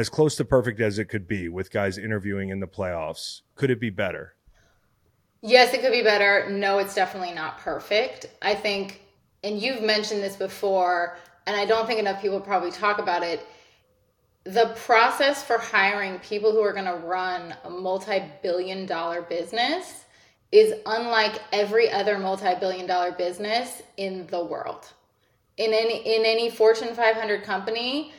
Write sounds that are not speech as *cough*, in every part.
as close to perfect as it could be with guys interviewing in the playoffs. Could it be better? Yes, it could be better. No, it's definitely not perfect. I think, and you've mentioned this before, and I don't think enough people probably talk about it. The process for hiring people who are going to run a multi billion dollar business is unlike every other multi billion dollar business in the world. In any, in any Fortune 500 company,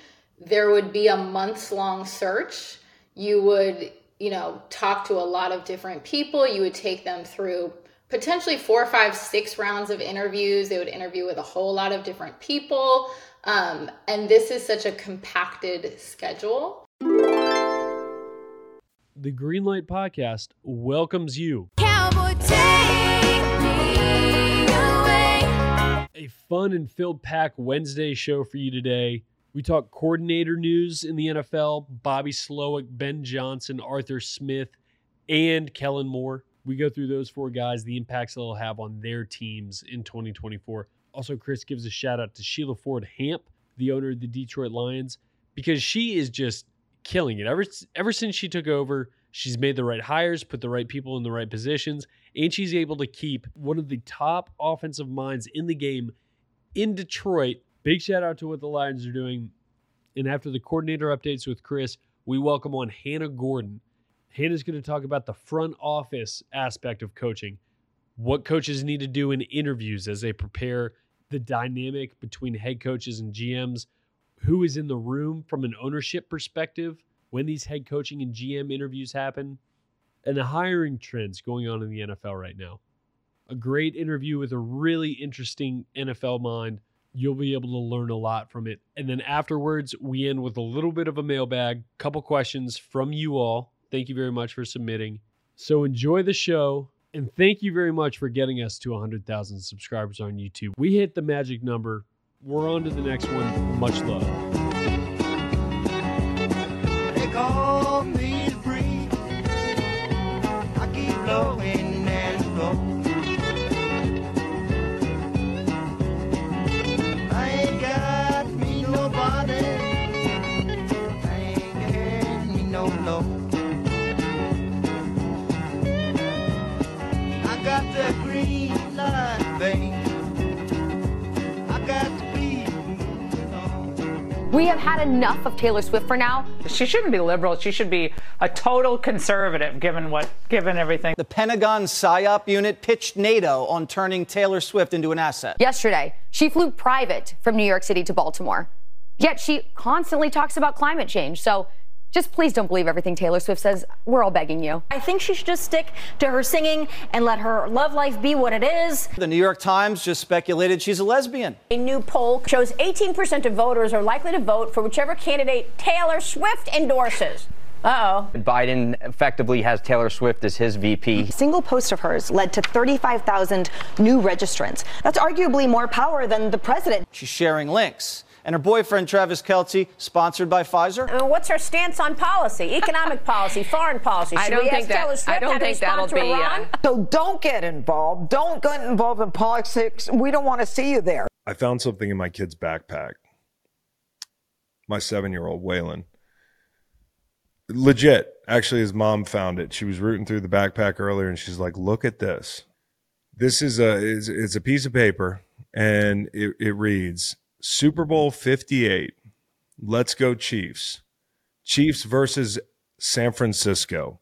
there would be a months long search. You would, you know, talk to a lot of different people. You would take them through potentially four, five, six rounds of interviews. They would interview with a whole lot of different people. Um, and this is such a compacted schedule. The Green Light Podcast welcomes you. Cowboy, take me away. A fun and filled pack Wednesday show for you today. We talk coordinator news in the NFL Bobby Slowik, Ben Johnson, Arthur Smith, and Kellen Moore. We go through those four guys, the impacts they'll have on their teams in 2024. Also, Chris gives a shout out to Sheila Ford Hamp, the owner of the Detroit Lions, because she is just killing it. Ever, ever since she took over, she's made the right hires, put the right people in the right positions, and she's able to keep one of the top offensive minds in the game in Detroit Big shout out to what the Lions are doing. And after the coordinator updates with Chris, we welcome on Hannah Gordon. Hannah's going to talk about the front office aspect of coaching, what coaches need to do in interviews as they prepare the dynamic between head coaches and GMs, who is in the room from an ownership perspective when these head coaching and GM interviews happen, and the hiring trends going on in the NFL right now. A great interview with a really interesting NFL mind You'll be able to learn a lot from it. And then afterwards, we end with a little bit of a mailbag, couple questions from you all. Thank you very much for submitting. So enjoy the show. And thank you very much for getting us to 100,000 subscribers on YouTube. We hit the magic number. We're on to the next one. Much love. We have had enough of Taylor Swift for now. She shouldn't be liberal. She should be a total conservative, given what, given everything. The Pentagon PSYOP unit pitched NATO on turning Taylor Swift into an asset. Yesterday, she flew private from New York City to Baltimore. Yet she constantly talks about climate change. So just please don't believe everything Taylor Swift says. We're all begging you. I think she should just stick to her singing and let her love life be what it is. The New York Times just speculated she's a lesbian. A new poll shows 18% of voters are likely to vote for whichever candidate Taylor Swift endorses. Uh oh. Biden effectively has Taylor Swift as his VP. A single post of hers led to 35,000 new registrants. That's arguably more power than the president. She's sharing links. And her boyfriend, Travis Kelce, sponsored by Pfizer. Uh, what's her stance on policy, economic *laughs* policy, foreign policy? I Should don't we think ask that- I don't think that'll be, uh, So don't get involved. Don't get involved in politics. We don't want to see you there. I found something in my kid's backpack. My seven year old Waylon. Legit. Actually, his mom found it. She was rooting through the backpack earlier and she's like, look at this. This is a it's, it's a piece of paper and it, it reads Super Bowl 58. Let's go Chiefs. Chiefs versus San Francisco.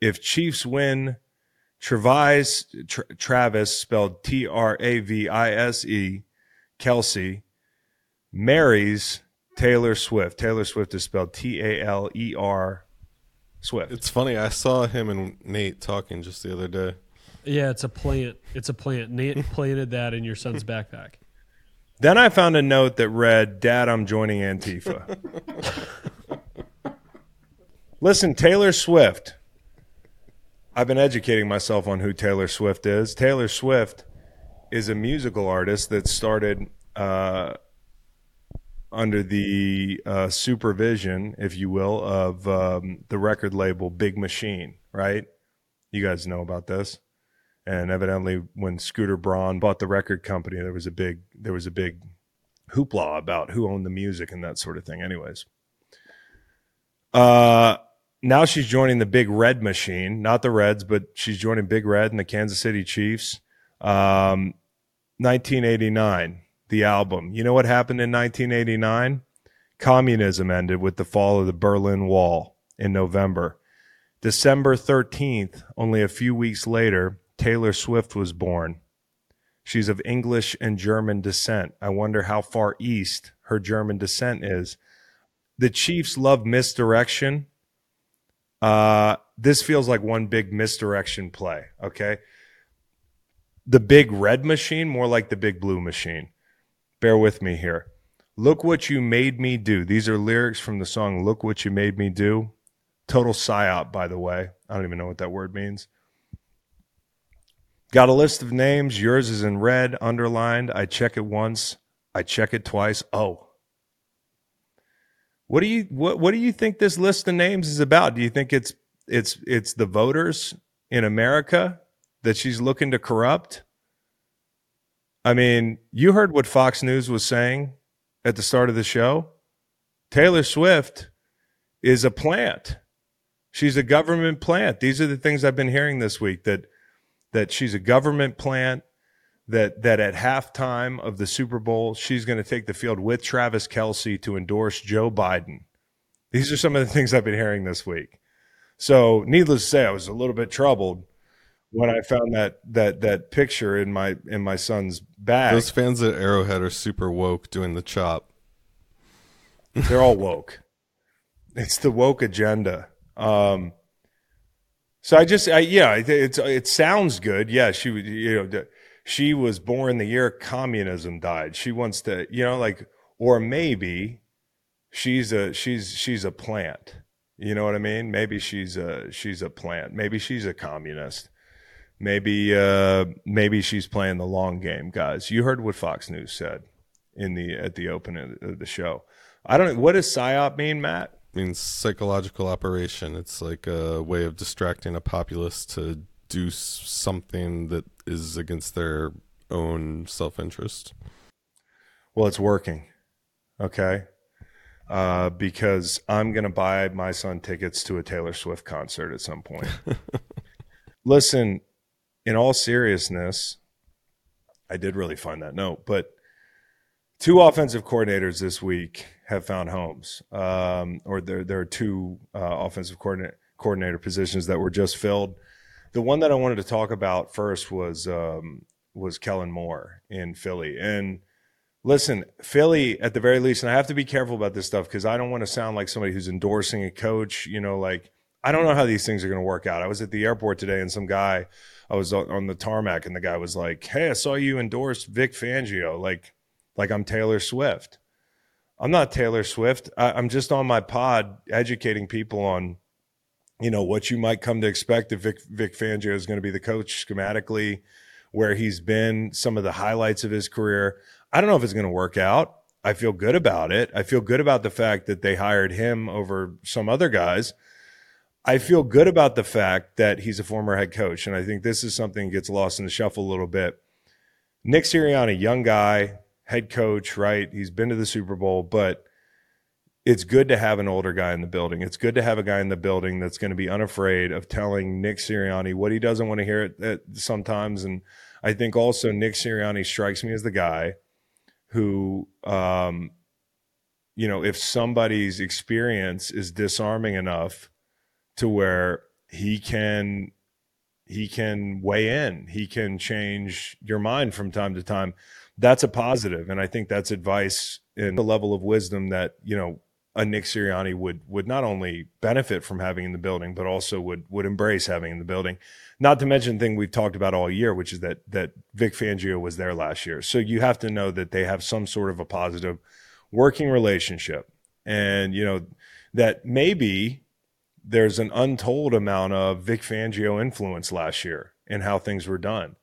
If Chiefs win, Travis, Tra- Travis spelled T R A V I S E, Kelce, marries Taylor Swift. Taylor Swift is spelled T A L E R Swift. It's funny. I saw him and Nate talking just the other day. Yeah, it's a plant. It's a plant. Nate planted that in your son's backpack. Then I found a note that read, Dad, I'm joining Antifa. Listen, Taylor Swift. I've been educating myself on who Taylor Swift is. Taylor Swift is a musical artist that started uh, under the uh, supervision, if you will, of um, the record label Big Machine, right? You guys know about this. And evidently, when Scooter Braun bought the record company, there was a big there was a big hoopla about who owned the music and that sort of thing. Anyways, Uh, now she's joining the Big Red Machine, not the Reds, but she's joining Big Red and the Kansas City Chiefs. Um, 1989, the album. You know what happened in 1989? Communism ended with the fall of the Berlin Wall in November. December 13th, only a few weeks later, Taylor Swift was born. She's of English and German descent. I wonder how far east her German descent is. The Chiefs love misdirection. Uh, this feels like one big misdirection play. Okay. The big red machine, more like the big blue machine. Bear with me here. Look what you made me do. These are lyrics from the song Look What You Made Me Do. Total psyop, by the way. I don't even know what that word means. Got a list of names. Yours is in red, underlined. I check it once. I check it twice. Oh. What do you what what do you think this list of names is about? Do you think it's it's it's the voters in America that she's looking to corrupt? I mean, you heard what Fox News was saying at the start of the show. Taylor Swift is a plant. She's a government plant. These are the things I've been hearing this week that that she's a government plant that that at halftime of the Super Bowl she's going to take the field with Travis Kelce to endorse Joe Biden. These are some of the things I've been hearing this week. So, needless to say, I was a little bit troubled when I found that that that picture in my in my son's bag. Those fans at Arrowhead are super woke doing the chop. They're all woke. It's the woke agenda. Um, so I just, I, yeah, it, it's it sounds good. Yeah, she would, you know, she was born the year communism died. She wants to, you know, like, or maybe she's a she's she's a plant. You know what I mean? Maybe she's a she's a plant. Maybe she's a communist. Maybe uh maybe she's playing the long game, guys. You heard what Fox News said in the at the opening of the show. I don't what does psyop mean, Matt? Means psychological operation. It's like a way of distracting a populace to do something that is against their own self interest. Well, it's working. Okay. Uh, because I'm going to buy my son tickets to a Taylor Swift concert at some point. *laughs* Listen, in all seriousness, I did really find that note, but two offensive coordinators this week have found homes, um, or there, there are two uh, offensive coordinator, coordinator positions that were just filled. The one that I wanted to talk about first was um, was Kellen Moore in Philly, and listen, Philly at the very least, and I have to be careful about this stuff because I don't want to sound like somebody who's endorsing a coach. You know, like I don't know how these things are going to work out. I was at the airport today, and some guy, I was on on the tarmac, and the guy was like, "Hey, I saw you endorse Vic Fangio, like, like I'm Taylor Swift." I'm not Taylor Swift. I, I'm just on my pod educating people on, you know, what you might come to expect if Vic, Vic Fangio is going to be the coach schematically, where he's been, some of the highlights of his career. I don't know if it's going to work out. I feel good about it. I feel good about the fact that they hired him over some other guys. I feel good about the fact that he's a former head coach. And I think this is something that gets lost in the shuffle a little bit. Nick Sirianni, young guy, head coach, right? He's been to the Super Bowl, but it's good to have an older guy in the building. It's good to have a guy in the building that's going to be unafraid of telling Nick Sirianni what he doesn't want to hear at, sometimes. And I think also Nick Sirianni strikes me as the guy who, um, you know, if somebody's experience is disarming enough to where he can he can weigh in, he can change your mind from time to time. That's a positive, and I think that's advice and the level of wisdom that you know a Nick Sirianni would would not only benefit from having in the building, but also would would embrace having in the building. Not to mention the thing we've talked about all year, which is that that Vic Fangio was there last year. So you have to know that they have some sort of a positive working relationship, and you know that maybe there's an untold amount of Vic Fangio influence last year in how things were done.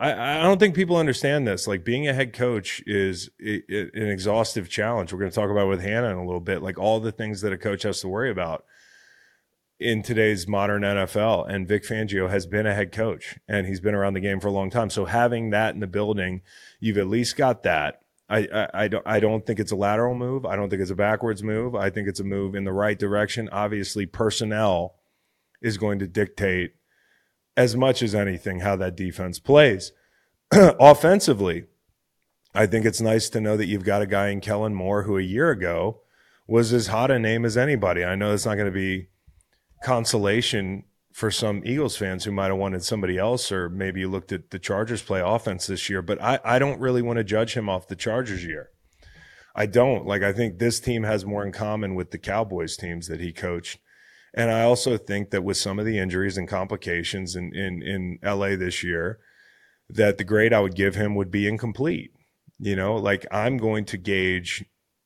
I, I don't think people understand this. Like being a head coach is i- i- an exhaustive challenge. We're going to talk about it with Hannah in a little bit, like all the things that a coach has to worry about in today's modern NFL. And Vic Fangio has been a head coach and he's been around the game for a long time. So having that in the building, you've at least got that. I, I, I don't I don't think it's a lateral move. I don't think it's a backwards move. I think it's a move in the right direction. Obviously, personnel is going to dictate as much as anything how that defense plays. *clears throat* Offensively, I think it's nice to know that you've got a guy in Kellen Moore who a year ago was as hot a name as anybody. I know it's not going to be consolation for some Eagles fans who might have wanted somebody else, or maybe you looked at the Chargers play offense this year, but I, I don't really want to judge him off the Chargers year. I don't. Like, I think this team has more in common with the Cowboys teams that he coached. And I also think that with some of the injuries and complications in, in, in LA this year, that the grade I would give him would be incomplete. You know, like I'm going to gauge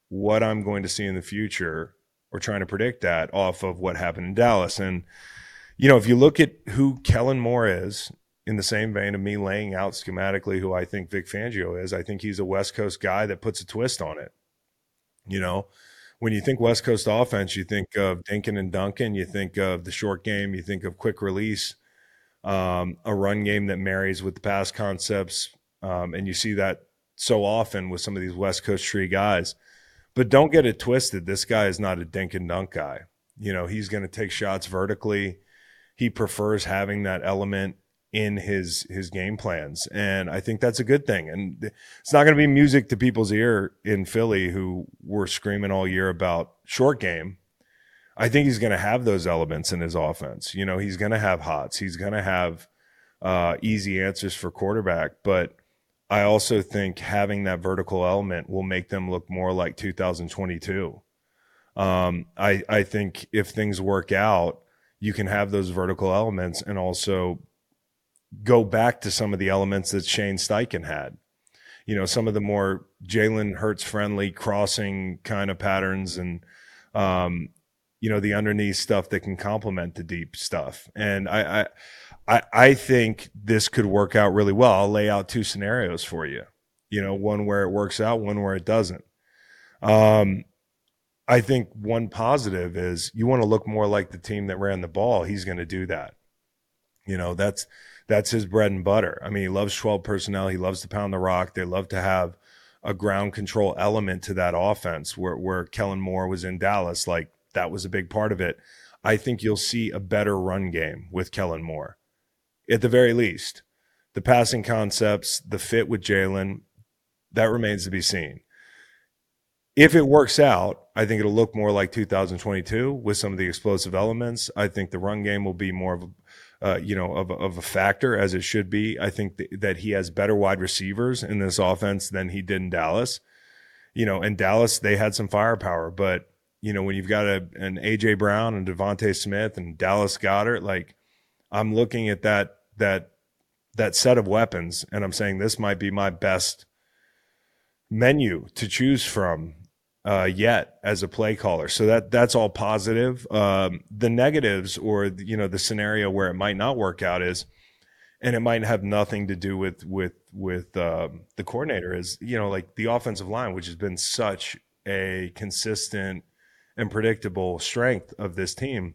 what I'm going to see in the future or trying to predict that off of what happened in Dallas. And, you know, if you look at who Kellen Moore is, in the same vein of me laying out schematically who I think Vic Fangio is, I think he's a West Coast guy that puts a twist on it. You know, when you think West Coast offense, you think of Dinkin and Duncan, you think of the short game, you think of quick release, um, a run game that marries with the pass concepts. Um, and you see that so often with some of these West Coast tree guys. But don't get it twisted. This guy is not a dink and dunk guy. You know, he's going to take shots vertically. He prefers having that element in his his game plans, and I think that's a good thing. And it's not going to be music to people's ear in Philly who were screaming all year about short game. I think he's going to have those elements in his offense. You know, he's going to have hots. He's going to have uh, easy answers for quarterback, but I also think having that vertical element will make them look more like 2022. Um, I I think if things work out, you can have those vertical elements and also go back to some of the elements that Shane Steichen had. You know, some of the more Jalen Hurts friendly crossing kind of patterns and um, you know, the underneath stuff that can complement the deep stuff. And I, I I, think this could work out really well. I'll lay out two scenarios for you. You know, one where it works out, one where it doesn't. Um, I think one positive is you want to look more like the team that ran the ball. He's going to do that. You know, that's that's his bread and butter. I mean, he loves 12 personnel. He loves to pound the rock. They love to have a ground control element to that offense where, where Kellen Moore was in Dallas. Like that was a big part of it. I think you'll see a better run game with Kellen Moore at the very least. The passing concepts, the fit with Jalen, that remains to be seen. If it works out, I think it'll look more like 2022 with some of the explosive elements. I think the run game will be more of a uh, you know, of, of a factor as it should be. I think th- that he has better wide receivers in this offense than he did in Dallas. You know, in Dallas they had some firepower, but you know when you've got a, an AJ Brown and DeVonta Smith and Dallas Goedert, like I'm looking at that that that set of weapons, and I'm saying this might be my best menu to choose from uh, yet as a play caller. So that that's all positive. Um, the negatives, or you know, the scenario where it might not work out is, and it might have nothing to do with with with um, the coordinator. Is you know, like the offensive line, which has been such a consistent and predictable strength of this team,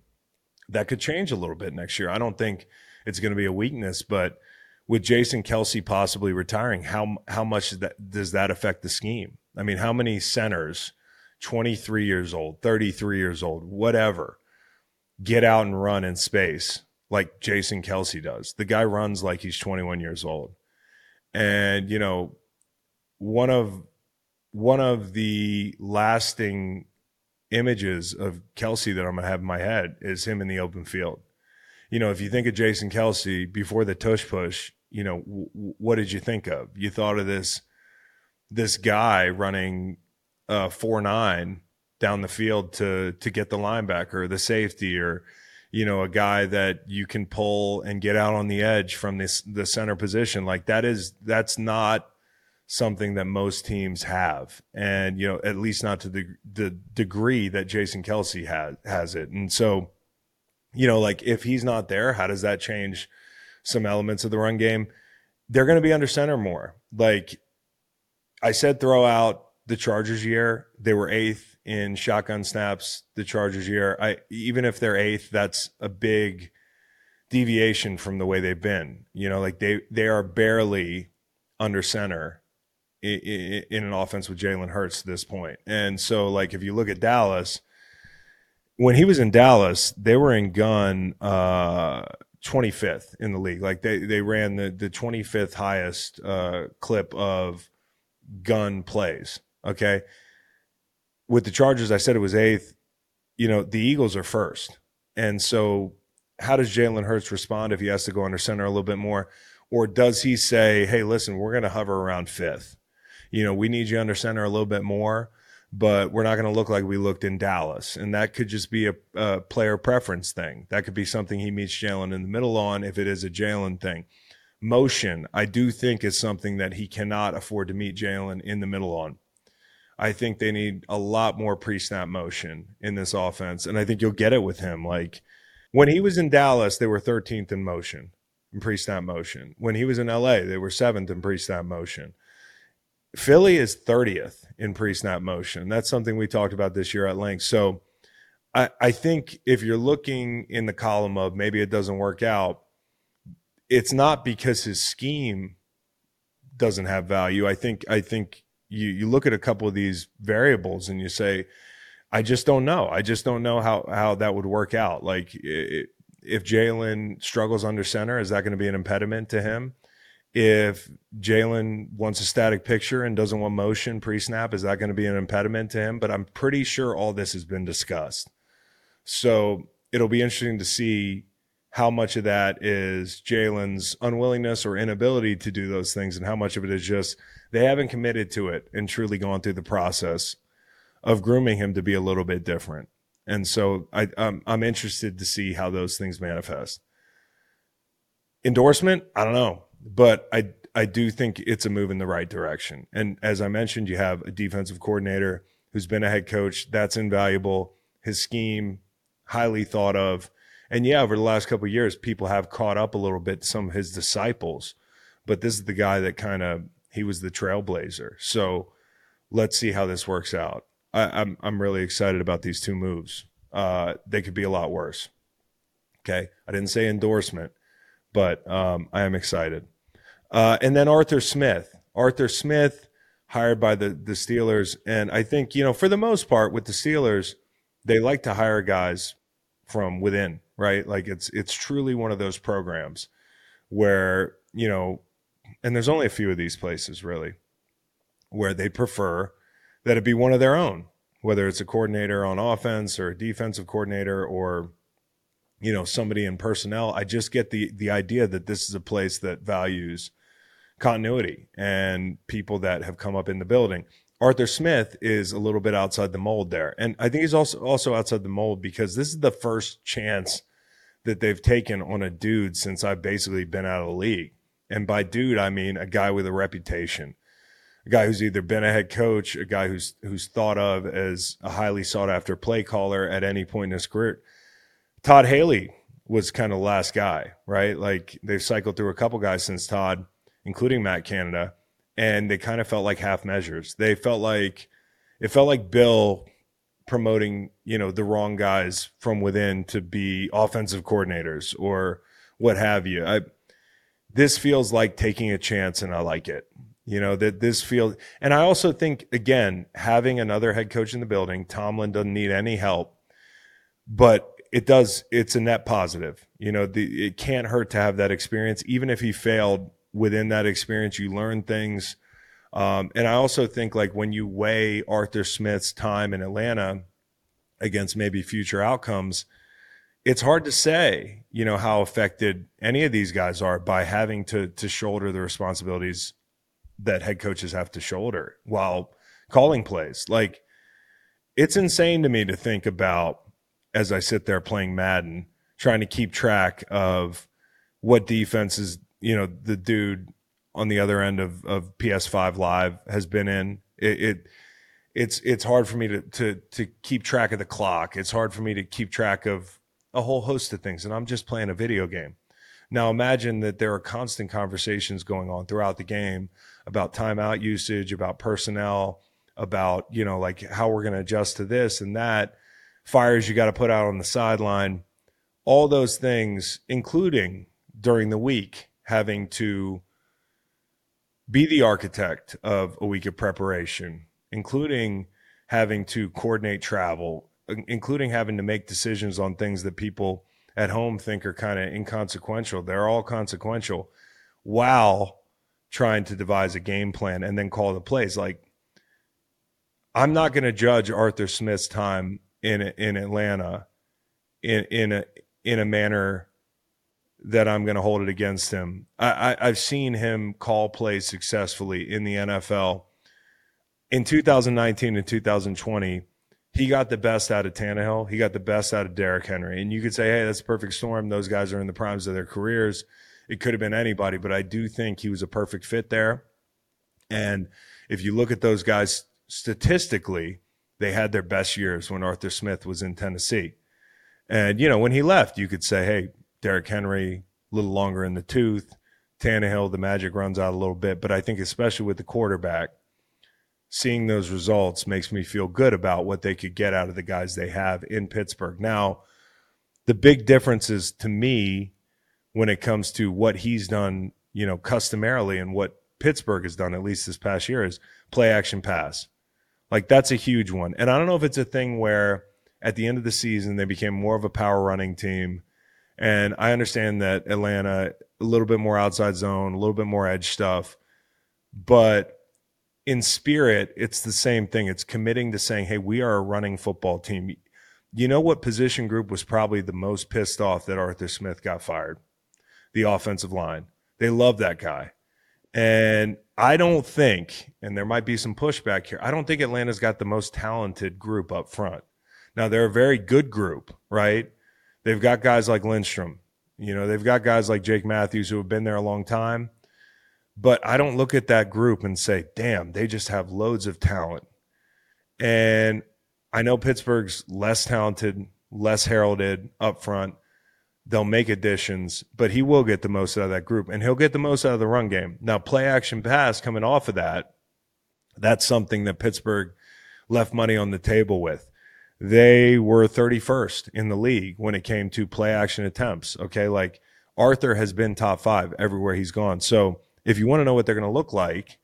that could change a little bit next year. I don't think it's going to be a weakness, but with Jason Kelce possibly retiring, how how much that, does that affect the scheme? I mean, how many centers? 23 years old, 33 years old, whatever, get out and run in space like Jason Kelce does. The guy runs like he's 21 years old. And, you know, one of one of the lasting images of Kelce that I'm gonna have in my head is him in the open field. You know, if you think of Jason Kelce before the tush push, you know, w- what did you think of? You thought of this this guy running uh, four nine down the field to to get the linebacker, the safety, or you know a guy that you can pull and get out on the edge from this the center position. Like that is that's not something that most teams have, and you know at least not to the the degree that Jason Kelce has has it. And so, you know, like if he's not there, how does that change some elements of the run game? They're going to be under center more. Like I said, throw out the Chargers year. They were eighth in shotgun snaps the Chargers year. I even if they're eighth, that's a big deviation from the way they've been. You know, like they they are barely under center in, an offense with Jalen Hurts to this point. And so, like, if you look at Dallas, when he was in Dallas, they were in gun uh, 25th in the league. Like they they ran the the 25th highest uh, clip of gun plays. Okay, with the Chargers, I said it was eighth. You know, the Eagles are first, and so how does Jalen Hurts respond if he has to go under center a little bit more, or does he say, "Hey, listen, we're going to hover around fifth. You know, we need you under center a little bit more." but we're not going to look like we looked in Dallas. And that could just be a, a player preference thing. That could be something he meets Jalen in the middle on if it is a Jalen thing. Motion, I do think is something that he cannot afford to meet Jalen in the middle on. I think they need a lot more pre snap motion in this offense. And I think you'll get it with him. Like when he was in Dallas, they were 13th in motion, in pre snap motion. When he was in LA, they were seventh in pre snap motion. Philly is 30th in pre snap motion. That's something we talked about this year at length. So I, I think if you're looking in the column of maybe it doesn't work out, it's not because his scheme doesn't have value. I think I think you you look at a couple of these variables and you say, I just don't know. I just don't know how how that would work out. Like it, if Jalen struggles under center, is that going to be an impediment to him? If Jalen wants a static picture and doesn't want motion pre snap, is that going to be an impediment to him? But I'm pretty sure all this has been discussed. So it'll be interesting to see how much of that is Jalen's unwillingness or inability to do those things, and how much of it is just they haven't committed to it and truly gone through the process of grooming him to be a little bit different. And so I, I'm, I'm interested to see how those things manifest. Endorsement, I don't know but I I do think it's a move in the right direction. And as I mentioned, you have a defensive coordinator who's been a head coach. That's invaluable. His scheme, highly thought of. And yeah, over the last couple years, people have caught up a little bit to some of his disciples. But this is the guy that kind of he was the trailblazer. So let's see how this works out. I, am I'm, I'm really excited about these two moves. Uh, they could be a lot worse. Okay, I didn't say endorsement but um, I am excited. Uh, and then Arthur Smith. Arthur Smith, hired by the, the Steelers. And I think, you know, for the most part with the Steelers, they like to hire guys from within, right? Like it's it's truly one of those programs where, you know, and there's only a few of these places really, where they prefer that it be one of their own, whether it's a coordinator on offense or a defensive coordinator or you know somebody in personnel. I just get the the idea that this is a place that values continuity and people that have come up in the building. Arthur smith is a little bit outside the mold there. And i think he's also also outside the mold because this is the first chance that they've taken on a dude since i've basically been out of the league and by dude i mean a guy with a reputation a guy who's either been a head coach a guy who's who's thought of as a highly sought after play caller at any point in his career Todd Haley was kind of the last guy, right? Like they've cycled through a couple guys since Todd, including Matt Canada, and they kind of felt like half measures. They felt like it felt like Bill promoting, you know, the wrong guys from within to be offensive coordinators or what have you. I this feels like taking a chance and I like it. You know, that this feels and I also think again, having another head coach in the building, Tomlin doesn't need any help. But it does it's a net positive you know the, it can't hurt to have that experience even if he failed within that experience you learn things um, and i also think like when you weigh arthur smith's time in atlanta against maybe future outcomes it's hard to say you know how affected any of these guys are by having to to shoulder the responsibilities that head coaches have to shoulder while calling plays like it's insane to me to think about as I sit there playing Madden, trying to keep track of what defenses, you know, the dude on the other end of, of PS5 Live has been in. It, it it's it's hard for me to, to to keep track of the clock. It's hard for me to keep track of a whole host of things, and I'm just playing a video game. Now imagine that there are constant conversations going on throughout the game about timeout usage, about personnel, about you know like how we're going to adjust to this and that fires you got to put out on the sideline, all those things, including during the week, having to be the architect of a week of preparation, including having to coordinate travel, including having to make decisions on things that people at home think are kind of inconsequential. They're all consequential while trying to devise a game plan and then call the plays. Like, I'm not going to judge Arthur Smith's time in in Atlanta in in a in a manner that I'm going to hold it against him. I, I, I've seen him call plays successfully in the NFL. In 2019 and 2020, he got the best out of Tannehill. He got the best out of Derrick Henry. And you could say, hey, that's a perfect storm. Those guys are in the primes of their careers. It could have been anybody, but I do think he was a perfect fit there. And if you look at those guys statistically, they had their best years when Arthur Smith was in Tennessee. And, you know, when he left, you could say, hey, Derrick Henry, a little longer in the tooth. Tannehill, the magic runs out a little bit. But I think, especially with the quarterback, seeing those results makes me feel good about what they could get out of the guys they have in Pittsburgh. Now, the big difference is to me when it comes to what he's done, you know, customarily and what Pittsburgh has done, at least this past year, is play action pass. Like that's a huge one. And I don't know if it's a thing where at the end of the season they became more of a power running team. And I understand that Atlanta a little bit more outside zone, a little bit more edge stuff, but in spirit, it's the same thing. It's committing to saying, "Hey, we are a running football team." You know what position group was probably the most pissed off that Arthur Smith got fired? The offensive line. They love that guy. And I don't think, and there might be some pushback here, I don't think Atlanta's got the most talented group up front. Now, they're a very good group, right? They've got guys like Lindstrom. You know, they've got guys like Jake Matthews who have been there a long time. But I don't look at that group and say, damn, they just have loads of talent. And I know Pittsburgh's less talented, less heralded up front. They'll make additions, but he will get the most out of that group and he'll get the most out of the run game. Now, play action pass coming off of that, that's something that Pittsburgh left money on the table with. They were 31st in the league when it came to play action attempts. Okay. Like Arthur has been top five everywhere he's gone. So if you want to know what they're going to look like,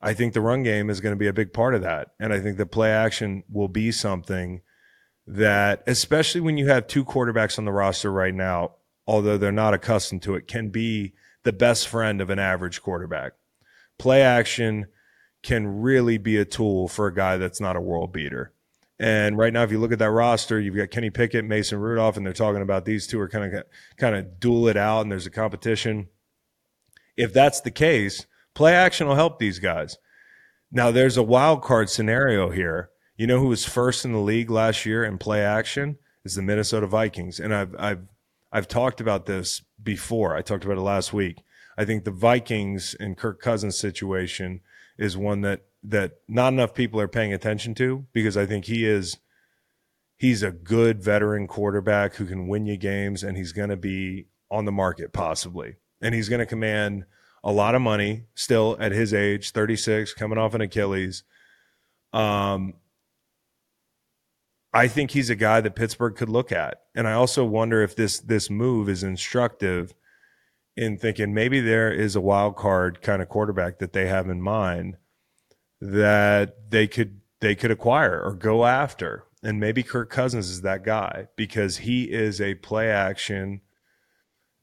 I think the run game is going to be a big part of that. And I think the play action will be something that, especially when you have two quarterbacks on the roster right now, although they're not accustomed to it, can be the best friend of an average quarterback. Play action can really be a tool for a guy that's not a world beater. And right now, if you look at that roster, you've got Kenny Pickett, Mason Rudolph, and they're talking about these two are kind of kind of duel it out, and there's a competition. If that's the case, play action will help these guys. Now, there's a wild card scenario here. You know who was first in the league last year in play action is the Minnesota Vikings, and I've I've I've talked about this before. I talked about it last week. I think the Vikings and Kirk Cousins situation is one that that not enough people are paying attention to because I think he is he's a good veteran quarterback who can win you games and he's going to be on the market possibly. And he's going to command a lot of money still at his age, 36, coming off an Achilles. Um I think he's a guy that Pittsburgh could look at. And I also wonder if this this move is instructive in thinking maybe there is a wild card kind of quarterback that they have in mind that they could they could acquire or go after. And maybe Kirk Cousins is that guy because he is a play action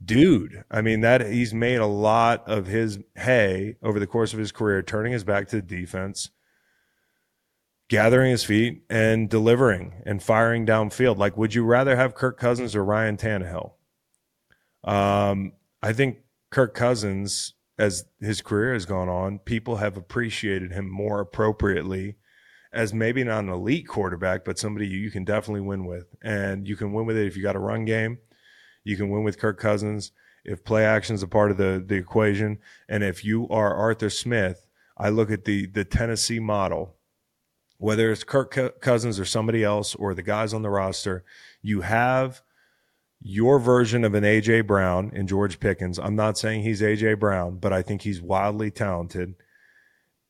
dude. I mean that he's made a lot of his hay over the course of his career turning his back to the defense, gathering his feet and delivering and firing downfield. Like would you rather have Kirk Cousins or Ryan Tannehill? Um I think Kirk Cousins as his career has gone on, people have appreciated him more appropriately as maybe not an elite quarterback, but somebody you can definitely win with. And you can win with it if you got a run game. You can win with Kirk Cousins if play action is a part of the, the equation. And if you are Arthur Smith, I look at the the Tennessee model, whether it's Kirk Cousins or somebody else or the guys on the roster, you have your version of an AJ Brown in George Pickens. I'm not saying he's AJ Brown, but I think he's wildly talented.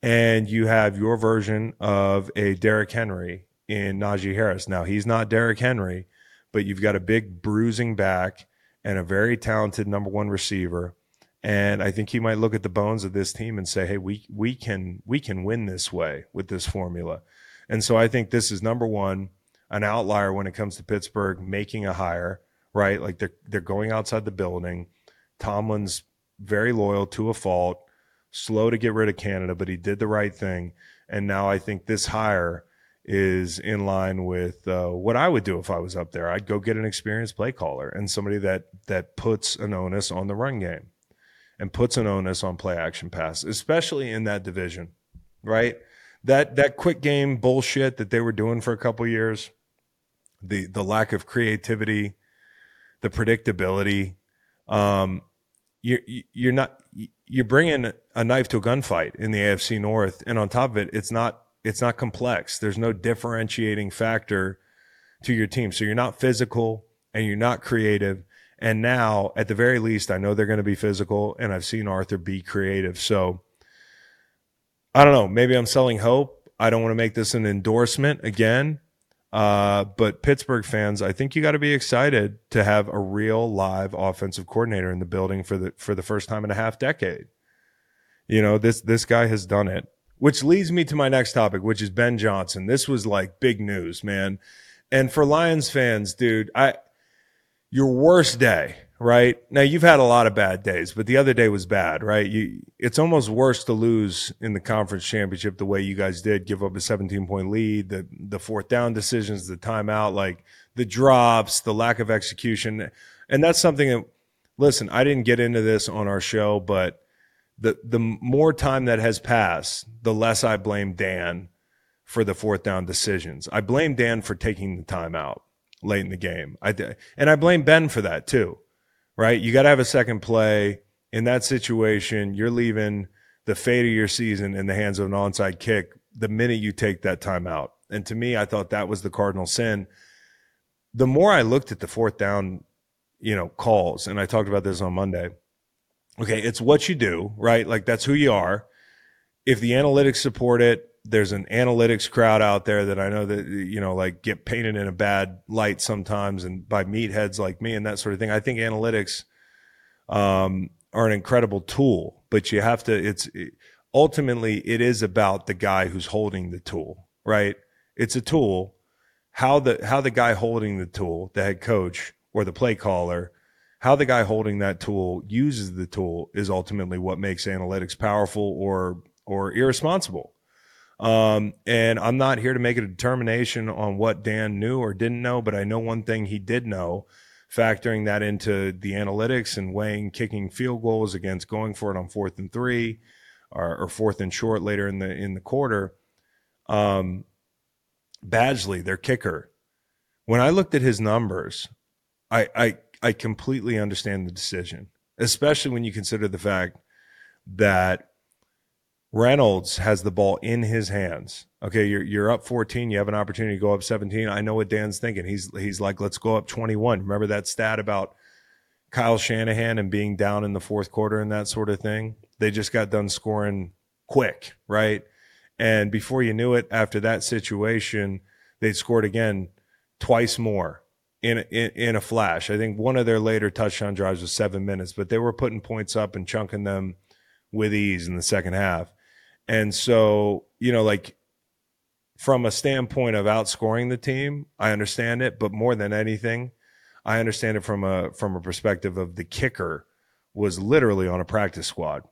And you have your version of a Derrick Henry in Najee Harris. Now, he's not Derrick Henry, but you've got a big bruising back and a very talented number one receiver. And I think he might look at the bones of this team and say, "Hey, we we can we can win this way with this formula." And so I think this is number one, an outlier when it comes to Pittsburgh making a hire, right? Like they're they're going outside the building. Tomlin's very loyal to a fault, slow to get rid of Canada, but he did the right thing. And now I think this hire is in line with uh, what I would do if I was up there. I'd go get an experienced play caller and somebody that that puts an onus on the run game and puts an onus on play action pass, especially in that division, right? That that quick game bullshit that they were doing for a couple years, the the lack of creativity, the predictability. Um, you're you're not you're bringing a knife to a gunfight in the AFC North, and on top of it, it's not it's not complex. There's no differentiating factor to your team, so you're not physical and you're not creative. And now, at the very least, I know they're going to be physical, and I've seen Arthur be creative. So I don't know. Maybe I'm selling hope. I don't want to make this an endorsement again. Uh, but Pittsburgh fans, I think you got to be excited to have a real live offensive coordinator in the building for the for the first time in a half decade. You know, this this guy has done it. Which leads me to my next topic, which is Ben Johnson. This was like big news, man. And for Lions fans, dude, I your worst day, right? Now you've had a lot of bad days, but the other day was bad, right? You it's almost worse to lose in the conference championship the way you guys did, give up a 17 point lead, the the fourth down decisions, the timeout, like the drops, the lack of execution. And that's something that listen, I didn't get into this on our show, but the the more time that has passed, the less I blame Dan for the fourth down decisions. I blame Dan for taking the timeout late in the game. I and I blame Ben for that too. Right? You got to have a second play in that situation. You're leaving the fate of your season in the hands of an onside kick the minute you take that timeout. And to me, I thought that was the cardinal sin. The more I looked at the fourth down, you know, calls, and I talked about this on Monday. Okay, it's what you do, right? Like that's who you are. If the analytics support it, there's an analytics crowd out there that I know that you know like get painted in a bad light sometimes and by meatheads like me and that sort of thing. I think analytics um, are an incredible tool, but you have to. It's ultimately it is about the guy who's holding the tool, right? It's a tool. How the how the guy holding the tool, the head coach or the play caller, how the guy holding that tool uses the tool is ultimately what makes analytics powerful or or irresponsible. Um, and I'm not here to make a determination on what Dan knew or didn't know, but I know one thing he did know, factoring that into the analytics and weighing kicking field goals against going for it on fourth and three or, or fourth and short later in the in the quarter. Um, Badgley, their kicker, when I looked at his numbers, I, I I completely understand the decision, especially when you consider the fact that Reynolds has the ball in his hands. Okay, you're you're up 14. You have an opportunity to go up 17. I know what Dan's thinking. He's he's like, let's go up 21. Remember that stat about Kyle Shanahan and being down in the fourth quarter and that sort of thing. They just got done scoring quick, right? And before you knew it, after that situation, they'd scored again twice more in, in in a flash. I think one of their later touchdown drives was seven minutes, but they were putting points up and chunking them with ease in the second half. And so, you know, like from a standpoint of outscoring the team, I understand it, but more than anything, I understand it from a from a perspective of the kicker was literally on a practice squad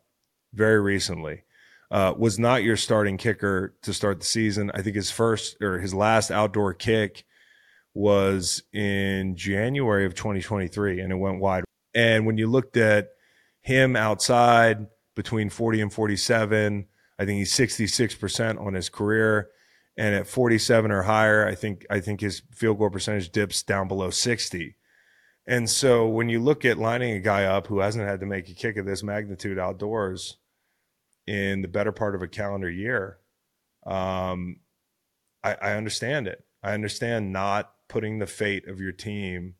very recently. Uh, was not your starting kicker to start the season. I think his first or his last outdoor kick was in January of 2023 and it went wide. And when you looked at him outside between 40 and 47, I think he's 66% on his career. And at 47 or higher, I think I think his field goal percentage dips down below 60. And so when you look at lining a guy up who hasn't had to make a kick of this magnitude outdoors in the better part of a calendar year, um, I, I understand it. I understand not putting the fate of your team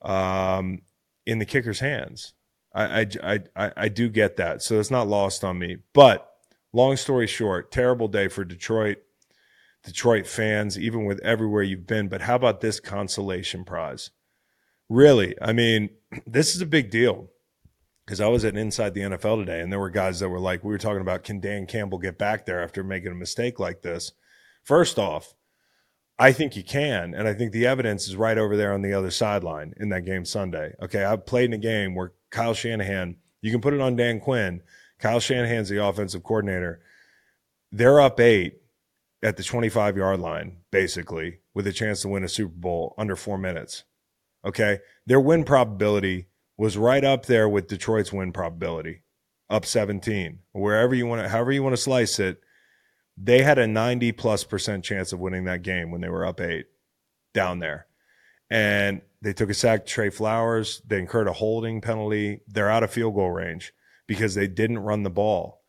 um, in the kicker's hands. I, I, I, I do get that. So it's not lost on me. But long story short, terrible day for Detroit, Detroit fans, even with everywhere you've been. But how about this consolation prize? Really, I mean, *clears throat* this is a big deal. because I was at Inside the NFL today, and there were guys that were like, we were talking about, can Dan Campbell get back there after making a mistake like this? First off, I think you can, and I think the evidence is right over there on the other sideline in that game Sunday. Okay, I've played in a game where Kyle Shanahan, you can put it on Dan Quinn. Kyle Shanahan's the offensive coordinator. They're up eight at the 25 yard line, basically, with a chance to win a Super Bowl under four minutes. Okay. Their win probability was right up there with Detroit's win probability, up 17. Wherever you want to, however you want to slice it, they had a 90 plus percent chance of winning that game when they were up eight down there. And they took a sack to Trey Flowers. They incurred a holding penalty. They're out of field goal range because they didn't run the ball.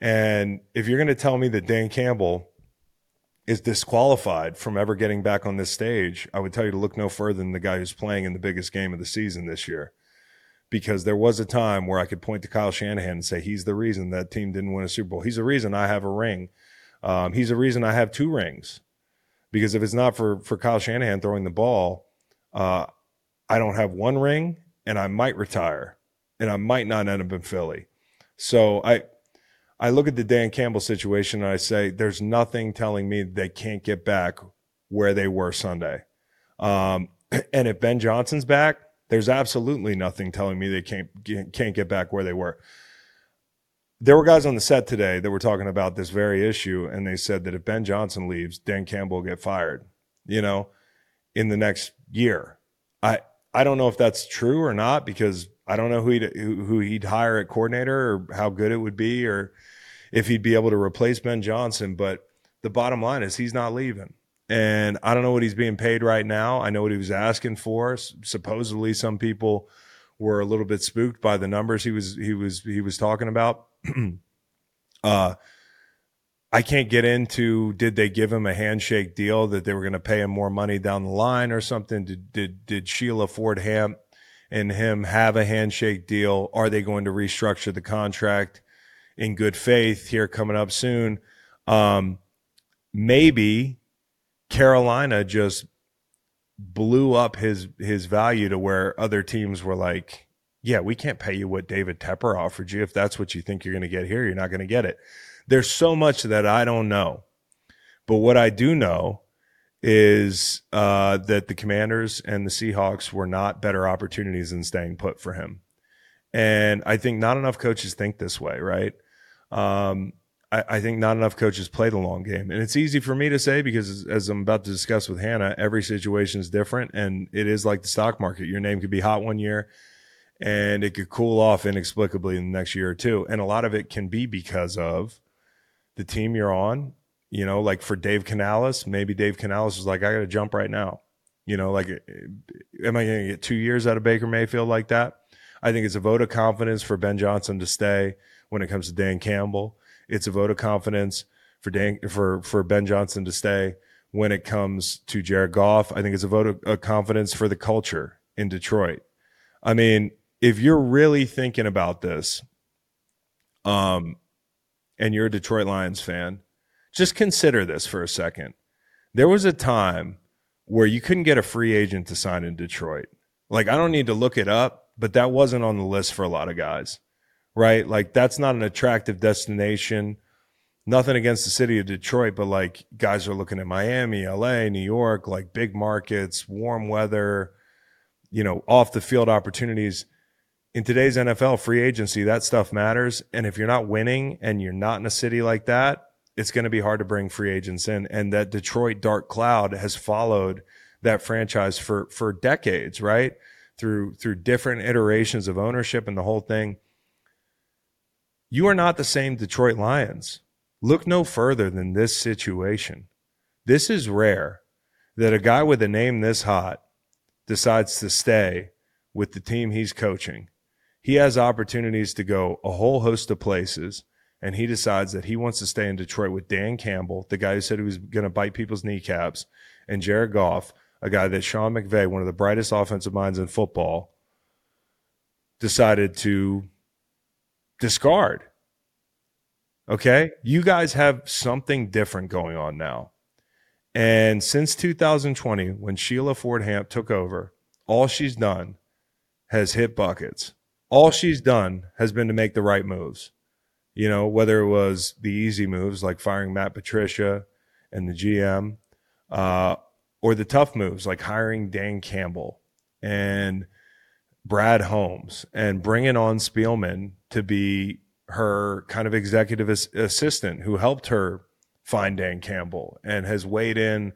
And if you're going to tell me that Dan Campbell is disqualified from ever getting back on this stage, I would tell you to look no further than the guy who's playing in the biggest game of the season this year. Because there was a time where I could point to Kyle Shanahan and say he's the reason that team didn't win a Super Bowl. He's the reason I have a ring. Um, he's the reason I have two rings. Because if it's not for for Kyle Shanahan throwing the ball, uh, I don't have one ring, and I might retire, and I might not end up in Philly. So I I look at the Dan Campbell situation and I say, there's nothing telling me they can't get back where they were Sunday. Um, *clears throat* and if Ben Johnson's back, there's absolutely nothing telling me they can't can't get back where they were. There were guys on the set today that were talking about this very issue, and they said that if Ben Johnson leaves, Dan Campbell will get fired. You know, in the next year. I I don't know if that's true or not because I don't know who he'd who he'd hire at coordinator or how good it would be or if he'd be able to replace Ben Johnson. But the bottom line is he's not leaving. And I don't know what he's being paid right now. I know what he was asking for. Supposedly, some people were a little bit spooked by the numbers he was he was he was talking about. *clears throat* uh, I can't get into did they give him a handshake deal that they were going to pay him more money down the line or something? Did did did Sheila Ford and him have a handshake deal? Are they going to restructure the contract in good faith here coming up soon? Um, maybe Carolina just blew up his his value to where other teams were like, yeah, we can't pay you what David Tepper offered you. If that's what you think you're going to get here, you're not going to get it. There's so much that I don't know. But what I do know is uh, that the Commanders and the Seahawks were not better opportunities than staying put for him. And I think not enough coaches think this way, right? Um, I, I think not enough coaches play the long game. And it's easy for me to say because, as, as I'm about to discuss with Hannah, every situation is different. And it is like the stock market. Your name could be hot one year and it could cool off inexplicably in the next year or two. And a lot of it can be because of the team you're on. You know, like for Dave Canales, maybe Dave Canales was like, I got to jump right now. You know, like, am I going to get two years out of Baker Mayfield like that? I think it's a vote of confidence for Ben Johnson to stay when it comes to Dan Campbell. It's a vote of confidence for Dan, for, for Ben Johnson to stay when it comes to Jared Goff. I think it's a vote of, of confidence for the culture in Detroit. I mean, if you're really thinking about this, um, and you're a Detroit Lions fan, just consider this for a second. There was a time where you couldn't get a free agent to sign in Detroit. Like, I don't need to look it up, but that wasn't on the list for a lot of guys, right? Like, that's not an attractive destination. Nothing against the city of Detroit, but like, guys are looking at Miami, LA, New York, like big markets, warm weather, you know, off the field opportunities in today's NFL free agency, that stuff matters. And if you're not winning and you're not in a city like that, it's going to be hard to bring free agents in. And that Detroit dark cloud has followed that franchise for for decades, right? Through through different iterations of ownership and the whole thing. You are not the same Detroit Lions. Look no further than this situation. This is rare that a guy with a name this hot decides to stay with the team he's coaching he has opportunities to go a whole host of places and he decides that he wants to stay in Detroit with Dan Campbell, the guy who said he was going to bite people's kneecaps, and Jared Goff, a guy that Sean McVay, one of the brightest offensive minds in football, decided to discard. Okay? You guys have something different going on now. And since 2020, when Sheila Ford Hamp took over, all she's done has hit buckets all she's done has been to make the right moves. You know, whether it was the easy moves like firing Matt Patricia and the GM, uh, or the tough moves like hiring Dan Campbell and Brad Holmes and bringing on Spielman to be her kind of executive as- assistant who helped her find Dan Campbell and has weighed in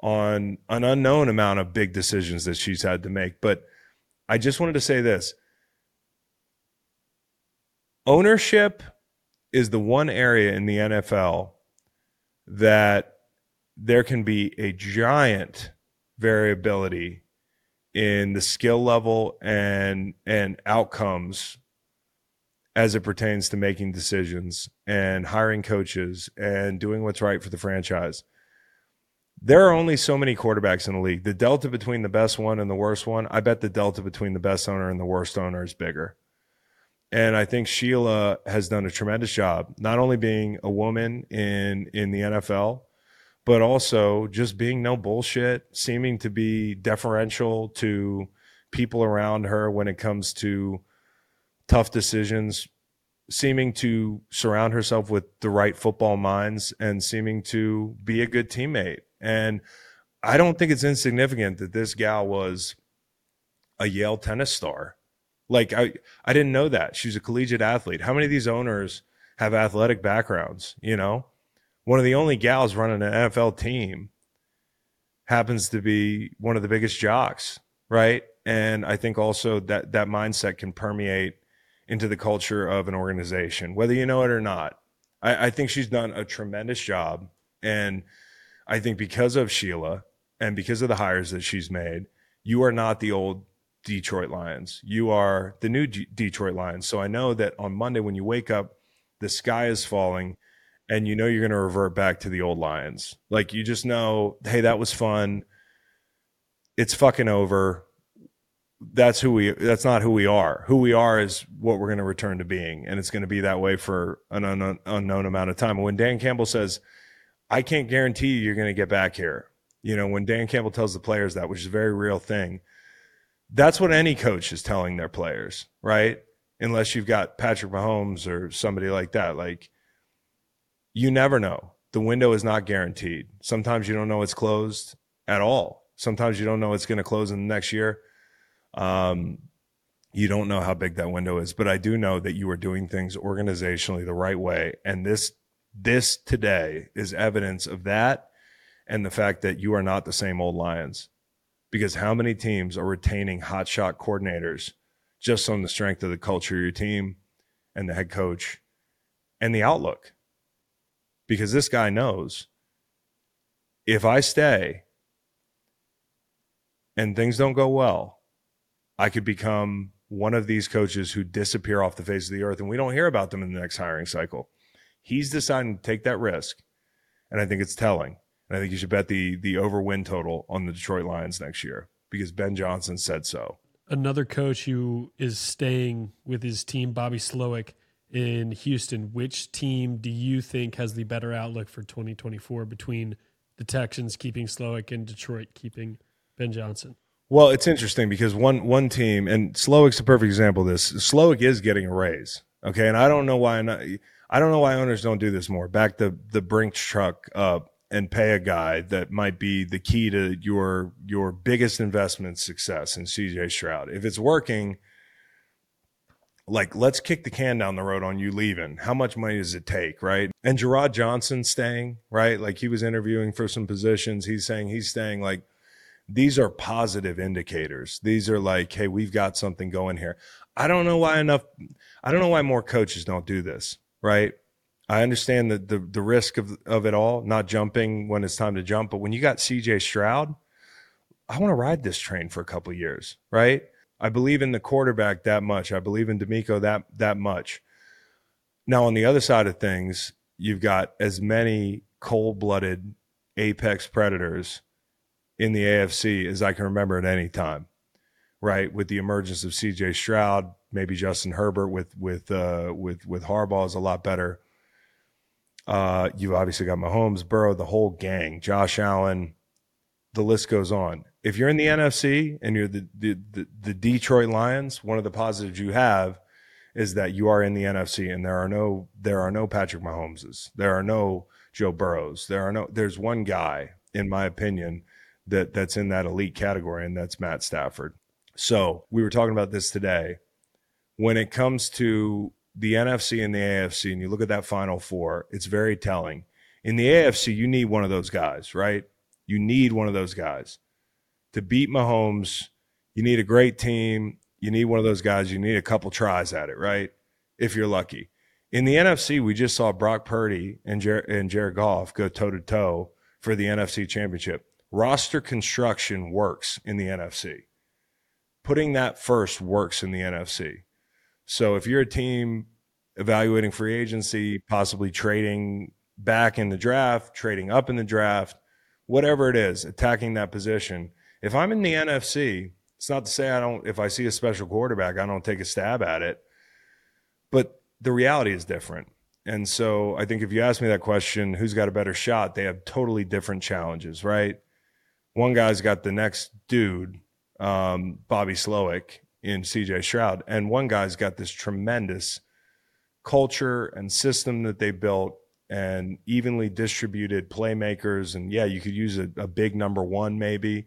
on an unknown amount of big decisions that she's had to make. But I just wanted to say this ownership is the one area in the NFL that there can be a giant variability in the skill level and and outcomes as it pertains to making decisions and hiring coaches and doing what's right for the franchise. There are only so many quarterbacks in the league. The delta between the best one and the worst one, I bet the delta between the best owner and the worst owner is bigger. And I think Sheila has done a tremendous job, not only being a woman in in the NFL, but also just being no bullshit, seeming to be deferential to people around her when it comes to tough decisions, seeming to surround herself with the right football minds and seeming to be a good teammate. And I don't think it's insignificant that this gal was a Yale tennis star. Like I I didn't know that. She's a collegiate athlete. How many of these owners have athletic backgrounds, you know? One of the only gals running an NFL team happens to be one of the biggest jocks, right? And I think also that that mindset can permeate into the culture of an organization, whether you know it or not. I, I think she's done a tremendous job. And I think because of Sheila and because of the hires that she's made, you are not the old Detroit Lions. You are the new G- Detroit Lions. So I know that on Monday when you wake up, the sky is falling and you know you're going to revert back to the old Lions. Like you just know, hey, that was fun. It's fucking over. That's who we that's not who we are. Who we are is what we're going to return to being and it's going to be that way for an unknown, unknown amount of time. When Dan Campbell says, "I can't guarantee you you're going to get back here." You know, when Dan Campbell tells the players that, which is a very real thing, that's what any coach is telling their players, right? Unless you've got Patrick Mahomes or somebody like that. Like, you never know. The window is not guaranteed. Sometimes you don't know it's closed at all. Sometimes you don't know it's going to close in the next year. Um, you don't know how big that window is, but I do know that you are doing things organizationally the right way. And this, this today is evidence of that and the fact that you are not the same old Lions because how many teams are retaining hotshot coordinators just on the strength of the culture of your team and the head coach and the outlook? Because this guy knows if I stay and things don't go well, I could become one of these coaches who disappear off the face of the earth and we don't hear about them in the next hiring cycle. He's deciding to take that risk. And I think it's telling. And I think you should bet the the over win total on the Detroit Lions next year because Ben Johnson said so. Another coach who is staying with his team, Bobby Slowik in Houston. Which team do you think has the better outlook for 2024 between the Texans keeping Slowik and Detroit keeping Ben Johnson? Well, it's interesting because one one team and Slowik's a perfect example of this. Slowik is getting a raise. Okay. And I don't know why not, I don't know why owners don't do this more. Back the the Brinks truck up and pay a guy that might be the key to your your biggest investment success in CJ Stroud. If it's working, like let's kick the can down the road on you leaving. How much money does it take, right? And Jerrod Johnson staying, right? Like he was interviewing for some positions. He's saying he's staying like these are positive indicators. These are like, hey, we've got something going here. I don't know why enough I don't know why more coaches don't do this, right? I understand the, the the risk of of it all, not jumping when it's time to jump. But when you got CJ Stroud, I want to ride this train for a couple years, right? I believe in the quarterback that much. I believe in DeMeco that that much. Now on the other side of things, you've got as many cold-blooded apex predators in the AFC as I can remember at any time. Right, with the emergence of CJ Stroud, maybe Justin Herbert with with uh, with with Harbaugh is a lot better. Uh, you've obviously got Mahomes, Burrow, the whole gang, Josh Allen, the list goes on. if you're in the NFC and you're the, the the the Detroit Lions, one of the positives you have is that you are in the NFC and there are no there are no Patrick Mahomeses. There are no Joe Burrows. There are no there's one guy in my opinion that that's in that elite category and that's Matt Stafford. So, we were talking about this today. When it comes to the NFC and the AFC and you look at that final four, it's very telling. In the AFC, you need one of those guys, right? You need one of those guys. To beat Mahomes, you need a great team. You need one of those guys. You need a couple tries at it, right? If you're lucky. In the NFC, we just saw Brock Purdy and, Jer- and Jared Goff go toe to toe for the NFC championship. Roster construction works in the NFC. Putting that first works in the NFC. So if you're a team evaluating free agency, possibly trading back in the draft, trading up in the draft, whatever it is, attacking that position. If I'm in the NFC, it's not to say I don't, if I see a special quarterback, I don't take a stab at it. But the reality is different. And so I think if you ask me that question, who's got a better shot? They have totally different challenges, right? One guy's got the next dude, um, Bobby Slowik in CJ Stroud. and one guy's got this tremendous culture and system that they built and evenly distributed playmakers. And yeah, you could use a, a big number one maybe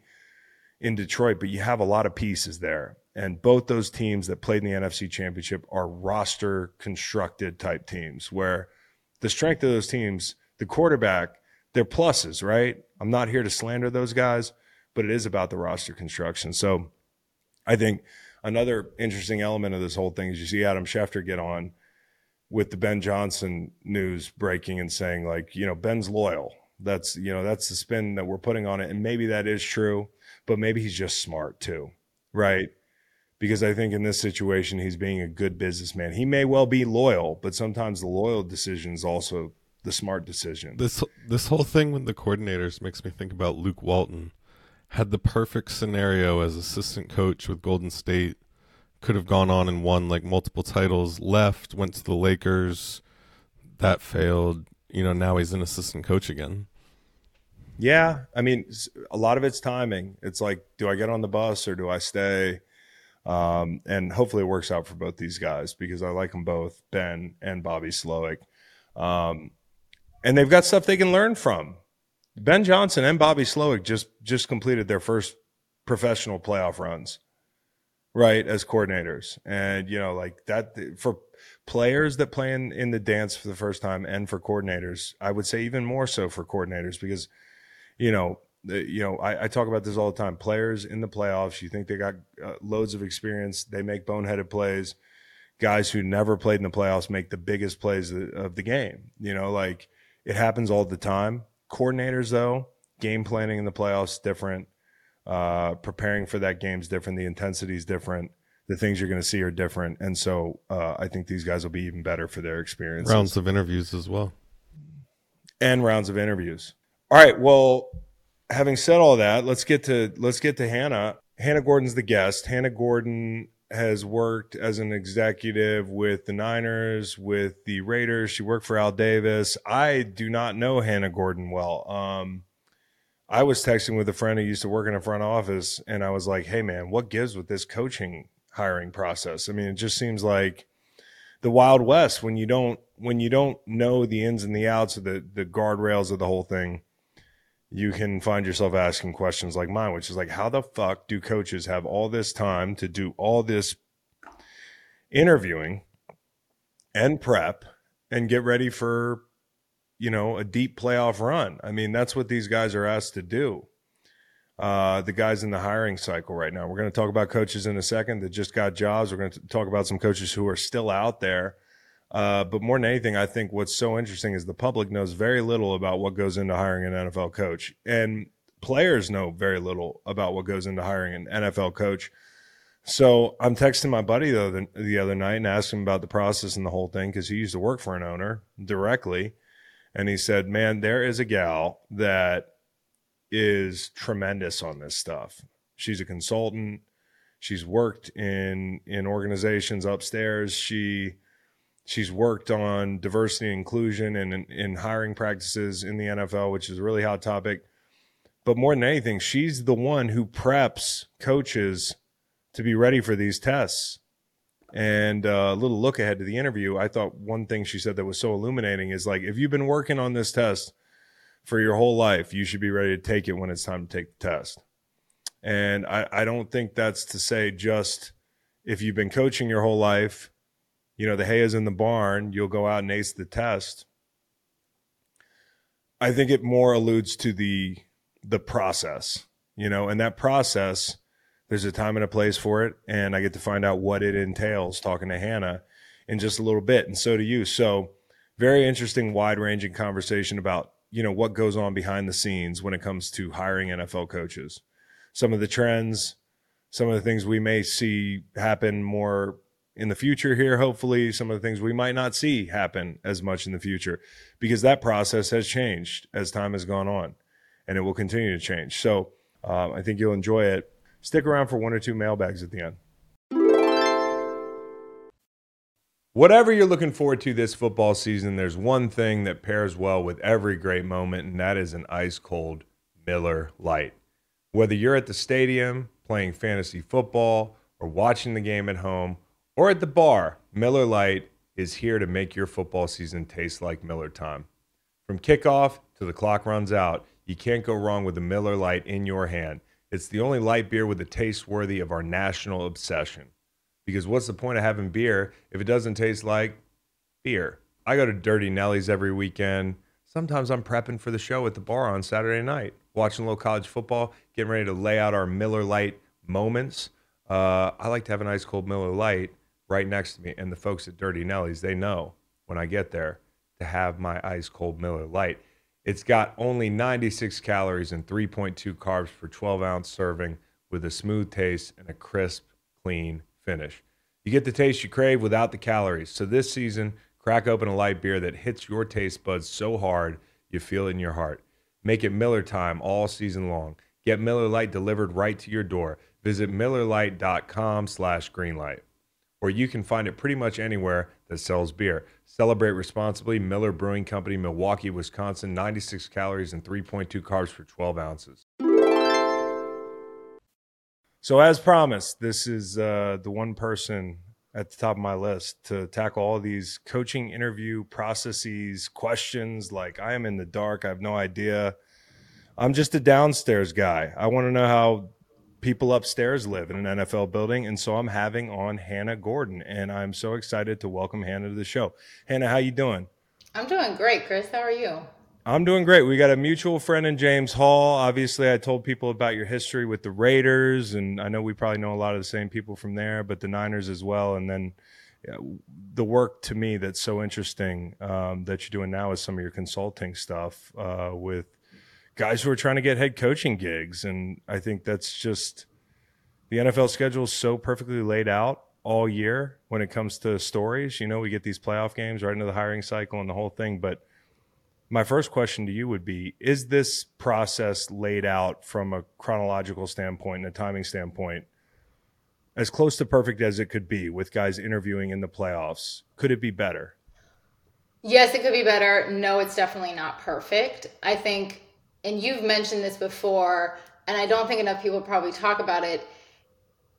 in Detroit, but you have a lot of pieces there. And both those teams that played in the NFC Championship are roster constructed type teams where the strength of those teams, the quarterback, they're pluses, right? I'm not here to slander those guys, but it is about the roster construction. So I think another interesting element of this whole thing is you see Adam Schefter get on with the Ben Johnson news breaking and saying, like, you know, Ben's loyal. That's, you know, that's the spin that we're putting on it. And maybe that is true, but maybe he's just smart too, right? Because I think in this situation, he's being a good businessman. He may well be loyal, but sometimes the loyal decision is also the smart decision. This this whole thing with the coordinators makes me think about Luke Walton. Had the perfect scenario as assistant coach with Golden State, could have gone on and won like multiple titles, left, went to the Lakers, that failed. You know, now he's an assistant coach again. Yeah, I mean, a lot of it's timing. It's like, do I get on the bus or do I stay? Um, and hopefully it works out for both these guys because I like them both, Ben and Bobby Slowik. Um, and they've got stuff they can learn from. Ben Johnson and Bobby Slowik just just completed their first professional playoff runs, right, as coordinators. And you know, like that for players that play in, in the dance for the first time and for coordinators, I would say even more so for coordinators because you know, you know, I, I talk about this all the time. Players in the playoffs, you think they got uh, loads of experience, they make boneheaded plays. Guys who never played in the playoffs make the biggest plays of the game. You know, like it happens all the time. Coordinators, though, game planning in the playoffs different. Uh, preparing for that game's different. The intensity is different. The things you're going to see are different, and so uh, I think these guys will be even better for their experience Rounds of interviews as well. and rounds of interviews. All right. Well, having said all that, let's get to let's get to Hannah. Hannah Gordon's the guest. Hannah Gordon has worked as an executive with the Niners, with the Raiders. She worked for Al Davis. I do not know Hannah Gordon well. Um, I was texting with a friend who used to work in a front office, and I was like, "Hey, man, what gives with this coaching hiring process? I mean, it just seems like the Wild West when you don't when you don't know the ins and the outs of the the guardrails of the whole thing." You can find yourself asking questions like mine, which is like, how the fuck do coaches have all this time to do all this interviewing and prep and get ready for, you know, a deep playoff run? I mean, that's what these guys are asked to do. Uh, the guys in the hiring cycle right now. We're going to talk about coaches in a second that just got jobs. We're going to talk about some coaches who are still out there. Uh, but more than anything, I think what's so interesting is the public knows very little about what goes into hiring an NFL coach, and players know very little about what goes into hiring an NFL coach. So I'm texting my buddy the, the other night and asked him about the process and the whole thing because he used to work for an owner directly, and he said, "Man, there is a gal that is tremendous on this stuff. She's a consultant. She's worked in in organizations upstairs. She." She's worked on diversity and inclusion and in, in hiring practices in the NFL, which is a really hot topic. but more than anything, she's the one who preps coaches to be ready for these tests. And uh, a little look ahead to the interview, I thought one thing she said that was so illuminating is like, if you've been working on this test for your whole life, you should be ready to take it when it's time to take the test. And I, I don't think that's to say just if you've been coaching your whole life, you know, the hay is in the barn, you'll go out and ace the test. I think it more alludes to the the process, you know, and that process, there's a time and a place for it, and I get to find out what it entails talking to Hannah in just a little bit, and so do you. So, very interesting, wide ranging conversation about you know what goes on behind the scenes when it comes to hiring NFL coaches, some of the trends, some of the things we may see happen more in the future here hopefully some of the things we might not see happen as much in the future because that process has changed as time has gone on and it will continue to change. So um, i think you'll enjoy it. Stick around for one or two mailbags at the end. Whatever you're looking forward to this football season there's one thing that pairs well with every great moment and that is an ice cold Miller Lite whether you're at the stadium playing fantasy football or watching the game at home or at the bar, Miller Lite is here to make your football season taste like Miller time. From kickoff to the clock runs out, you can't go wrong with a Miller Lite in your hand. It's the only light beer with a taste worthy of our national obsession. Because what's the point of having beer if it doesn't taste like beer? I go to Dirty Nelly's every weekend. Sometimes I'm prepping for the show at the bar on Saturday night, watching a little college football, getting ready to lay out our Miller Lite moments. Uh, I like to have an ice cold Miller Lite right next to me. And the folks at Dirty Nelly's, they know when I get there to have my ice cold Miller Lite. It's got only 96 calories and 3.2 carbs per 12 ounce serving with a smooth taste and a crisp, clean finish. You get the taste you crave without the calories. So this season, crack open a light beer that hits your taste buds so hard you feel it in your heart. Make it Miller time all season long. Get Miller Lite delivered right to your door. Visit MillerLite.com slash greenlight or you can find it pretty much anywhere that sells beer. Celebrate responsibly. Miller Brewing Company, Milwaukee, Wisconsin. 96 calories and 3.2 carbs for 12 ounces. So, as promised, this is uh, the one person at the top of my list to tackle all these coaching interview processes, questions. Like, I am in the dark. I have no idea. I'm just a downstairs guy. I want to know how people upstairs live in an NFL building, and so I'm having on Hannah Gordon, and I'm so excited to welcome Hannah to the show. Hannah, how you doing? I'm doing great, Chris. How are you? I'm doing great. We got a mutual friend in James Hall. Obviously, I told people about your history with the Raiders, and I know we probably know a lot of the same people from there, but the Niners as well. And then the work to me that's so interesting um, that you're doing now is some of your consulting stuff uh, with guys who are trying to get head coaching gigs. And I think that's just the NFL schedule is so perfectly laid out all year when it comes to stories. You know, we get these playoff games right into the hiring cycle and the whole thing. But my first question to you would be Is this process laid out from a chronological standpoint and a timing standpoint as close to perfect as it could be with guys interviewing in the playoffs? Could it be better? Yes, it could be better. No, it's definitely not perfect. I think, and you've mentioned this before, and I don't think enough people probably talk about it.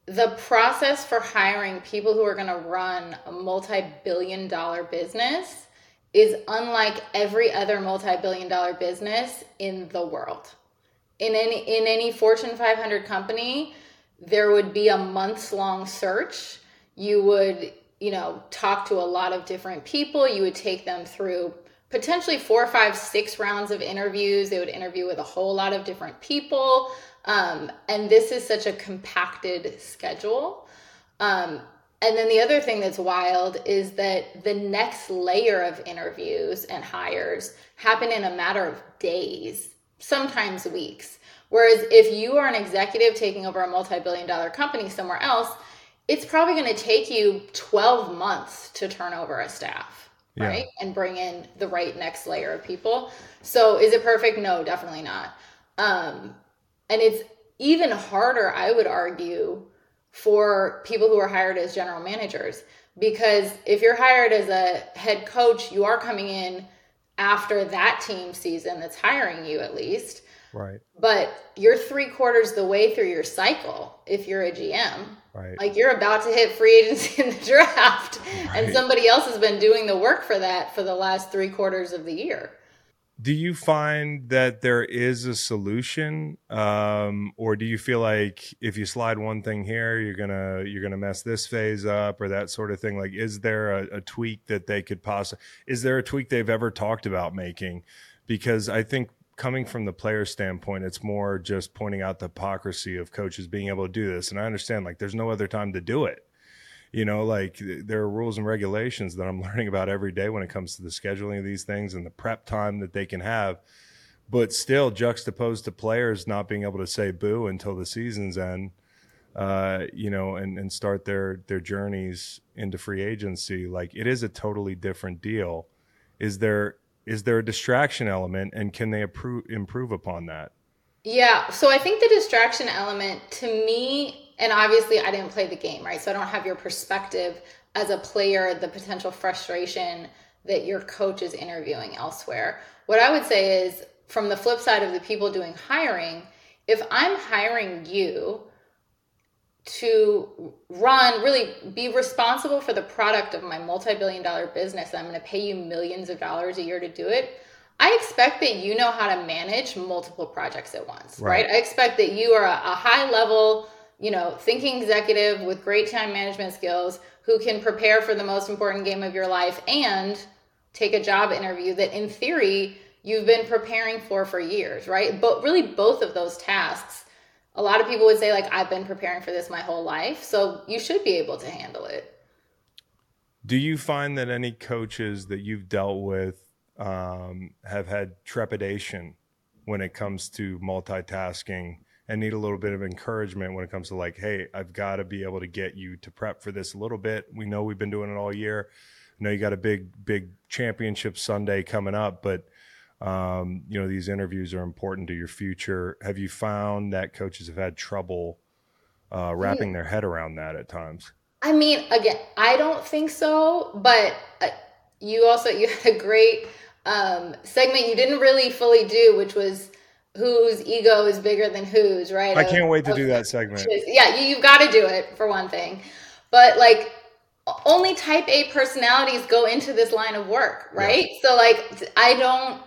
The process for hiring people who are going to run a multi billion dollar business is unlike every other multi-billion dollar business in the world. In any in any Fortune 500 company, there would be a months long search. You would, you know, talk to a lot of different people. You would take them through potentially four, five, six rounds of interviews. They would interview with a whole lot of different people. Um, and this is such a compacted schedule. Um, and then the other thing that's wild is that the next layer of interviews and hires happen in a matter of days, sometimes weeks. Whereas if you are an executive taking over a multi billion dollar company somewhere else, it's probably going to take you 12 months to turn over a staff, Yeah. right? And bring in the right next layer of people. So is it perfect? No, definitely not. Um, and it's even harder, I would argue, for people who are hired as general managers because if you're hired as a head coach you are coming in after that team season that's hiring you at least Right. but you're three quarters the way through your cycle if you're a GM. Right. Like you're about to hit free agency in the *laughs* draft, and somebody else has been doing the work for that for the last three quarters of the year. Do you find that there is a solution, um, or do you feel like if you slide one thing here, you're gonna you're gonna mess this phase up, or that sort of thing? Like, is there a, a tweak that they could possibly? Is there a tweak they've ever talked about making? Because I think coming from the player standpoint, it's more just pointing out the hypocrisy of coaches being able to do this. And I understand, like, there's no other time to do it. You know like there are rules and regulations that i'm *laughs* learning about every day when it comes to the scheduling of these things and the prep time that they can have. But still juxtaposed to players not being able to say boo until the season's end uh, you know and, and start their their journeys into free agency like it is a totally different deal. Is there is there a distraction element and can they improve improve upon that Yeah, so I think the distraction element to me, and obviously I didn't play the game, right? So I don't have your perspective as a player, the potential frustration that your coach is interviewing elsewhere. What I would say is, from the flip side of the people doing hiring, if I'm hiring you to run, really be responsible for the product of my multi billion dollar business, and I'm going to pay you millions of dollars a year to do it. I expect that you know how to manage multiple projects at once, right? Right. I expect that you are a, a high level, you know, thinking executive with great time management skills who can prepare for the most important game of your life and take a job interview that in theory you've been preparing for for years, right? But really both of those tasks a lot of people would say like I've been preparing for this my whole life, so you should be able to handle it. Do you find that any coaches that you've dealt with um, have had trepidation when it comes to multitasking and need a little bit of encouragement when it comes to like, hey, I've got to be able to get you to prep for this a little bit. We know we've been doing it all year. I know you got a big, big championship Sunday coming up, but um, you know these interviews are important to your future. Have you found that coaches have had trouble uh, wrapping their head around that at times? I mean, again, I don't think so, but uh, you also *laughs* you had a great um, segment you didn't really fully do, which was whose ego is bigger than whose, right? I Of- can't wait to of- do that *laughs* segment. Yeah, you, you've got to do it for one thing, but like only type A personalities go into this line of work, right? So like I don't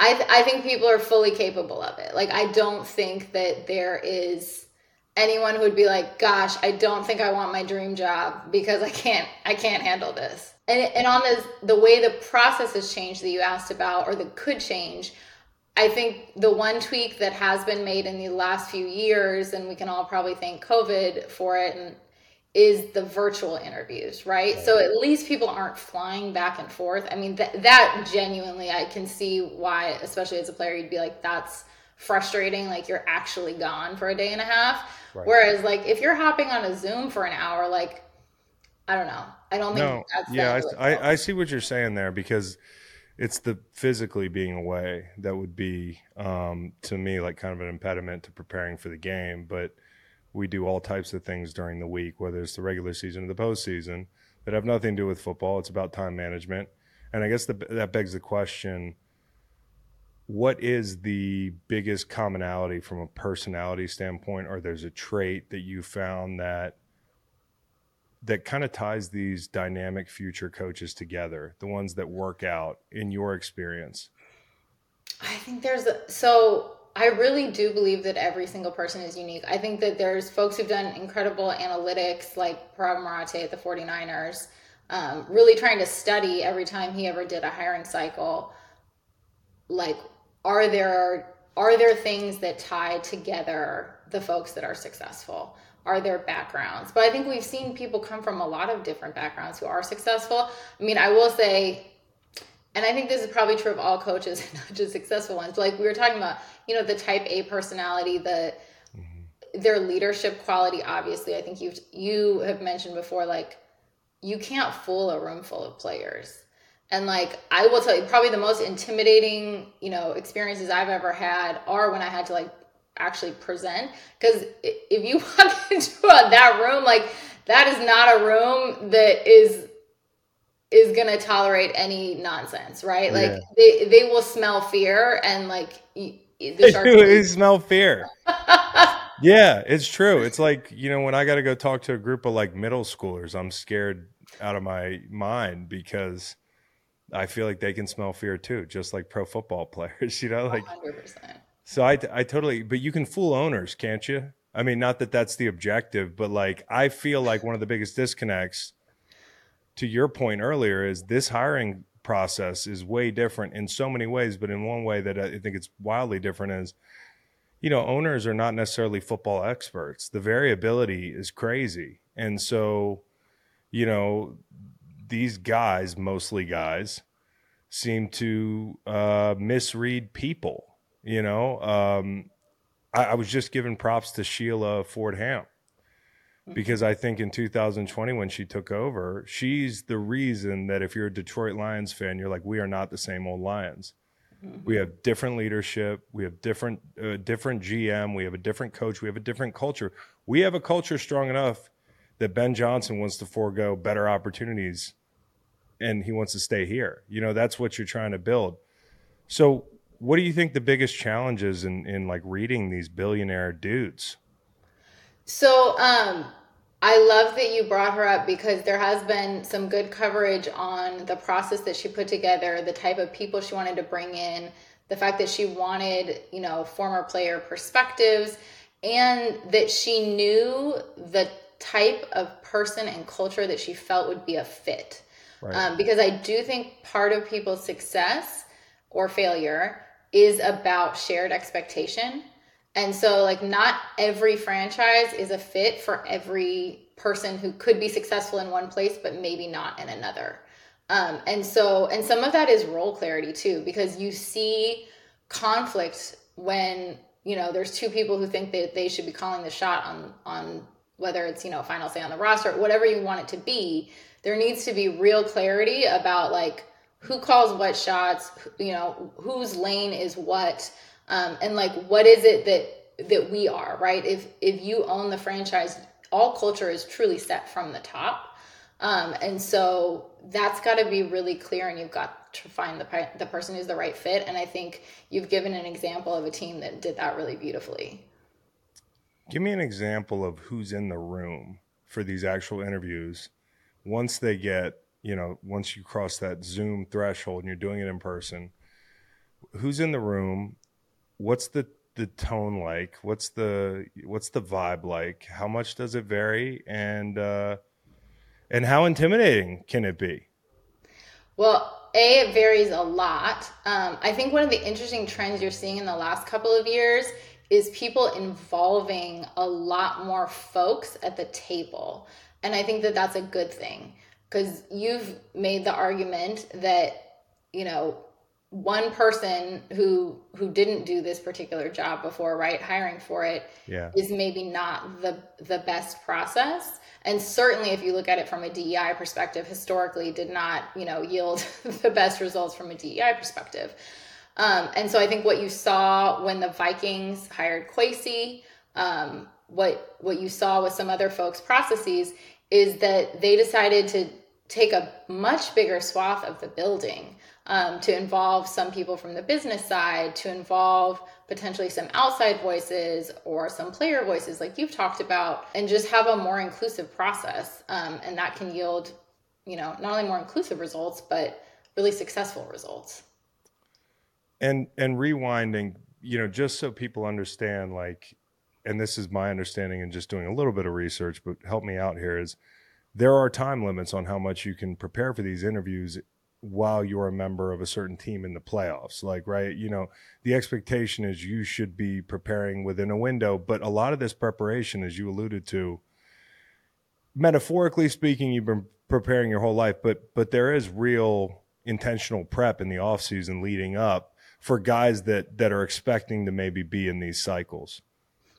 I th- I think people are fully capable of it. Like I don't think that there is anyone who would be like, "Gosh, I don't think I want my dream job because I can't I can't handle this." And and on this the way the process has changed that you asked about or that could change, I think the one tweak that has been made in the last few years, and we can all probably thank COVID for it, and is the virtual interviews, right? So at least people aren't flying back and forth. I mean, that that genuinely, I can see why, especially as a player, you'd be like, that's frustrating. Like you're actually gone for a day and a half. Right. Whereas, like if you're hopping on a Zoom for an hour, like I don't know, I don't think No, that's yeah, that I, I, I see what you're saying there because it's the physically being away that would be um, to me like kind of an impediment to preparing for the game. But we do all types of things during the week, whether it's the regular season or the postseason, that have nothing to do with football. It's about time management, and I guess the, that begs the question: What is the biggest commonality from a personality standpoint, or there's a trait that you found that that kind of ties these dynamic future coaches together, the ones that work out in your experience? I think there's a, so I really do believe that every single person is unique. I think that there's folks who've done incredible analytics like Paraag Marathe at the 49ers, um, really trying to study every time he ever did a hiring cycle. Like, are there are there things that tie together the folks that are successful? Are there backgrounds? But I think we've seen people come from a lot of different backgrounds who are successful. I mean, I will say and I think this is probably true of all coaches, *laughs* not just successful ones. Like we were talking about, you know, the type A personality, the mm-hmm. their leadership quality. Obviously, I think you you have mentioned before, like you can't fool a room full of players. And like I will tell you, probably the most intimidating, you know, experiences I've ever had are when I had to like actually present. Because if you *laughs* walk into that room, like that is not a room that is is gonna tolerate any nonsense, right? Like Yeah. they they will smell fear and like the *laughs* sharks they smell fear. *laughs* yeah, it's true. It's like you know when I got to go talk to a group of like middle schoolers, I'm scared out of my mind because I feel like they can smell fear too, just like pro football *laughs* players. You know, like 100%. so I, I totally, but you can fool owners, can't you? I mean, not that that's the objective, but like I feel like one of the biggest disconnects to your point earlier is this hiring process is way different in so many ways, but in one way that I think it's wildly different is, you know, owners are not necessarily football experts. The variability is crazy. And so, you know, these guys, mostly guys, seem to uh, misread people. You know, um, I, I was just giving props to Sheila Ford Hamp because I think in 2020 when she took over, she's the reason that if you're a Detroit Lions fan, you're like, we are not the same old Lions. We have different leadership. We have different uh, different GM. We have a different coach. We have a different culture. We have a culture strong enough that Ben Johnson wants to forego better opportunities, and he wants to stay here. You know, that's what you're trying to build. So, what do you think the biggest challenge is in in like reading these billionaire dudes? So, um, I love that you brought her up because there has been some good coverage on the process that she put together, the type of people she wanted to bring in, the fact that she wanted, you know, former player perspectives, and that she knew the type of person and culture that she felt would be a fit. Right. Um, because I do think part of people's success or failure is about shared expectation. And so, like, not every franchise is a fit for every person who could be successful in one place, but maybe not in another. Um, and so, and some of that is role clarity too, because you see conflict when you know there's two people who think that they should be calling the shot on on whether it's you know final say on the roster, whatever you want it to be. There needs to be real clarity about like who calls what shots, you know, whose lane is what um, and like what is it that that we are right if if you own the franchise all culture is truly set from the top um, and so that's got to be really clear and you've got to find the, the person who's the right fit and i think you've given an example of a team that did that really beautifully Give me an example of who's in the room for these actual interviews once they get, you know, once you cross that Zoom threshold and you're doing it in person. Who's in the room? What's the the tone like? What's the what's the vibe like? How much does it vary? And uh and how intimidating can it be? Well, A, it varies a lot. Um, I think one of the interesting trends you're seeing in the last couple of years is people involving a lot more folks at the table. And I think that that's a good thing because you've made the argument that, you know, one person who who didn't do this particular job before right hiring for it Yeah. is maybe not the the best process. And certainly if you look at it from a DEI perspective historically did not you know yield *laughs* the best results from a DEI perspective. Um, and so I think what you saw when the Vikings hired Kwesi um, what what you saw with some other folks processes is that they decided to take a much bigger swath of the building um, to involve some people from the business side, to involve potentially some outside voices or some player voices, like you've talked about, and just have a more inclusive process. Um, and that can yield, you know, not only more inclusive results, but really successful results. and and rewinding you know just so people understand like and this is my understanding and just doing a little bit of research but help me out here is there are time limits on how much you can prepare for these interviews while you're a member of a certain team in the playoffs. Like right you know the expectation is you should be preparing within a window but a lot of this preparation as you alluded to metaphorically speaking you've been preparing your whole life but but there is real intentional prep in the off season leading up for guys that that are expecting to maybe be in these cycles.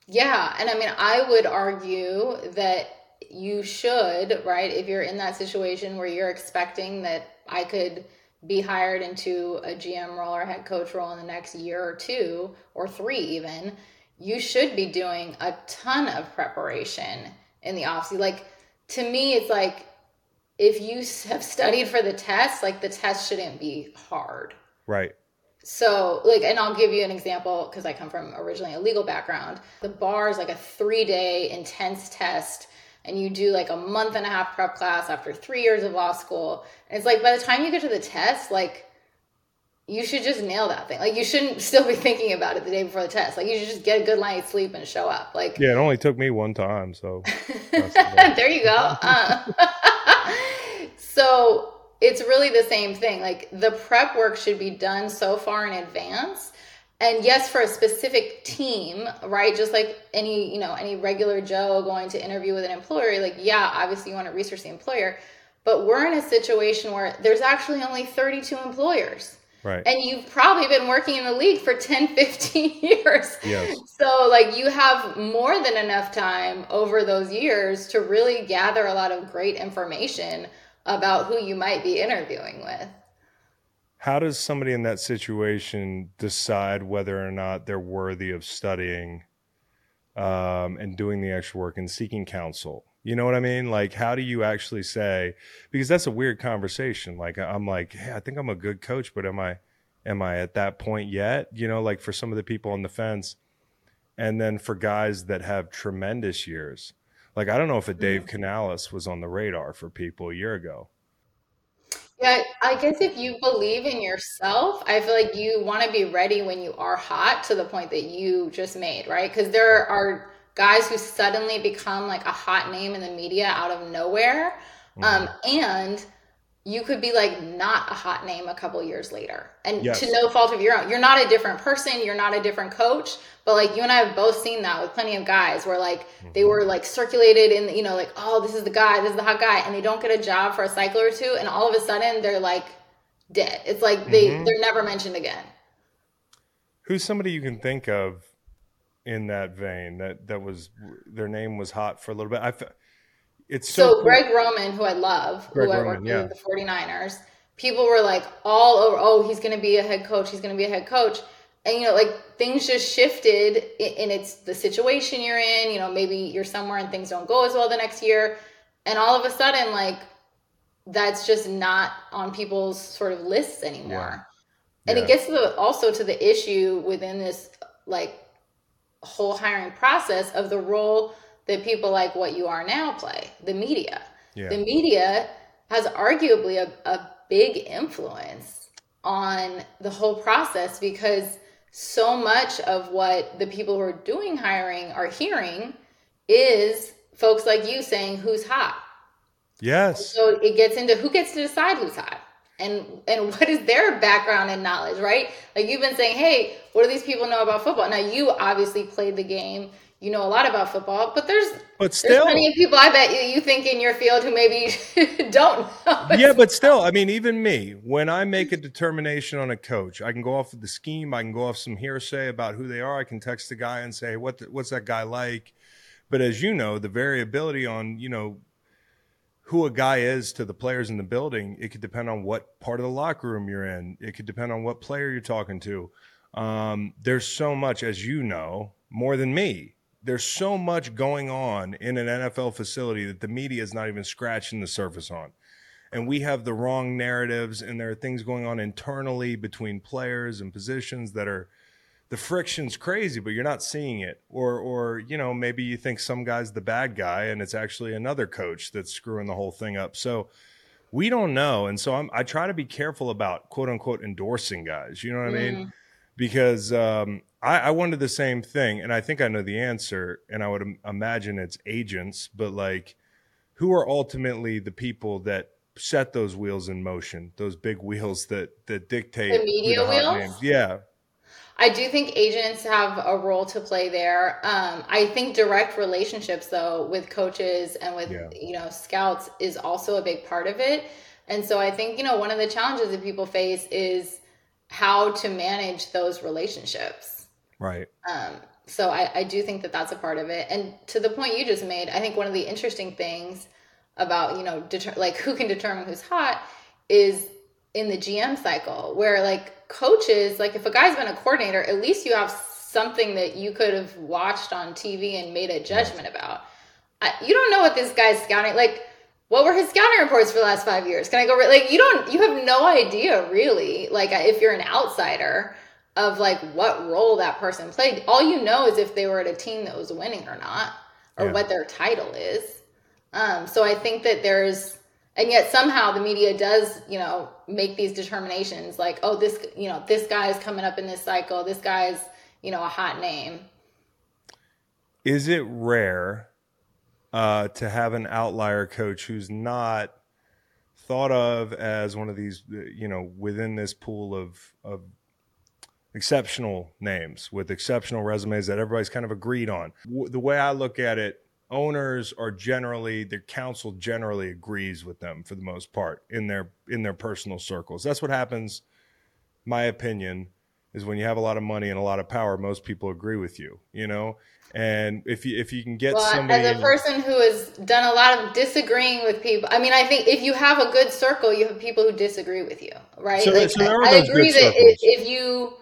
Yeah, and I mean, I would argue that you should, right? If you're in that situation where you're expecting that I could be hired into a GM role or head coach role in the next year or two or three, even, you should be doing a ton of preparation in the offseason. Like, to me, it's like if you have studied for the test, like the test shouldn't be hard. right So, like, and I'll give you an example because I come from originally a legal background. The bar is like a three day intense test, and you do like a month and a half prep class after three years of law school. And it's like by the time you get to the test, like, you should just nail that thing. Like, you shouldn't *laughs* still be thinking about it the day before the test. Like, you should just get a good night's sleep and show up. Like, Yeah, it only took me one time, so *laughs* there you go. Uh, *laughs* so it's really the same thing. Like the prep work should be done so far in advance. And yes, for a specific team, right? Just like any, you know, any regular Joe going to interview with an employer, like, yeah, obviously you want to research the employer, but we're in a situation where there's actually only 32 employers. Right. And you've probably been working in the league for 10, 15 *laughs* years. Yes. So, like, you have more than enough time over those years to really gather a lot of great information about who you might be interviewing with. How does somebody in that situation decide whether or not they're worthy of studying um, and doing the extra work and seeking counsel? You know what I mean? Like, how do you actually say? Because that's a weird conversation. Like, I'm like, hey, I think I'm a good coach, but am I, am I at that point yet? You know, like for some of the people on the fence, and then for guys that have tremendous years, like I don't know if a Dave Canales was on the radar for people a year ago. Yeah, I guess if you believe in yourself, I feel like you want to be ready when you are hot to the point that you just made, right? Because there are guys who suddenly become like a hot name in the media out of nowhere. Um, and you could be like not a hot name a couple years later and Yes. to no fault of your own. You're not a different person, you're not a different coach, but like you and I have both seen that with plenty of guys where like they were like circulated in, you know, like, oh, this is the guy, this is the hot guy, and they don't get a job for a cycle or two, and all of a sudden they're like dead. It's like they Mhm. they're never mentioned again. Who's somebody you can think of in that vein that that was their name was hot for a little bit? I, it's so, So, cool. Greg Roman, who I love, Greg who I Roman, worked yeah. with the 49ers, people were like all over, oh, he's going to be a head coach. He's going to be a head coach. And, you know, like things just shifted and it's the situation you're in. You know, maybe you're somewhere and things don't go as well the next year. And all of a sudden, like, that's just not on people's sort of lists anymore. And Yeah. it gets to the, also to the issue within this, like, whole hiring process of the role that people like what you are now play the media Yeah. the media has arguably a, a big influence on the whole process because so much of what the people who are doing hiring are hearing is folks like you saying who's hot yes. so it gets into who gets to decide who's hot and and *laughs* what is their background and knowledge, right? Like you've been saying, hey, what do these people know about football? Now you obviously played the game. You know a lot about football, but there's But there's still, plenty of people I bet you, you think in your field who maybe *laughs* don't know. yeah, but still, I mean, even me, when I make a determination on a coach, I can go off of the scheme. I can go off some hearsay about who they are. I can text the guy and say, "What? The, what's that guy like?" But as you know, the variability on you know who a guy is to the players in the building, it could depend on what part of the locker room you're in. It could depend on what player you're talking to. Um, there's so much, as you know, more than me. There's so much going on in an NFL facility that the media is not even scratching the surface on. And we have the wrong narratives, and there are things going on internally between players and positions that are the friction's crazy, but you're not seeing it. Or, or you know, maybe you think some guy's the bad guy, and it's actually another coach that's screwing the whole thing up. So we don't know, and so I'm, I try to be careful about quote unquote endorsing guys. You know what I mean? Mm. Because um, I, I wondered the same thing, and I think I know the answer, and I would im- imagine it's agents, but like, who are ultimately the people that set those wheels in motion, those big *laughs* wheels that that dictate The media hot wheels? Yeah, I do think agents have a role to play there. Um, I think direct relationships, though, with coaches and with Yeah. you know scouts is also a big part of it. And so I think you know one of the challenges that people face is how to manage those relationships. Right. Um, so I, I do think that that's a part of it. And to the point you just made, I think one of the interesting things about you know deter- like who can determine who's hot is in the GM cycle where like coaches like if a guy's been a coordinator, at least you have something that you could have watched on TV and made a judgment about. I, you don't know what this guy's scouting like. what were his scouting reports for the last five years? Can I go re- like you don't you have no idea really like if you're an outsider of like what role that person played. All you know is if they were at a team that was winning or not, or Yeah. what their title is. Um, so I think that there's and yet somehow the media does you know make these determinations like oh this you know this guy is coming up in this cycle this guy's you know a hot name Is it rare uh, to have an outlier coach who's not thought of as one of these, uh, you know, within this pool of of exceptional names with exceptional resumes that everybody's kind of agreed on? W- The way I look at it, owners are generally their council generally agrees with them for the most part in their in their personal circles. That's what happens. My opinion is when you have a lot of money and a lot of power, most people agree with you. You know, and if you if you can get well somebody, as a person who has done a lot of disagreeing with people i mean i think if you have a good circle you have people who disagree with you right So- like so i those agree good that if you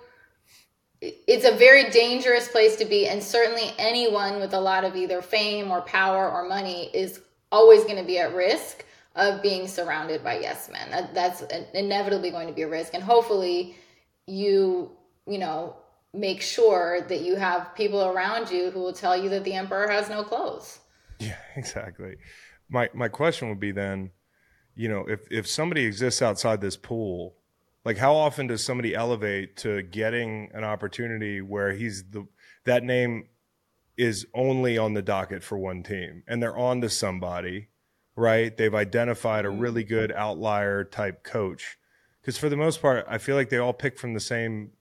it's a very dangerous place to be and certainly anyone with a lot of either fame or power or money is always going to be at risk of being surrounded by yes men that, that's inevitably going to be a risk and hopefully you you know make sure that you have people around you who will tell you that the emperor has no clothes Yeah, *laughs* exactly. My my question would be then, you know, if if somebody exists outside this pool, like how often does somebody elevate to getting an opportunity where he's the that name is only on the docket for one team and they're on to somebody, right? They've identified a mm-hmm. really good outlier type coach. Cuz for the most part, I feel like they all pick from the same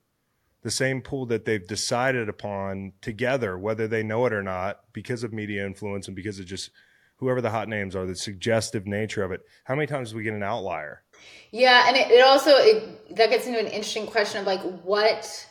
the same pool that they've decided upon together, whether they know it or not, because of media influence and because of just whoever the hot names are, the suggestive nature of it. How many times do we get an outlier? Yeah, and it, it also it, that gets into an interesting question of like what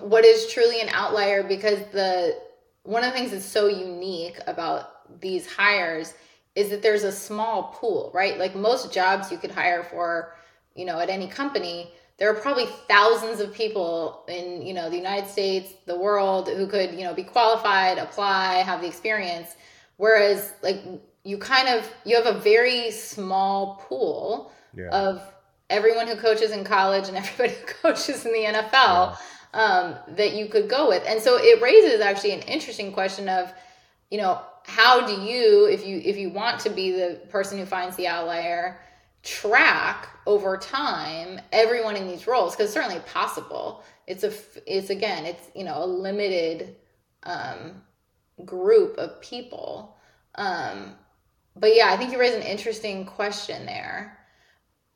what is truly an outlier because the one of the things that's so unique about these hires is that there's a small pool, right? Like most jobs you could hire for, you know, at any company, there are probably thousands of people in, you know, the United States, the world who could, you know, be qualified, apply, have the experience. Whereas like you kind of you have a very small pool Yeah. of everyone who coaches in college and *laughs* everybody who coaches in the NFL um, that you could go with. And so it raises actually an interesting question of, you know, how do you, if you if you want to be the person who finds the outlier, track over time everyone in these roles? Because certainly possible. It's a it's again it's you know a limited um, group of people. Um, but yeah, I think you raise an interesting question there.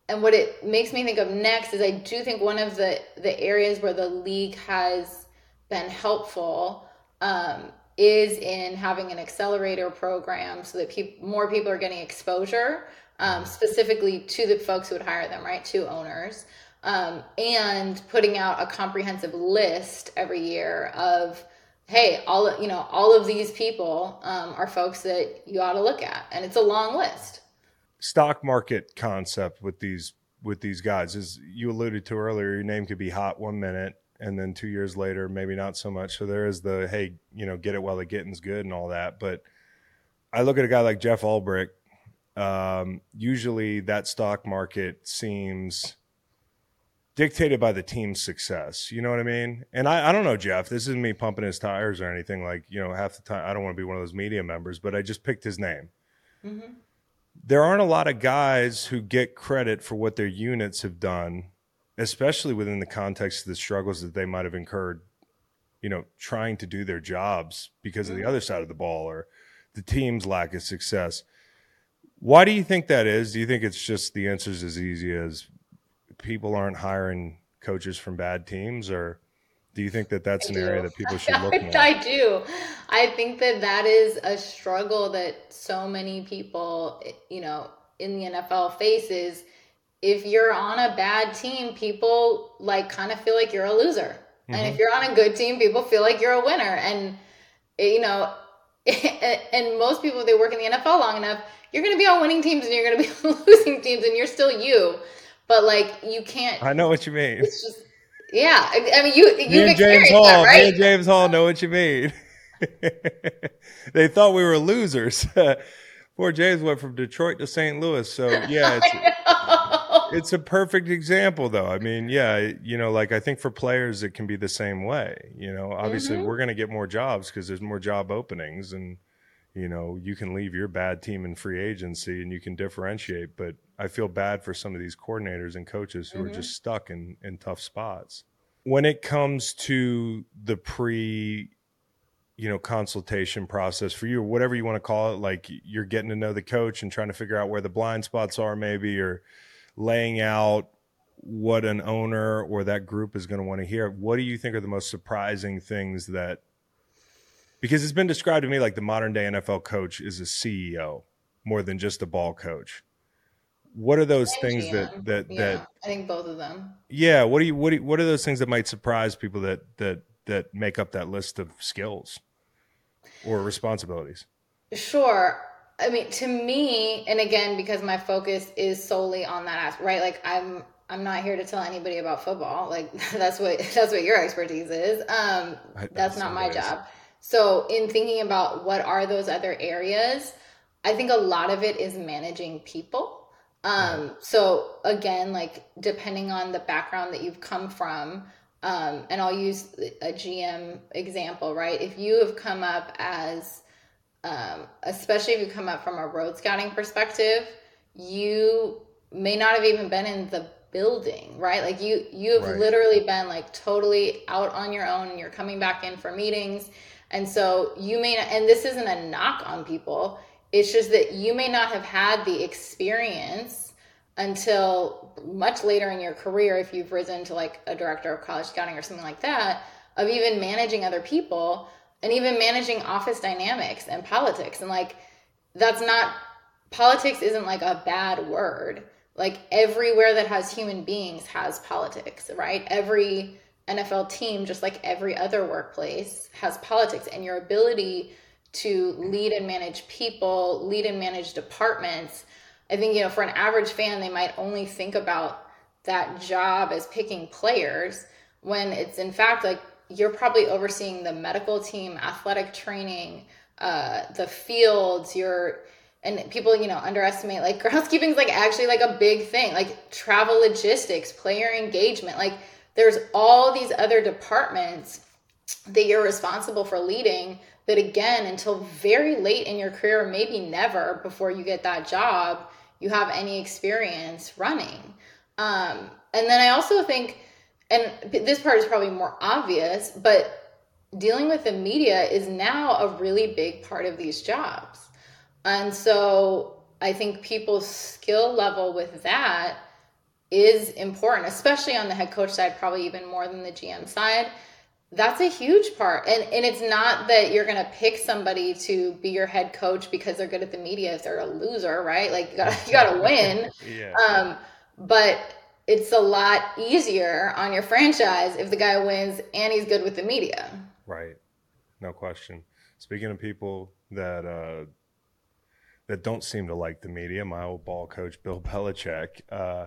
And what it makes me think of next is I do think one of the the areas where the league has been helpful um, is in having an accelerator program so that peop more people are getting exposure, um, specifically to the folks who would hire them, right? To owners, um, and putting out a comprehensive list every year of hey, all you know, all of these people um, are folks that you ought to look at, and it's a long list. Stock market concept with these with these guys as you alluded to earlier, your name could be hot one minute and then two years later, maybe not so much. So there is the hey, you know, get it while the getting's good and all that. But I look at a guy like Jeff Ulbrich. Um, usually, that stock market seems dictated by the team's success. You know what I mean? And I, I don't know, Jeff. This isn't me pumping his tires or anything. Like you know, half the time I don't want to be one of those media members, but I just picked his name. Mm-hmm. There aren't a lot of guys who get credit for what their units have done, especially within the context of the struggles that they might have incurred you know, trying to do their jobs because of the mm-hmm. other side of the ball or the team's lack of success. Why do you think that is? Do you think it's just the answer's as easy as people aren't hiring coaches from bad teams, or do you think that that's an area that people *laughs* should look at? I do. I think that that is a struggle that so many people, you know, in the NFL faces. If you're on a bad team, people like kind of feel like you're a loser. And Mm-hmm. if you're on a good team, people feel like you're a winner. And, you know, *laughs* and most people, they work in the NFL long enough, you're going to be on winning teams and you're going to be on *laughs* losing teams and you're still you. But like, you can't, I know what you mean. it's just, yeah. I I mean, you, you've and James Hall, that, me right? and James Hall know what you mean. *laughs* they thought we were losers. *laughs* Poor James went from Detroit to St. Louis. So yeah, *laughs* it's, it's a perfect example though. I mean, yeah, you know, like I think for players it can be the same way. You know, obviously Mhm. we're going to get more jobs because there's more job openings, and you know, you can leave your bad team in free agency and you can differentiate. But I feel bad for some of these coordinators and coaches who are Mhm. just stuck in in tough spots. When it comes to the pre you know consultation process for you or whatever you want to call it like you're getting to know the coach and trying to figure out where the blind spots are maybe or laying out what an owner or that group is going to want to hear what do you think are the most surprising things that because it's been described to me like the modern day NFL coach is a CEO more than just a ball coach what are those things that that yeah, that I think both of them. yeah what do you what do you, what are those things that might surprise people that that that make up that list of skills or responsibilities Sure. I mean, to me, and again, because my focus is solely on that aspect, right? Like, I'm I'm not here to tell anybody about football. Like, *laughs* that's what *laughs* that's what your expertise is. Um, I- that's not my job. So, in thinking about what are those other areas, I think a lot of it is managing people. Um, so again, like depending on the background that you've come from, um, and I'll use a GM example, right? If you have come up as um, especially if you come up from a road scouting perspective, you may not have even been in the building, right? Like you you have Right. literally been like totally out on your own and you're coming back in for meetings. And so you may not and this isn't a knock on people. It's just that you may not have had the experience until much later in your career if you've risen to like a director of college scouting or something like that of even managing other people and even managing office dynamics and politics. And like that's not politics isn't like a bad word. Like everywhere that has human beings has politics right? Every NFL team just like every other workplace has politics. And your ability to lead and manage people lead and manage departments. I think you know for an average fan they might only think about that job as picking players when it's in fact like you're probably overseeing the medical team athletic training uh, the fields you're and people you know underestimate like *laughs* groundskeeping is like actually like a big thing. Like travel logistics player engagement like there's all these other departments that you're responsible for leading that again until very late in your career maybe never before you get that job you have any experience running. Um, and then i also think and this part is probably more obvious but dealing with the media is now a really big part of these jobs. And so i think people's skill level with that is important especially on the head coach side probably even more than the gm side that's a huge part and and it's not that you're going to pick somebody to be your head coach because they're good at the media if they're a loser right like you got you got to win *laughs* yeah um but it's a lot easier on your franchise if the guy wins and he's good with the media Right. No question. Speaking of people that uh, that don't seem to like the media, my old ball coach Bill Belichick. Uh,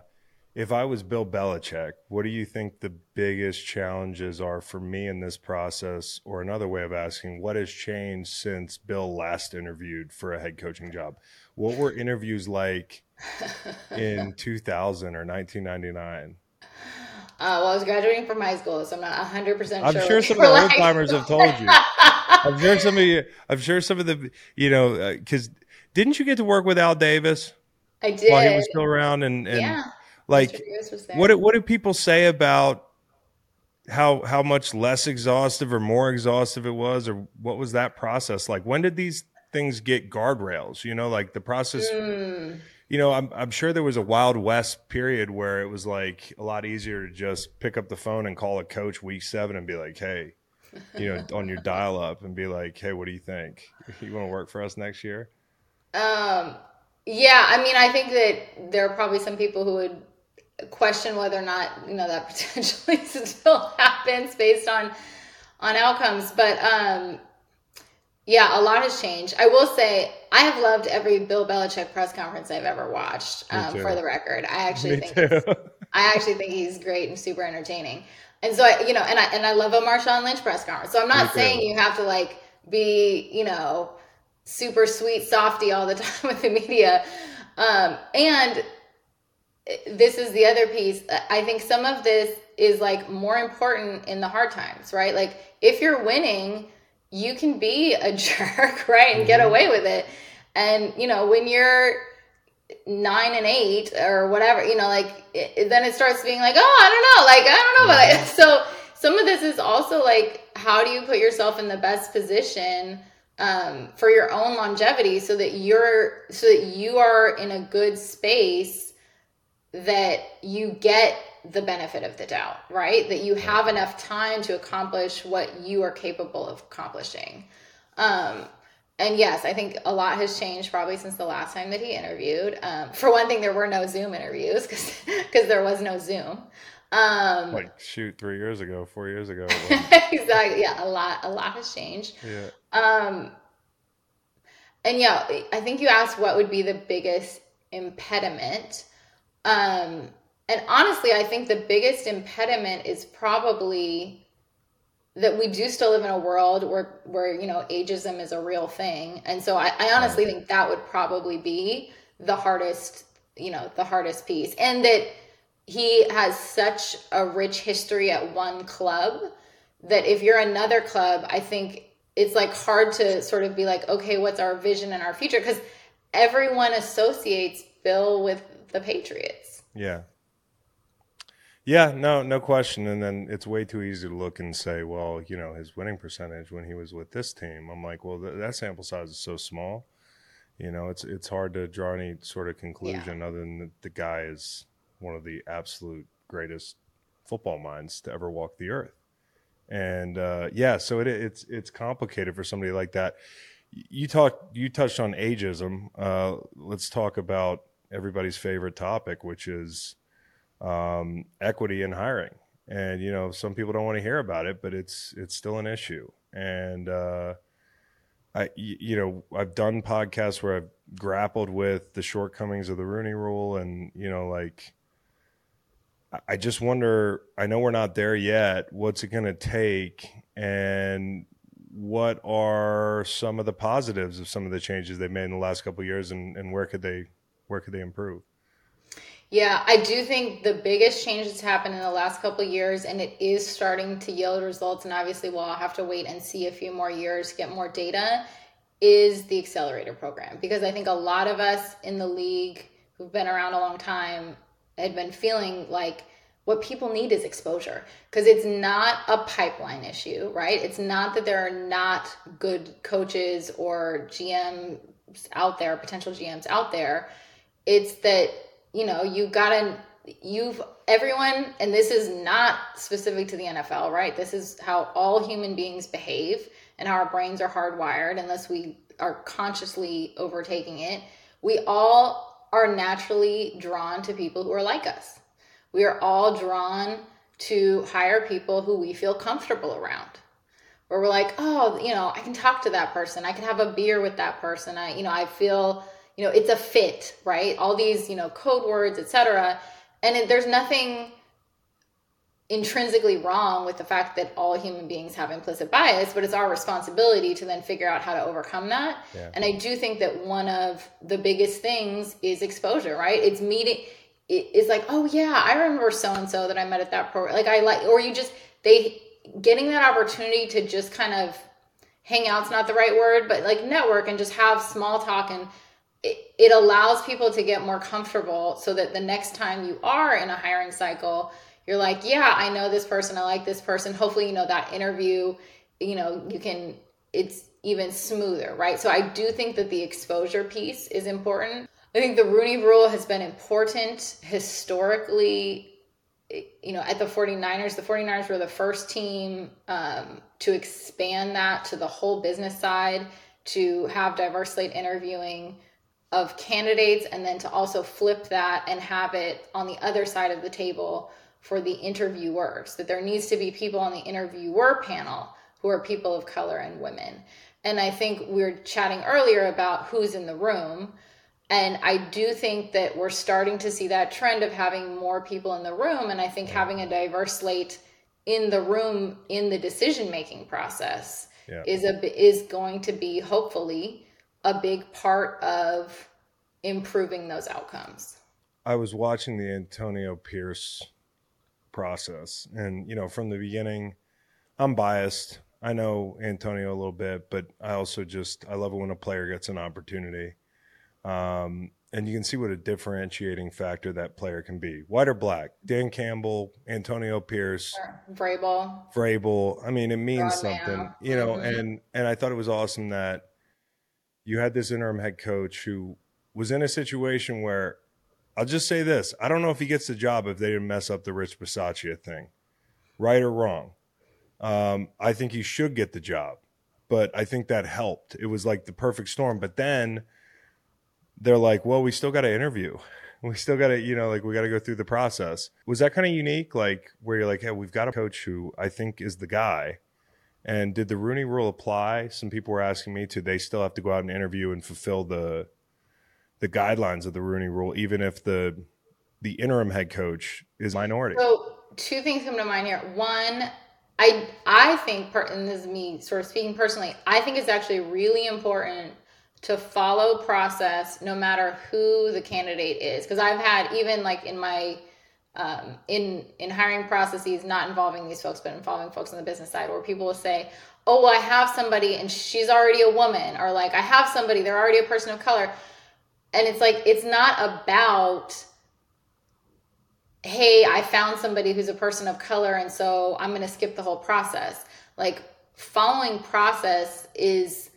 if I was Bill Belichick, what do you think the biggest challenges are for me in this process? Or another way of asking, what has changed since Bill last interviewed for a head coaching job? What were interviews like in *laughs* 2000 or 1999? uh, well i was graduating from high school so i'm not 100% sure I'm sure what some of the old timers have told you. *laughs* I'm sure some of you. I'm sure some of the. You know, because didn't you get to work with Al Davis i did while he was still around? And and Yeah. Like, Mr. Davis was there. what do- what do people say about how how much less exhaustive or more exhaustive it was, or what was that process like? When did these things get guardrails? You know, like the process. Mm. You know, I'm I'm sure there was a Wild West period where it was like a lot easier to just pick up the phone and call a coach week seven and be like, hey, you know, on your dial up and be like, hey, what do you think? *laughs* You want to work for us next year? Um, yeah, I mean, I think that there are probably some people who would question whether or not you know that *laughs* potentially still happens based on on outcomes. But um, yeah, a lot has changed. I will say I have loved every Bill Belichick press conference I've ever watched. Um, for the record, I *laughs* actually Me think. *laughs* I actually think he's great and super entertaining. And so I, you know, and I and I love a Marshawn Lynch press conference. So I'm Me not too. saying you have to like be, you know, super sweet softy all the time with the media. Um, and this is the other piece. I think some of this is like more important in the hard times, right? Like if you're winning, you can be a *laughs* jerk, right? And get away with it. And, you know, when you're nine and eight or whatever, you know, like it, then it starts being like, oh, I don't know, like I don't know about it. *laughs* So some of this is also like, how do you put yourself in the best position um, for your own longevity, so that you're so that you are in a good space that you get the benefit of the doubt, right? That you have enough time to accomplish what you are capable of accomplishing. Um, and yes, I think a lot has changed probably since the last time that he interviewed. Um, for one thing, there were no Zoom interviews because because *laughs* there was no Zoom. Um, Like shoot, three years ago, four years ago. *laughs* exactly. Yeah, a lot. A lot has changed. yeah. Um, and yeah, I think you asked what would be the biggest impediment. Um, and honestly, I think the biggest impediment is probably that we do still live in a world where where you know ageism is a real thing, and so I, I honestly think that would probably be the hardest, you know, the hardest piece, and that he has such a rich history at one club that if you're another club, I think it's like hard to sort of be like, okay, what's our vision and our future? Because everyone associates Bill with the Patriots. Yeah. Yeah, no, no question. And then it's way too easy to look and say, well, you know, his winning percentage when he was with this team. I'm like, well, th- that sample size is so small. You know, it's it's hard to draw any sort of conclusion other than that the guy is one of the absolute greatest football minds to ever walk the earth. And uh, yeah, so it, it's it's complicated for somebody like that. You talked, you touched on ageism. Uh, let's talk about everybody's favorite topic, which is um, equity in hiring. And you know, some people don't want to hear about it, but it's it's still an issue. And uh, I, you know, I've done podcasts where I've grappled with the shortcomings of the Rooney Rule, and you know, like I- just wonder. I know we're not there yet. What's it going to take, and what are some of the positives of some of the changes they've made in the last couple of years, and, and where could they where could they improve? Yeah, I do think the biggest change that's happened in the last couple of years, and it is starting to yield results, and obviously we'll have to wait and see a few more years to get more data, is the accelerator program. Because I think a lot of us in the league who've been around a long time had been feeling like what people need is exposure because it's not a pipeline issue, right? It's not that there are not good coaches or GMs out there, potential GMs out there. It's that, you know, you gotta, you've, everyone, and this is not specific to the NFL, right? This is how all human beings behave and how our brains are hardwired unless we are consciously overtaking it. We all are naturally drawn to people who are like us. We are all drawn to hire people who we feel comfortable around. Where we're like, oh, you know, I can talk to that person. I can have a beer with that person. I, you know, I feel, you know, it's a fit, right? All these, you know, code words, etc. And it, there's nothing intrinsically wrong with the fact that all human beings have implicit bias, but it's our responsibility to then figure out how to overcome that. Yeah. And I do think that one of the biggest things is exposure, right? It's meeting it's like, oh yeah, I remember so and so that I met at that program. Like I like, or you just they getting that opportunity to just kind of hang out's not the right word, but like network and just have small talk and it, it allows people to get more comfortable so that the next time you are in a hiring cycle, you're like, yeah, I know this person, I like this person. Hopefully, you know, that interview, you know, you can, it's even smoother, right? So I do think that the exposure piece is important. I think the Rooney rule has been important historically. You know, at the 49ers, the 49ers were the first team um, to expand that to the whole business side, to have diverse slate interviewing of candidates, and then to also flip that and have it on the other side of the table for the interviewers. That there needs to be people on the interviewer panel who are people of color and women. And I think we were chatting earlier about who's in the room. And I do think that we're starting to see that trend of having more people in the room. And I think having a diverse slate in the room in the decision making process Yeah. is a is going to be hopefully a big part of improving those outcomes. I was watching the Antonio Pierce process, and you know, from the beginning, I'm biased. I know Antonio a little bit, but I also just I love it when a player gets an opportunity, um, and you can see what a differentiating factor that player can be. White or black, Dan Campbell, Antonio Pierce, Vrabel. Vrabel. I mean, it means something, you know. Mhm. And and I thought it was awesome that you had this interim head coach who was in a situation where I'll just say this: I don't know if he gets the job if they didn't mess up the Rich Bisaccia thing, right or wrong. Um, I think he should get the job, but I think that helped. It was like the perfect storm. But then they're like, "Well, we still got to interview." *laughs* We still got to, you know, like we got to go through the process. Was that kind of unique? Like where you're like, hey, we've got a coach who I think is the guy. And did the Rooney Rule apply? Some people were asking me to. They still have to go out and interview and fulfill the the guidelines of the Rooney Rule, even if the the interim head coach is minority. So two things come to mind here. One, I I think, and this is me sort of speaking personally, I think it's actually really important to follow process no matter who the candidate is. Because I've had even like in my um, in in hiring processes, not involving these folks, but involving folks on the business side, where people will say, "Oh, well, I have somebody, and she's already a woman," or like, "I have somebody, they're already a person of color," and it's like it's not about hey, I found somebody who's a person of color, and so I'm going to skip the whole process. Like, following process is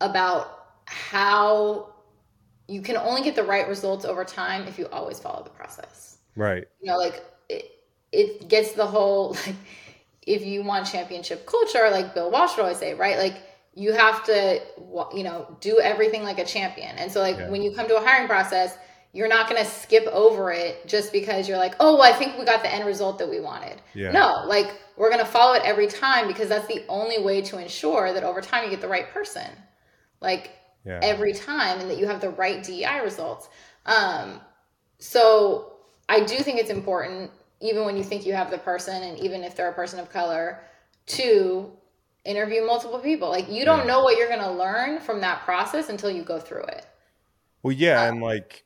about how you can only get the right results over time if you always follow the process. Right. You know, like, it, it gets the whole, *laughs* like, if you want championship culture, like Bill Walsh would always say, right? Like, you have to, you know, do everything like a champion. And so, like, Yeah. when you come to a hiring process, you're not going to skip over it just because you're like, oh, well, I think we got the end result that we wanted. Yeah. No, like, we're going to follow it every time because that's the only way to ensure that over time you get the right person. Like, Yeah. every time and that you have the right DEI results. Um, so I do think it's important, even when you think you have the person, and even if they're a person of color, to interview multiple people. Like you don't Yeah. know what you're going to learn from that process until you go through it. Well, yeah, and like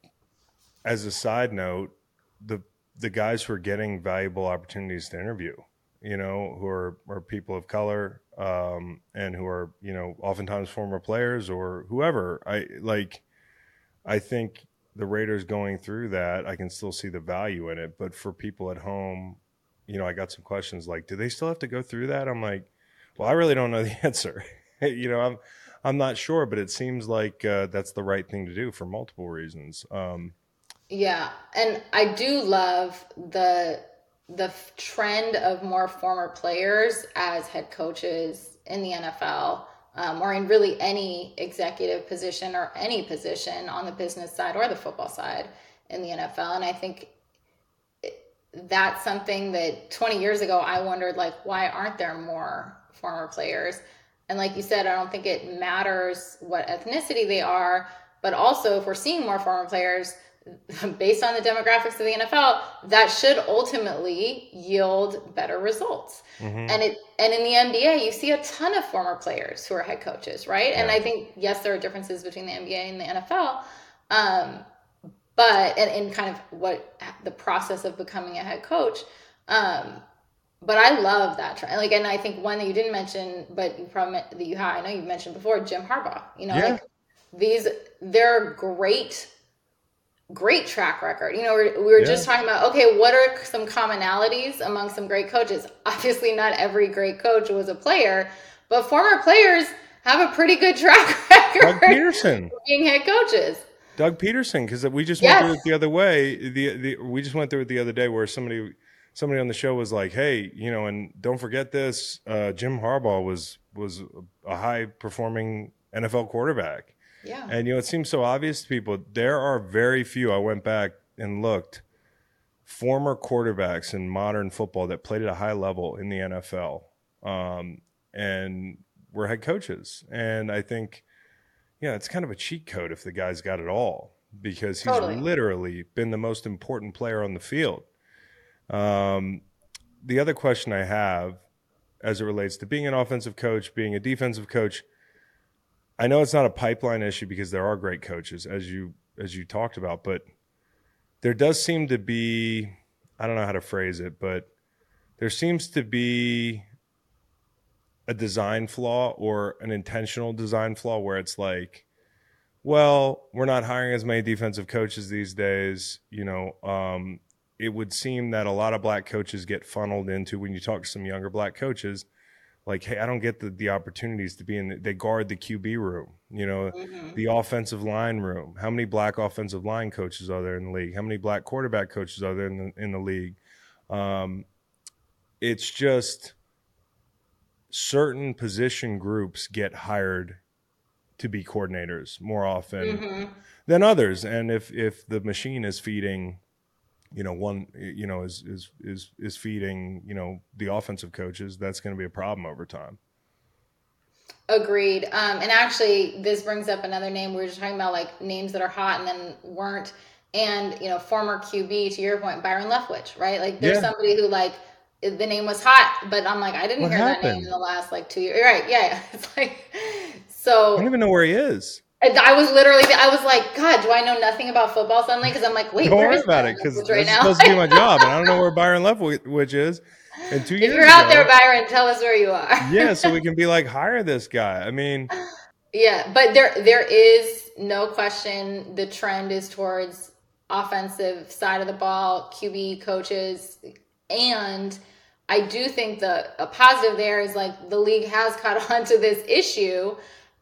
as a side note, the the guys who are getting valuable opportunities to interview, you know, who are are people of color, um, and who are you know oftentimes former players or whoever. I like. I think the Raiders going through that, I can still see the value in it. But for people at home, you know, I got some questions like, do they still have to go through that? I'm like, well, I really don't know the *laughs* answer. *laughs* you know, I'm I'm not sure, but it seems like uh, that's the right thing to do for multiple reasons. Um, Yeah, and I do love the the trend of more former players as head coaches in the NFL, um, or in really any executive position or any position on the business side or the football side in the NFL. And I think that's something that 20 years ago I wondered, like, why aren't there more former players? And like you said, I don't think it matters what ethnicity they are, but also if we're seeing more former players *laughs* based on the demographics of the NFL, that should ultimately yield better results. Mhm. And it and in the NBA, you see a ton of former players who are head coaches, right? And I think yes, there are differences between the NBA and the NFL, um, but and, and kind of what the process of becoming a head coach. Um, but I love that trend. Like, and I think one that you didn't mention, but you probably that you had, I know you mentioned before, Jim Harbaugh. You know, Yeah. like these, they're great, great track record. You know, we're, we were just talking about, okay, what are some commonalities among some great coaches? *laughs* Obviously, not every great coach was a player, but former players have a pretty good *laughs* track record Doug Pederson. being head coaches. Doug Pederson, because we just went through it the other way. The, the we just went through it the other day where somebody somebody on the show was like, "Hey, you know, and don't forget this. Uh, Jim Harbaugh was was a high performing NFL quarterback." Yeah. And you know, it seems so obvious to people. There are very few. I went back and looked. Former quarterbacks in modern football that played at a high level in the NFL, um, and were head coaches. And I think, yeah, it's kind of a cheat code if the guy's got it all because he's Totally. literally been the most important player on the field. Um, the other question I have, as it relates to being an offensive coach, being a defensive coach, I know it's not a pipeline issue because there are great coaches as you as you talked about, but there does seem to be I don't know how to phrase it, but there seems to be a design flaw or an intentional design flaw where it's like, well, we're not hiring as many defensive coaches these days. You know, um, it would seem that a lot of black coaches get funneled into when you talk to some younger black coaches, like, hey, I don't get the, the opportunities to be in. The, they guard the QB room, you know, the offensive line room. How many black offensive line coaches are there in the league? How many black quarterback coaches are there in the, in the league? Um, it's just certain position groups get hired to be coordinators more often Mhm. than others and if if the machine is feeding you know one you know is is is is feeding you know the offensive coaches that's going to be a problem over time Agreed. Um, and actually, this brings up another name. We were just talking about like names that are hot and then weren't. And, you know, former QB, to your point, Byron Leftwich, right? Like, there's Yeah. somebody who, like, the name was hot, but I'm like, I didn't What hear that name in the last, like, two years. Right. Yeah. yeah. *laughs* It's like, so i don't even know where he is I was literally, I was like, God, do I know nothing about football suddenly? Because I'm like, wait, don't worry about it because right is supposed to be my *laughs* job and i don't know where byron leftwich is and two if years you're out ago- there, Byron, tell us where you are. yeah so we *laughs* can be like hire this guy i mean Yeah, but there there is no question the trend is towards offensive side of the ball, QB coaches, and I do think the a positive there is like the league has caught *laughs* on to this issue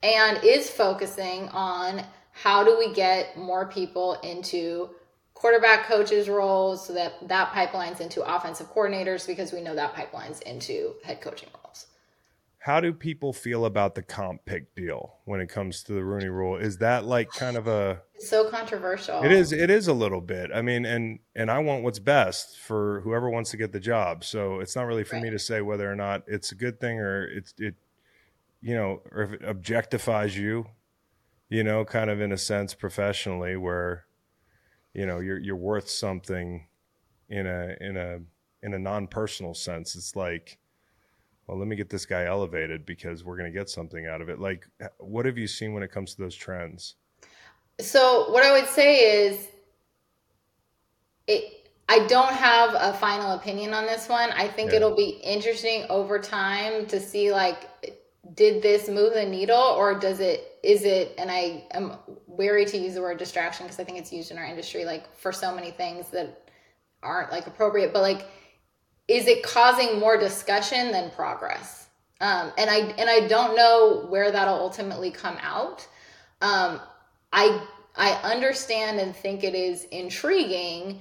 and is focusing on how do we get more people into quarterback coaches roles so that that pipelines into offensive coordinators because we know that pipelines into head coaching roles. how do people feel about the comp pick deal when it comes to the Rooney Rule? Is that like kind of a It's so controversial. It is. It is a little bit. I mean, and and I want what's best for whoever wants to get the job. So it's not really for me to say whether or not it's a good thing or it's it, you know, or if it objectifies you, you know, kind of in a sense professionally, where, you know, you're you're worth something, in a in a in a non personal sense. It's like, well, let me get this guy elevated because we're going to get something out of it. Like, what have you seen when it comes to those trends? So what I would say is it I don't have a final opinion on this one. I think Yeah. it'll be interesting over time to see like did this move the needle or does it is it and I am wary to use the word distraction because I think it's used in our industry like for so many things that aren't like appropriate but like is it causing more discussion than progress? Um, and i and i don't know where that'll ultimately come out. Um, i i understand and think it is intriguing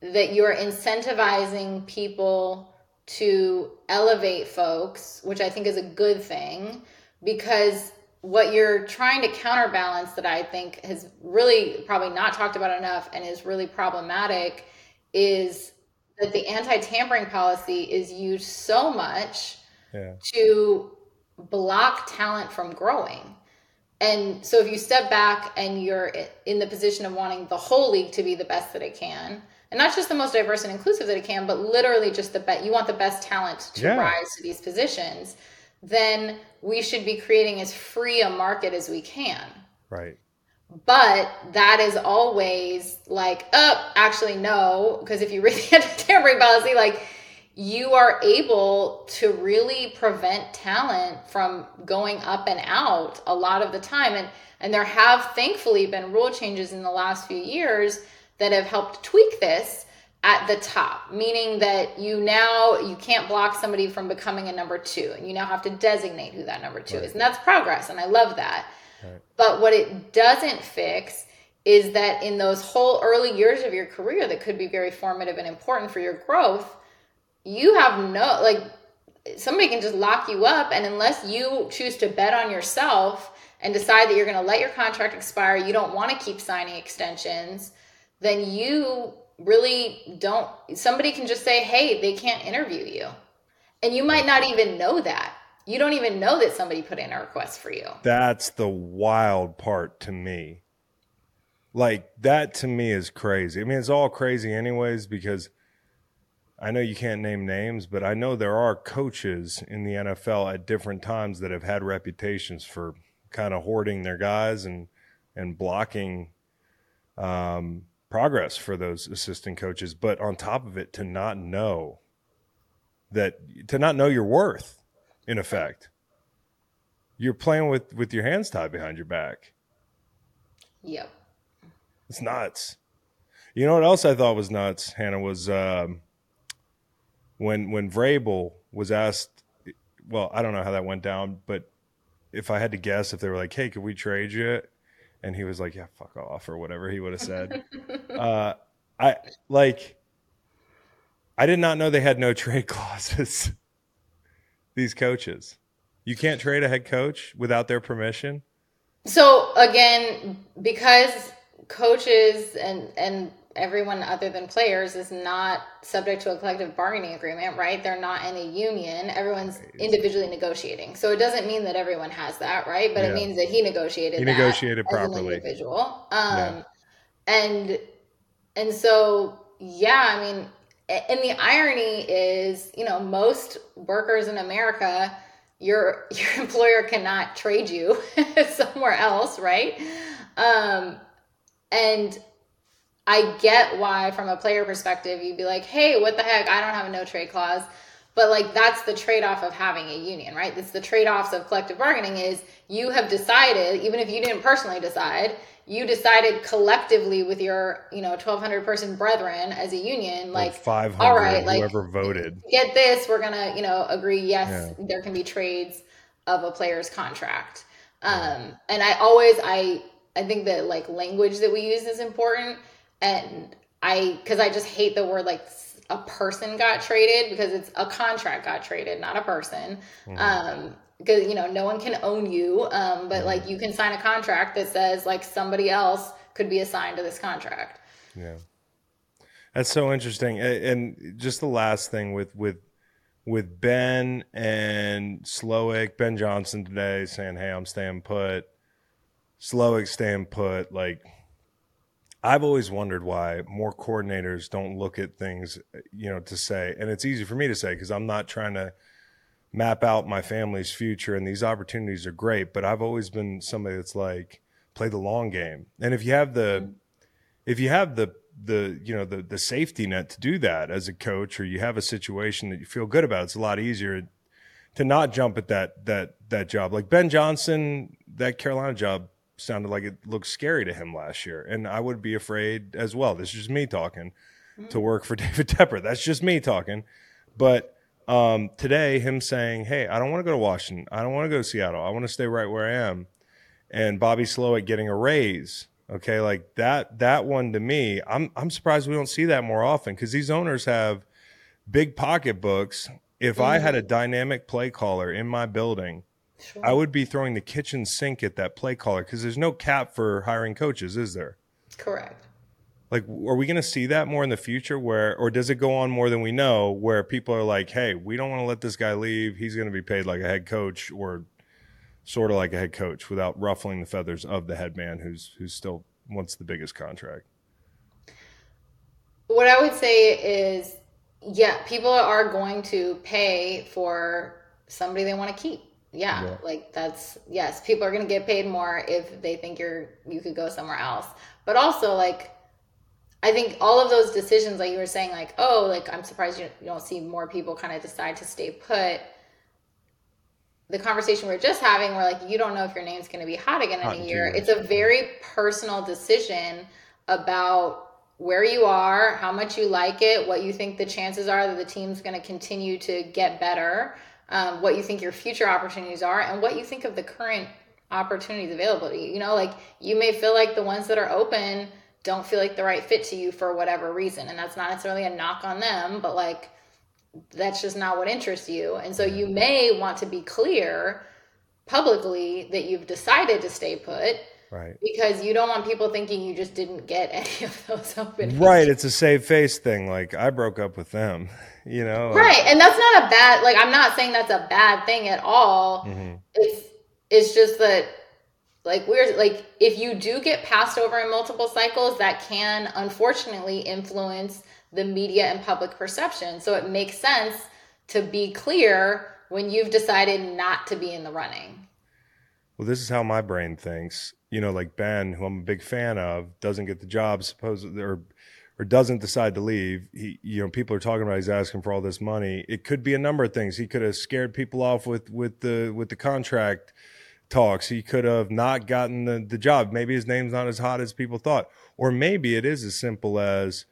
that you're incentivizing people to elevate folks which i think is a good thing because what you're trying to counterbalance that i think has really probably not talked about enough and is really problematic is that the anti-tampering policy is used so much Yeah. to block talent from growing. And so if you step back and you're in the position of wanting the whole league to be the best that it can, and not just the most diverse and inclusive that it can, but literally just the best, you want the best talent to Yeah. rise to these positions, then we should be creating as free a market as we can. Right. But that is always like, oh, actually, no. Because if you read the *laughs* anti-tampering policy, like you are able to really prevent talent from going up and out a lot of the time. And and there have thankfully been rule changes in the last few years that have helped tweak this at the top, meaning that you now you can't block somebody from becoming a number two, and you now have to designate who that number two is, and that's progress, and I love that. But what it doesn't fix is that in those whole early years of your career that could be very formative and important for your growth, you have no like somebody can just lock you up and unless you choose to bet on yourself and decide that you're going to let your contract expire, you don't want to keep signing extensions, then you really don't somebody can just say, "Hey, they can't interview you." And you might not even know that. You don't even know that somebody put in a request for you. That's the wild part to me. Like that to me is crazy. I mean, it's all crazy anyways because I know you can't name names, but I know there are coaches in the NFL at different times that have had reputations for kind of hoarding their guys and and blocking um, progress for those assistant coaches. But on top of it, to not know that to not know your worth, in effect, you're playing with with your hands tied behind your back. Yep. It's nuts. You know what else I thought was nuts, Hannah, was um, when when Vrabel was asked. Well, I don't know how that went down, but if I had to guess, if they were like, "Hey, could we trade you?" And he was like, "Yeah, fuck off" or whatever he would have said, *laughs* uh, I like. I did not know they had no trade *laughs* clauses. These coaches, you can't trade a head coach without their permission. So again, because coaches and and everyone other than players is not subject to a collective bargaining agreement, right? They're not in a union. Everyone's individually negotiating. So it doesn't mean that everyone has that, right? But Yeah. it means that he negotiated He negotiated properly. individual. Um Yeah. and and so yeah, I mean and the irony is, you know, most workers in America your *laughs* your employer cannot trade you *laughs* somewhere else, right? Um, and I get why, from a player perspective, you'd be like, "Hey, what the heck? I don't have a no trade clause." But like that's the trade-off of having a union, right? It's the trade-offs of collective bargaining is you have decided, even if you didn't personally decide, you decided collectively with your, you know, 1200 person brethren as a union, like, five hundred, all right, like whoever voted. get this, we're gonna, you know, agree. Yes, Yeah. there can be trades of a player's contract. Um, and I always, I, I think that like language that we use is important, and I, because I just hate the word like a person got traded because it's a contract got traded, not a person. Mhm. Um, because you know no one can own you, um, but like you can sign a contract that says like somebody else could be assigned to this contract. Yeah, that's so interesting. And just the last thing with with with Ben and Slowik, Ben Johnson today saying, "Hey, I'm staying put." Slowik staying put. Like, I've always wondered why more coordinators don't look at things, you know, to say, and it's easy for me to say because I'm not trying to map out my family's future, and these opportunities are great. But I've always been somebody that's like, play the long game, and if you have the mm-hmm. if you have the the you know the the safety net to do that as a coach or you have a situation that you feel good about it's a lot easier to not jump at that that that job like Ben Johnson that Carolina job sounded like it looked scary to him last year and I would be afraid as well. This is just me talking to work for *laughs* David Tepper. That's just me talking. But um, today him saying hey I don't want to go to Washington. I don't want to go to Seattle. I want to stay right where I am. And Bobby Slowik getting a raise. Okay, like that that one to me, I'm I'm surprised we don't see that more often because these owners have big pocketbooks. If I had a dynamic play caller in my building, I would be throwing the kitchen sink at that play caller because there's no cap for hiring coaches, is there? Correct. Like, are we going to see that more in the future? Where, or does it go on more than we know? Where people are like, "Hey, we don't want to let this guy leave. He's going to be paid like a head coach, or sort of like a head coach, without ruffling the feathers of the head man, who's who's still wants the biggest contract." What I would say is, yeah, people are going to pay for somebody they want to keep. Yeah, Yeah. like that's yes, people are going to get paid more if they think you're you could go somewhere else. But also like I think all of those decisions like you were saying like, "Oh, like I'm surprised you, you don't see more people kind of decide to stay put." The conversation we are just having where like you don't know if your name's going to be hot again Hot in a year. It's a very personal decision about where you are, how much you like it, what you think the chances are that the team's going to continue to get better, um, what you think your future opportunities are, and what you think of the current opportunities available to you. You know, like you may feel like the ones that are open don't feel like the right fit to you for whatever reason. And that's not necessarily a knock on them, but like that's just not what interests you. And so you may want to be clear publicly that you've decided to stay put Right. because you don't want people thinking you just didn't get *laughs* any of those open Right. *laughs* It's a save face thing. Like I broke up with them, *laughs* you know. right and that's not a bad like i'm not saying that's a bad thing at all Mhm. it's it's just that like we're like if you do get passed over in multiple cycles that can unfortunately influence the media and public perception so it makes sense to be clear when you've decided not to be in the running well, this is how my brain thinks. You know, like Ben, who I'm a big fan of, doesn't get the job, supposedly, or or doesn't decide to leave. He, you know, people are talking about he's asking for all this money. It could be a number of things. He could have scared people off with with the with the contract talks. He could have not gotten the, the job. Maybe his name's not as hot as people thought. Or maybe it is as simple as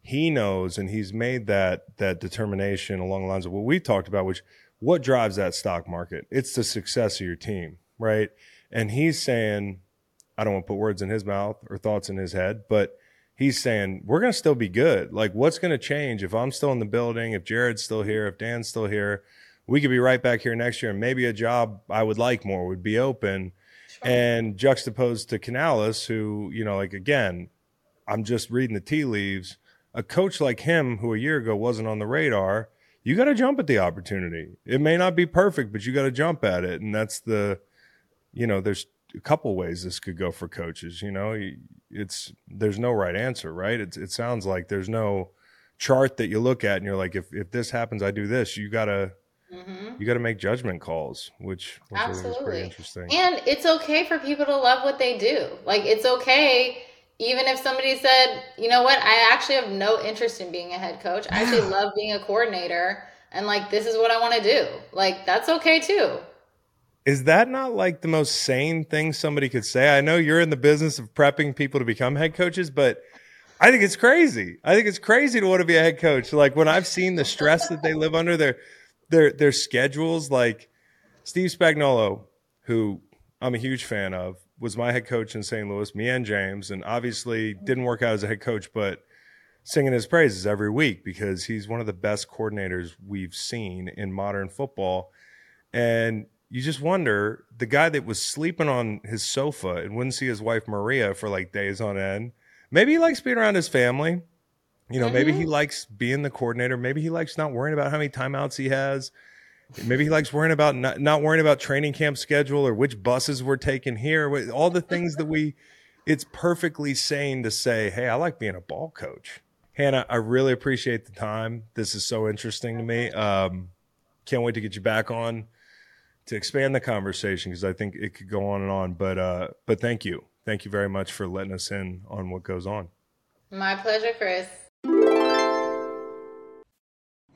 he knows and he's made that that determination along the lines of what we talked about, which what drives that stock market? It's the success of your team, right? And he's saying, I don't want to put words in his mouth or thoughts in his head, but he's saying we're going to still be good. Like, what's going to change if I'm still in the building, if Jared's still here, if Dan's still here? We could be right back here next year, and maybe a job I would like more would be open. And juxtaposed to Canales, who, you know, like again, I'm just reading the tea leaves. A coach like him, who a year ago wasn't on the radar, you got to jump at the opportunity. It may not be perfect, but you got to jump at it. And that's the, you know, there's a couple ways this could go for coaches. You know, it's there's no right answer, right? It's, it sounds like there's no chart that you look at and you're like, if if this happens, I do this. You gotta mm-hmm. you got to make judgment calls, which, which I is pretty Absolutely. interesting. And it's okay for people to love what they do. Like it's okay even if somebody said, "You know what? I actually have no interest in being a head coach. I actually love being a coordinator and like this is what I want to do." Like that's okay too. Is that not like the most sane thing somebody could say? I know you're in the business of prepping people to become head coaches, but I think it's crazy. I think it's crazy to want to be a head coach. Like when I've seen the stress that they live under, their their their schedules. Like Steve Spagnuolo, who I'm a huge fan of, was my head coach in St. Louis. Me and James, and obviously didn't work out as a head coach, but singing his praises every week because he's one of the best coordinators we've seen in modern football. And you just wonder the guy that was sleeping on his sofa and wouldn't see his wife Maria for like days on end. Maybe he likes being around his family. You know, maybe he likes being the coordinator. Maybe he likes not worrying about how many timeouts he has. Maybe he likes worrying about not, not worrying about training camp schedule or which buses we're taking here. All the things that we, *laughs* it's perfectly sane to say, hey, I like being a ball coach. Hannah, I really appreciate the time. This is so interesting to me. Um, can't wait to get you back on to expand the conversation because I think it could go on and on. But uh, but thank you, thank you very much for letting us in on what goes on. My pleasure, Chris.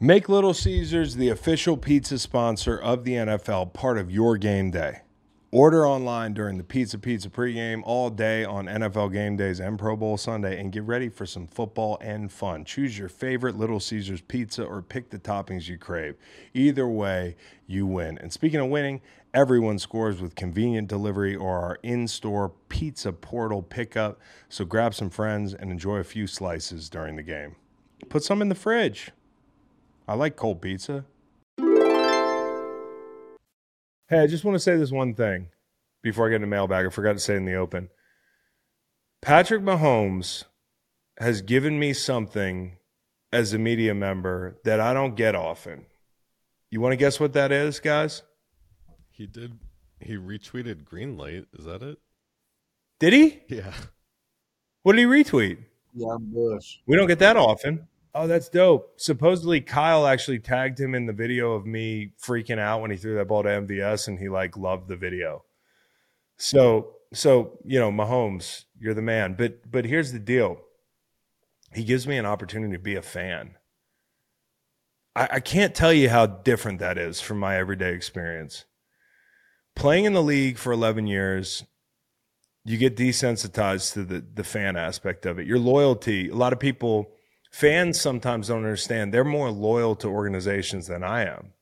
Make Little Caesars the official pizza sponsor of the NFL, part of your game day. Order online during the Pizza Pizza pregame all day on NFL game days and Pro Bowl Sunday and get ready for some football and fun. Choose your favorite Little Caesars pizza or pick the toppings you crave. Either way, you win. And speaking of winning, everyone scores with convenient delivery or our in store pizza portal pickup. So grab some friends and enjoy a few slices during the game. Put some in the fridge. I like cold pizza. Hey, I just want to say this one thing before I get in into mailbag. I forgot to say it in the open. Patrick Mahomes has given me something as a media member that I don't get often. You want to guess what that is, guys? He did. He retweeted Greenlight. Is that it? Did he? Yeah. What did he retweet? Yeah, Bush. We don't get that often. Oh, that's dope. Supposedly Kyle actually tagged him in the video of me freaking out when he threw that ball to MVS and he like loved the video. So so, you know, Mahomes, you're the man. But but here's the deal. He gives me an opportunity to be a fan. I, I can't tell you how different that is from my everyday experience. Playing in the league for 11 years, you get desensitized to the the fan aspect of it. Your loyalty, a lot of people fans sometimes don't understand. They're more loyal to organizations than I am.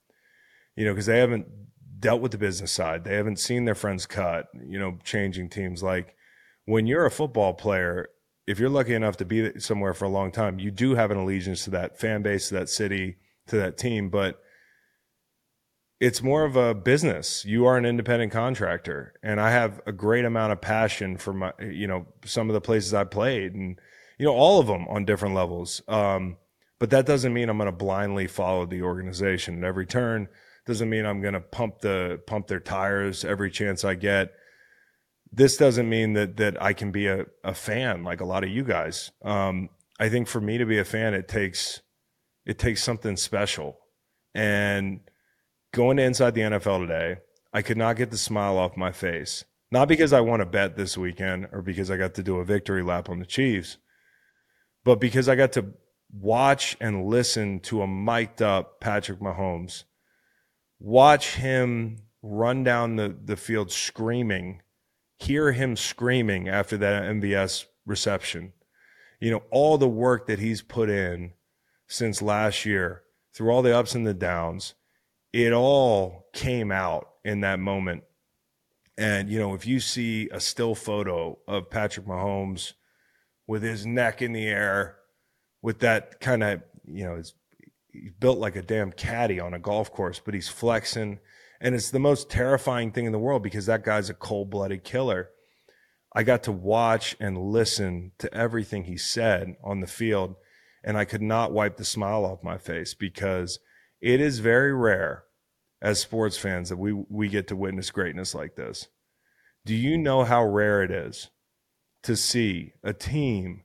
You know, because they haven't dealt with the business side. They haven't seen their friends cut, you know, changing teams like when you're a football player, if you're lucky enough to be somewhere for a long time, you do have an allegiance to that fan base, to that city, to that team, but it's more of a business. You are an independent contractor, and I have a great amount of passion for my, you know, some of the places I played, and you know, all of them on different levels. Um, but that doesn't mean I'm going to blindly follow the organization at every turn. Doesn't mean I'm going to pump the pump their tires every chance I get. This doesn't mean that that I can be a, a fan like a lot of you guys. Um, I think for me to be a fan, it takes it takes something special. And going to inside the NFL today, I could not get the smile off my face. Not because I won a bet this weekend or because I got to do a victory lap on the Chiefs, but because I got to watch and listen to a mic'd up Patrick Mahomes, watch him run down the, the field screaming, hear him screaming after that MVS reception. You know, all the work that he's put in since last year, through all the ups and the downs, it all came out in that moment. And, you know, if you see a still photo of Patrick Mahomes with his neck in the air, with that kind of, you know, his, he's built like a damn caddy on a golf course, but he's flexing. And it's the most terrifying thing in the world because that guy's a cold blooded killer. I got to watch and listen to everything he said on the field, and I could not wipe the smile off my face because it is very rare as sports fans that we, we get to witness greatness like this. Do you know how rare it is to see a team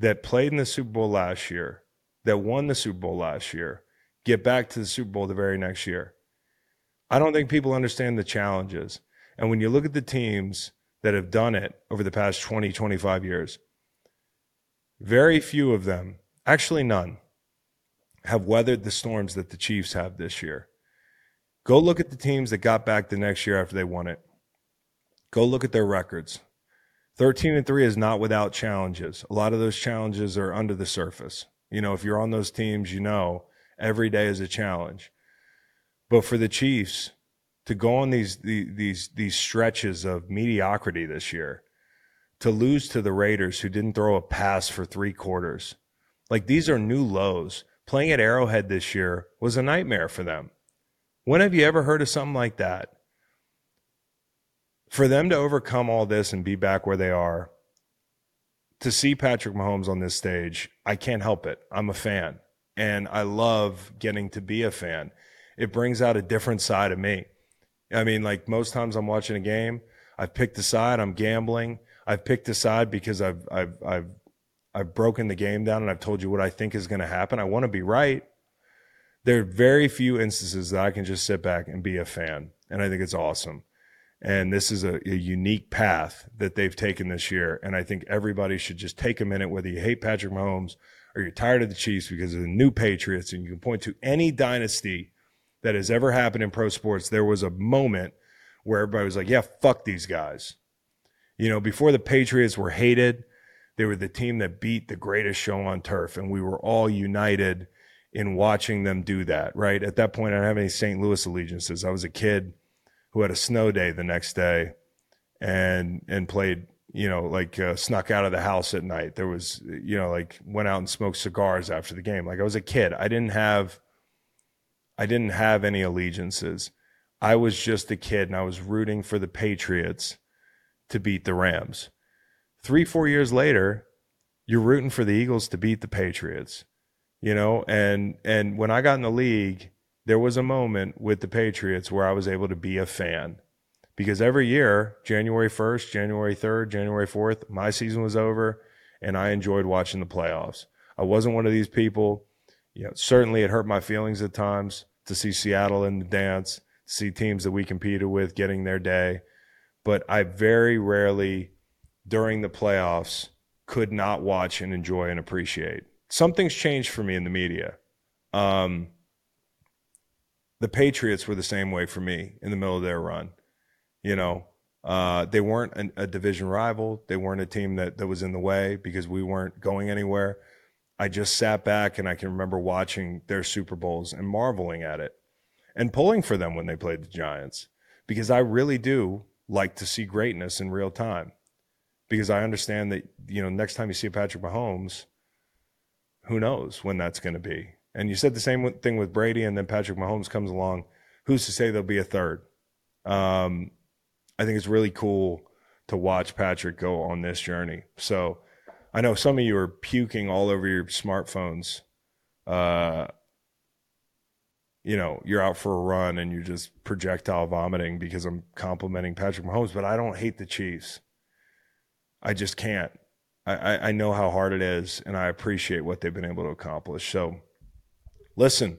that played in the Super Bowl last year, that won the Super Bowl last year, get back to the Super Bowl the very next year? I don't think people understand the challenges. And when you look at the teams that have done it over the past 20, 25 years, very few of them, actually none, have weathered the storms that the Chiefs have this year. Go look at the teams that got back the next year after they won it. Go look at their records. 13 and 3 is not without challenges. A lot of those challenges are under the surface. You know, if you're on those teams, you know every day is a challenge. But for the Chiefs to go on these these these, stretches of mediocrity this year, to lose to the Raiders who didn't throw a pass for 3 quarters. Like these are new lows. Playing at Arrowhead this year was a nightmare for them. When have you ever heard of something like that? For them to overcome all this and be back where they are, to see Patrick Mahomes on this stage, I can't help it. I'm a fan and I love getting to be a fan. It brings out a different side of me. I mean, like most times I'm watching a game, I've picked a side, I'm gambling. I've picked a side because I've I've I've I've broken the game down and I've told you what I think is going to happen. I want to be right. There are very few instances that I can just sit back and be a fan, and I think it's awesome. And this is a, a, unique path that they've taken this year. And I think everybody should just take a minute, whether you hate Patrick Mahomes or you're tired of the Chiefs because of the new Patriots, and you can point to any dynasty that has ever happened in pro sports. There was a moment where everybody was like, yeah, fuck these guys. You know, before the Patriots were hated, they were the team that beat the greatest show on turf, and we were all united in watching them do that, right? At that point, I didn't have any St. Louis allegiances. I was a kid who had a snow day the next day and and played you know like uh, snuck out of the house at night. There was you know like went out and smoked cigars after the game. Like i was a kid. I didn't have i didn't have any allegiances. I was just a kid and i was rooting for the patriots to beat the rams. Three four years later you're rooting for the eagles to beat the patriots you know? And and when i got in the league there was a moment with the Patriots where I was able to be a fan because every year, January 1st, January 3rd, January 4th, my season was over and I enjoyed watching the playoffs. I wasn't one of these people, you know, certainly it hurt my feelings at times to see Seattle in the dance, see teams that we competed with getting their day, but I very rarely during the playoffs could not watch and enjoy and appreciate. Something's changed for me in the media. Um, the Patriots were the same way for me in the middle of their run. You know, uh, they weren't an, a division rival. They weren't a team that, that was in the way because we weren't going anywhere. I just sat back and I can remember watching their Super Bowls and marveling at it and pulling for them when they played the Giants because I really do like to see greatness in real time because I understand that, you know, next time you see a Patrick Mahomes, who knows when that's going to be. And you said the same thing with Brady, and then Patrick Mahomes comes along. Who's to say there'll be a third? Um, I think it's really cool to watch Patrick go on this journey. So I know some of you are puking all over your smartphones. Uh, you know, you're out for a run and you're just projectile vomiting because I'm complimenting Patrick Mahomes, but I don't hate the Chiefs. I just can't. I, I, I know how hard it is, and I appreciate what they've been able to accomplish. So, listen,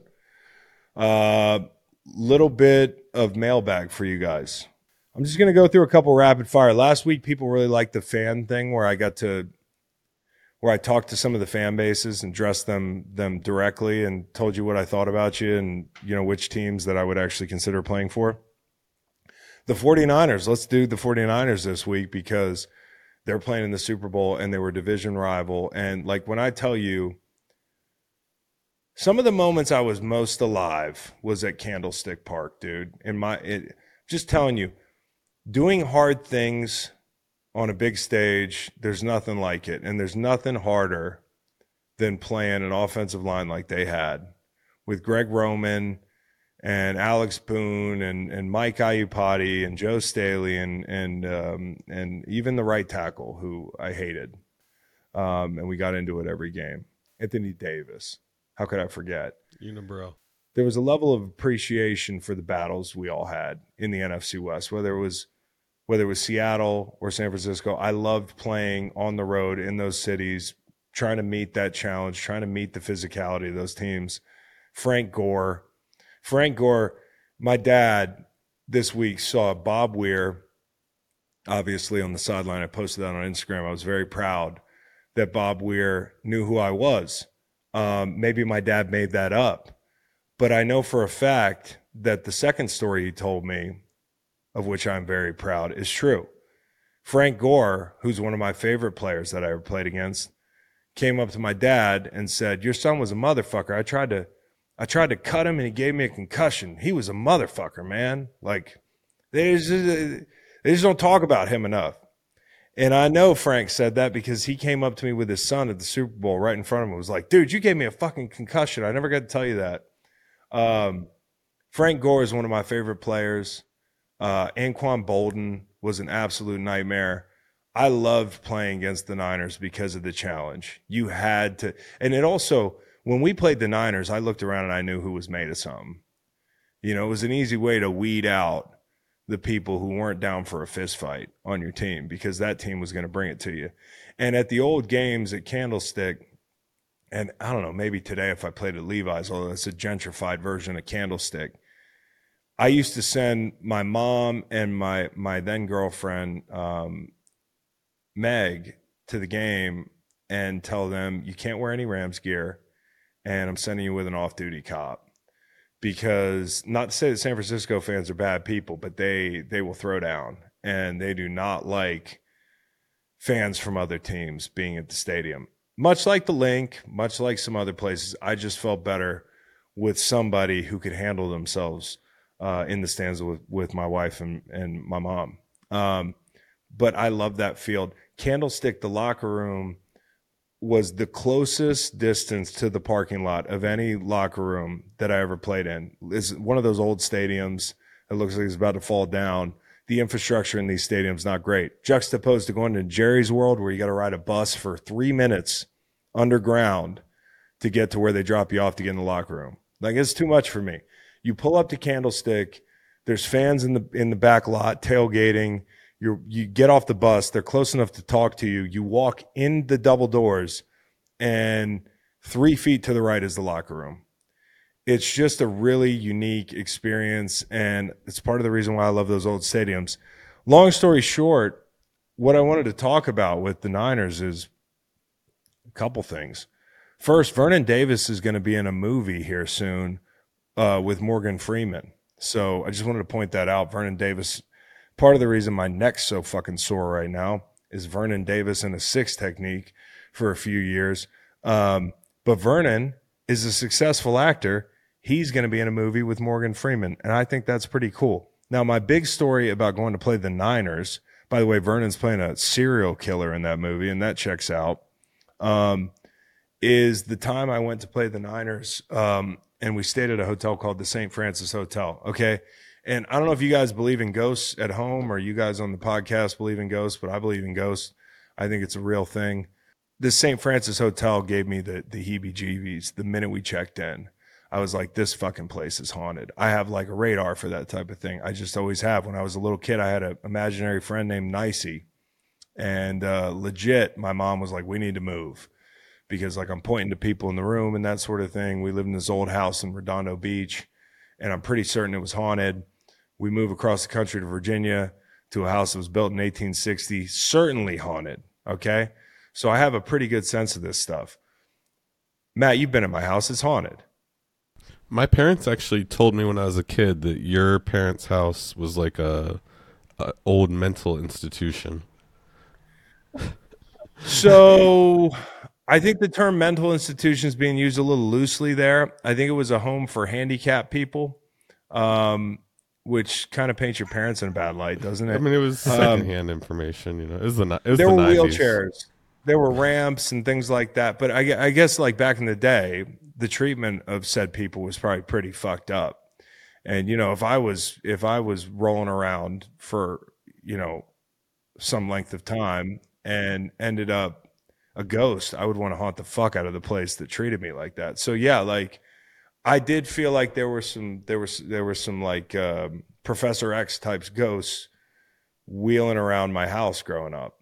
uh, little bit of mailbag for you guys. I'm just going to go through a couple rapid fire. Last week, people really liked the fan thing where I got to where I talked to some of the fan bases and dressed them them directly and told you what I thought about you and you know which teams that I would actually consider playing for. The 49ers, let's do the 49ers this week because they're playing in the Super Bowl and they were division rival and like when I tell you some of the moments I was most alive was at Candlestick Park, dude. In my it, just telling you doing hard things on a big stage, there's nothing like it. And there's nothing harder than playing an offensive line like they had with Greg Roman and Alex Boone and, and Mike Iupati and Joe Staley and and um, and even the right tackle who I hated. Um, and we got into it every game. Anthony Davis. How could I forget? Unibrow. there was a level of appreciation for the battles we all had in the NFC West, whether it was whether it was Seattle or San Francisco. I loved playing on the road in those cities, trying to meet that challenge, trying to meet the physicality of those teams. Frank Gore, Frank Gore, my dad this week saw Bob Weir, obviously on the sideline. I posted that on Instagram. I was very proud that Bob Weir knew who I was. Um, maybe my dad made that up but I know for a fact that the second story he told me, of which I'm very proud, is true. Frank Gore, who's one of my favorite players that I ever played against, came up to my dad and said, "Your son was a motherfucker. I tried to, I tried to cut him, and he gave me a concussion. He was a motherfucker, man. Like they just, they just don't talk about him enough." And I know Frank said that because he came up to me with his son at the Super Bowl right in front of and Was like, "Dude, you gave me a fucking concussion. I never got to tell you that." Um, Frank Gore is one of my favorite players. Uh, Anquan Boldin was an absolute nightmare. I loved playing against the Niners because of the challenge. You had to, and it also, when we played the Niners, I looked around and I knew who was made of something. You know, it was an easy way to weed out the people who weren't down for a fist fight on your team because that team was going to bring it to you. And at the old games at Candlestick, and I don't know, maybe today if I played at Levi's, although it's a gentrified version of Candlestick, I used to send my mom and my my then girlfriend um, Meg to the game and tell them you can't wear any Rams gear, and I'm sending you with an off-duty cop because not to say that San Francisco fans are bad people, but they they will throw down and they do not like fans from other teams being at the stadium. Much like the Linc, much like some other places, I just felt better with somebody who could handle themselves uh, in the stands with, with my wife and, and my mom. Um, but I love that field. Candlestick, the locker room was the closest distance to the parking lot of any locker room that I ever played in. It's one of those old stadiums that looks like it's about to fall down. The infrastructure in these stadiums not great. Juxtaposed to going to Jerry's World, where you got to ride a bus for three minutes underground to get to where they drop you off to get in the locker room. Like it's too much for me. You pull up to Candlestick. There's fans in the in the back lot tailgating. You you get off the bus. They're close enough to talk to you. You walk in the double doors, and three feet to the right is the locker room. It's just a really unique experience, and it's part of the reason why I love those old stadiums. Long story short, what I wanted to talk about with the Niners is a couple things. First, Vernon Davis is going to be in a movie here soon uh, with Morgan Freeman. So I just wanted to point that out. Vernon Davis, part of the reason my neck's so fucking sore right now is Vernon Davis in a six technique for a few years. Um, but Vernon is a successful actor. He's going to be in a movie with Morgan Freeman. And I think that's pretty cool. Now, my big story about going to play the Niners, by the way, Vernon's playing a serial killer in that movie, and that checks out um, is the time I went to play the Niners, um, and we stayed at a hotel called the St. Francis Hotel. Okay. And I don't know if you guys believe in ghosts at home or you guys on the podcast believe in ghosts, but I believe in ghosts. I think it's a real thing. This St. Francis Hotel gave me the the heebie jeebies the minute we checked in. I was like, this fucking place is haunted. I have like a radar for that type of thing. I just always have. When I was a little kid, I had an imaginary friend named Nicey. And uh, legit, my mom was like, we need to move because like I'm pointing to people in the room and that sort of thing. We lived in this old house in Redondo Beach and I'm pretty certain it was haunted. We move across the country to Virginia to a house that was built in 1860, certainly haunted. Okay. So I have a pretty good sense of this stuff. Matt, you've been in my house. It's haunted. My parents actually told me when I was a kid that your parents' house was like a, a old mental institution. So I think the term mental institution is being used a little loosely there. I think it was a home for handicapped people, um, which kind of paints your parents in a bad light, doesn't it? I mean, it was Um, secondhand information. You know, it was the it was there the were 90s. wheelchairs, there were ramps and things like that. But I, I guess like back in the day, the treatment of said people was probably pretty fucked up. And you know, if I was if I was rolling around for you know some length of time and ended up a ghost, I would want to haunt the fuck out of the place that treated me like that. So yeah, like I did feel like there were some there was there were some like um, Professor X types ghosts wheeling around my house growing up.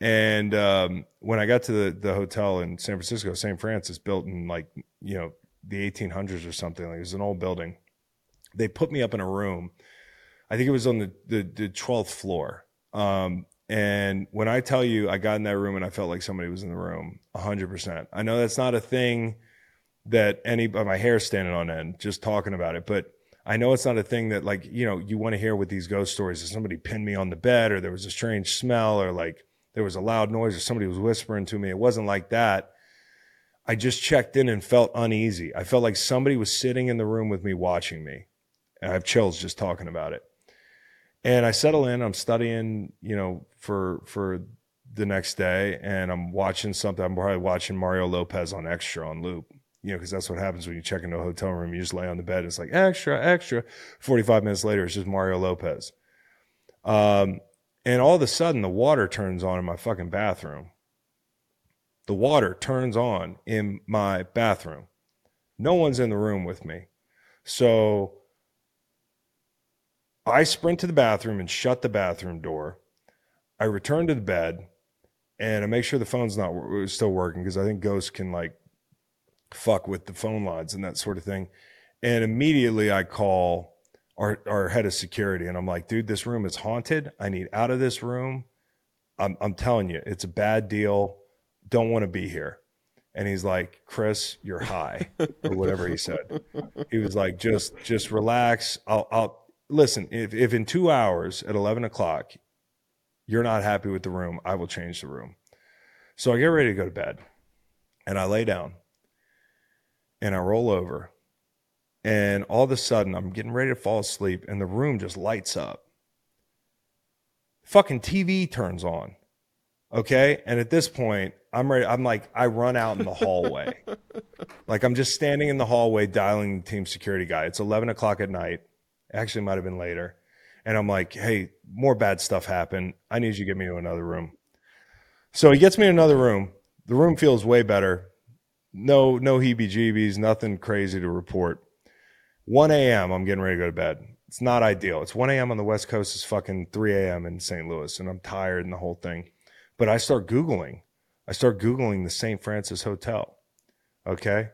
And um, when I got to the, the hotel in San Francisco, St. Francis, built in like, you know, the 1800s or something, like it was an old building. They put me up in a room. I think it was on the, the, the 12th floor. Um, and when I tell you I got in that room and I felt like somebody was in the room, 100%. I know that's not a thing that any my hair standing on end just talking about it, but I know it's not a thing that like, you know, you want to hear with these ghost stories. That somebody pinned me on the bed or there was a strange smell or like there was a loud noise or somebody was whispering to me. It wasn't like that. I just checked in and felt uneasy. I felt like somebody was sitting in the room with me watching me. And I have chills just talking about it. And I settle in, I'm studying, you know, for for the next day and I'm watching something. I'm probably watching Mario Lopez on extra on loop. You know, because that's what happens when you check into a hotel room. You just lay on the bed. It's like extra, extra. 45 minutes later, it's just Mario Lopez. Um, and all of a sudden, the water turns on in my fucking bathroom. The water turns on in my bathroom. No one's in the room with me. So I sprint to the bathroom and shut the bathroom door. I return to the bed and I make sure the phone's not still working because I think ghosts can like fuck with the phone lines and that sort of thing. And immediately I call our, our head of security and I'm like, dude, this room is haunted. I need out of this room. I'm, I'm telling you, it's a bad deal. Don't want to be here. And he's like, Chris, you're high or whatever he said. He was like, just, just relax. I'll, I'll listen. If, if in two hours at 11 o'clock, you're not happy with the room, I will change the room. So I get ready to go to bed and I lay down and I roll over. And all of a sudden, I'm getting ready to fall asleep, and the room just lights up. Fucking TV turns on. Okay. And at this point, I'm ready. I'm like, I run out in the hallway. *laughs* like, I'm just standing in the hallway dialing the team security guy. It's 11 o'clock at night. Actually, it might have been later. And I'm like, hey, more bad stuff happened. I need you to get me to another room. So he gets me in another room. The room feels way better. No, no heebie jeebies, nothing crazy to report. 1 a.m. I'm getting ready to go to bed. It's not ideal. It's 1 a.m. on the West Coast. It's fucking 3 a.m. in St. Louis, and I'm tired and the whole thing. But I start Googling. I start Googling the St. Francis Hotel. Okay.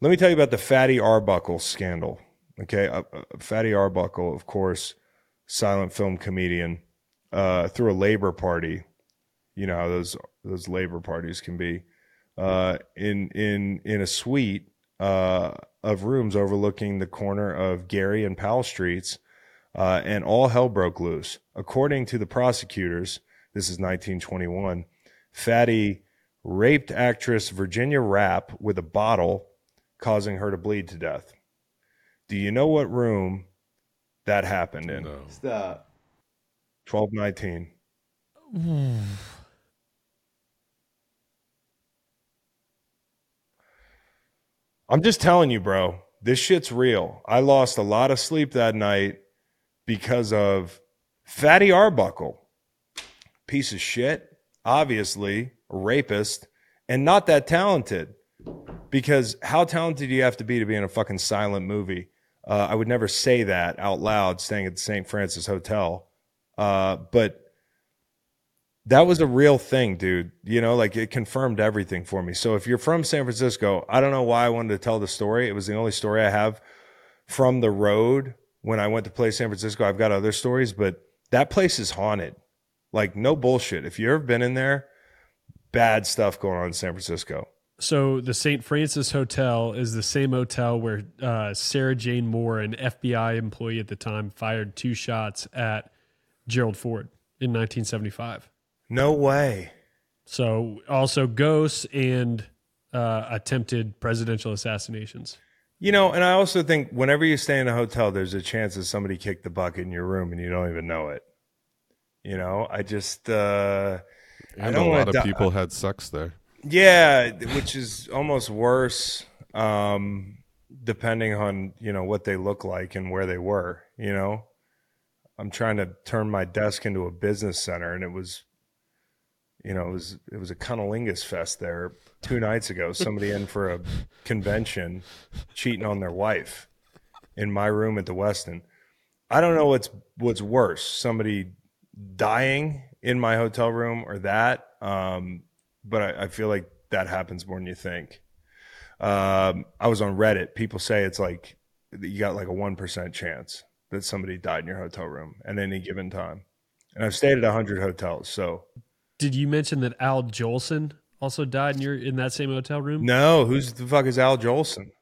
Let me tell you about the Fatty Arbuckle scandal. Okay. Uh, uh, Fatty Arbuckle, of course, silent film comedian, uh, threw a labor party. You know how those those labor parties can be. Uh, in in in a suite uh, of rooms overlooking the corner of Geary and Powell Streets, uh, and all hell broke loose. According to the prosecutors, this is 1921. Fatty raped actress Virginia Rappe with a bottle, causing her to bleed to death. Do you know what room that happened in? Stop. 1219. *sighs* I'm just telling you, bro, this shit's real. I lost a lot of sleep that night because of Fatty Arbuckle. Piece of shit, obviously, a rapist, and not that talented. Because how talented do you have to be to be in a fucking silent movie? Uh, I would never say that out loud, staying at the St. Francis Hotel. Uh, but that was a real thing, dude. You know, like it confirmed everything for me. So if you're from San Francisco, I don't know why I wanted to tell the story. It was the only story I have from the road when I went to play San Francisco. I've got other stories, but that place is haunted. Like no bullshit. If you've ever been in there, bad stuff going on in San Francisco. So the St. Francis Hotel is the same hotel where uh, Sarah Jane Moore, an FBI employee at the time, fired two shots at Gerald Ford in 1975. No way. So also ghosts and uh, attempted presidential assassinations. You know, and I also think whenever you stay in a hotel, there's a chance that somebody kicked the bucket in your room and you don't even know it. You know, I just uh I And don't a lot of di- people had sex there. Yeah, which is almost worse, um, depending on you know what they look like and where they were. You know, I'm trying to turn my desk into a business center, and it was, you know, it was it was a cunnilingus fest there two nights ago. Somebody in for a convention, cheating on their wife, in my room at the Westin. I don't know what's what's worse, somebody dying in my hotel room or that. Um, but I, I feel like that happens more than you think. Um, I was on Reddit. People say it's like you got like a one percent chance that somebody died in your hotel room at any given time. And I've stayed at hundred hotels, so Did you mention that Al Jolson also died in your in that same hotel room? no. Who's the fuck is Al Jolson?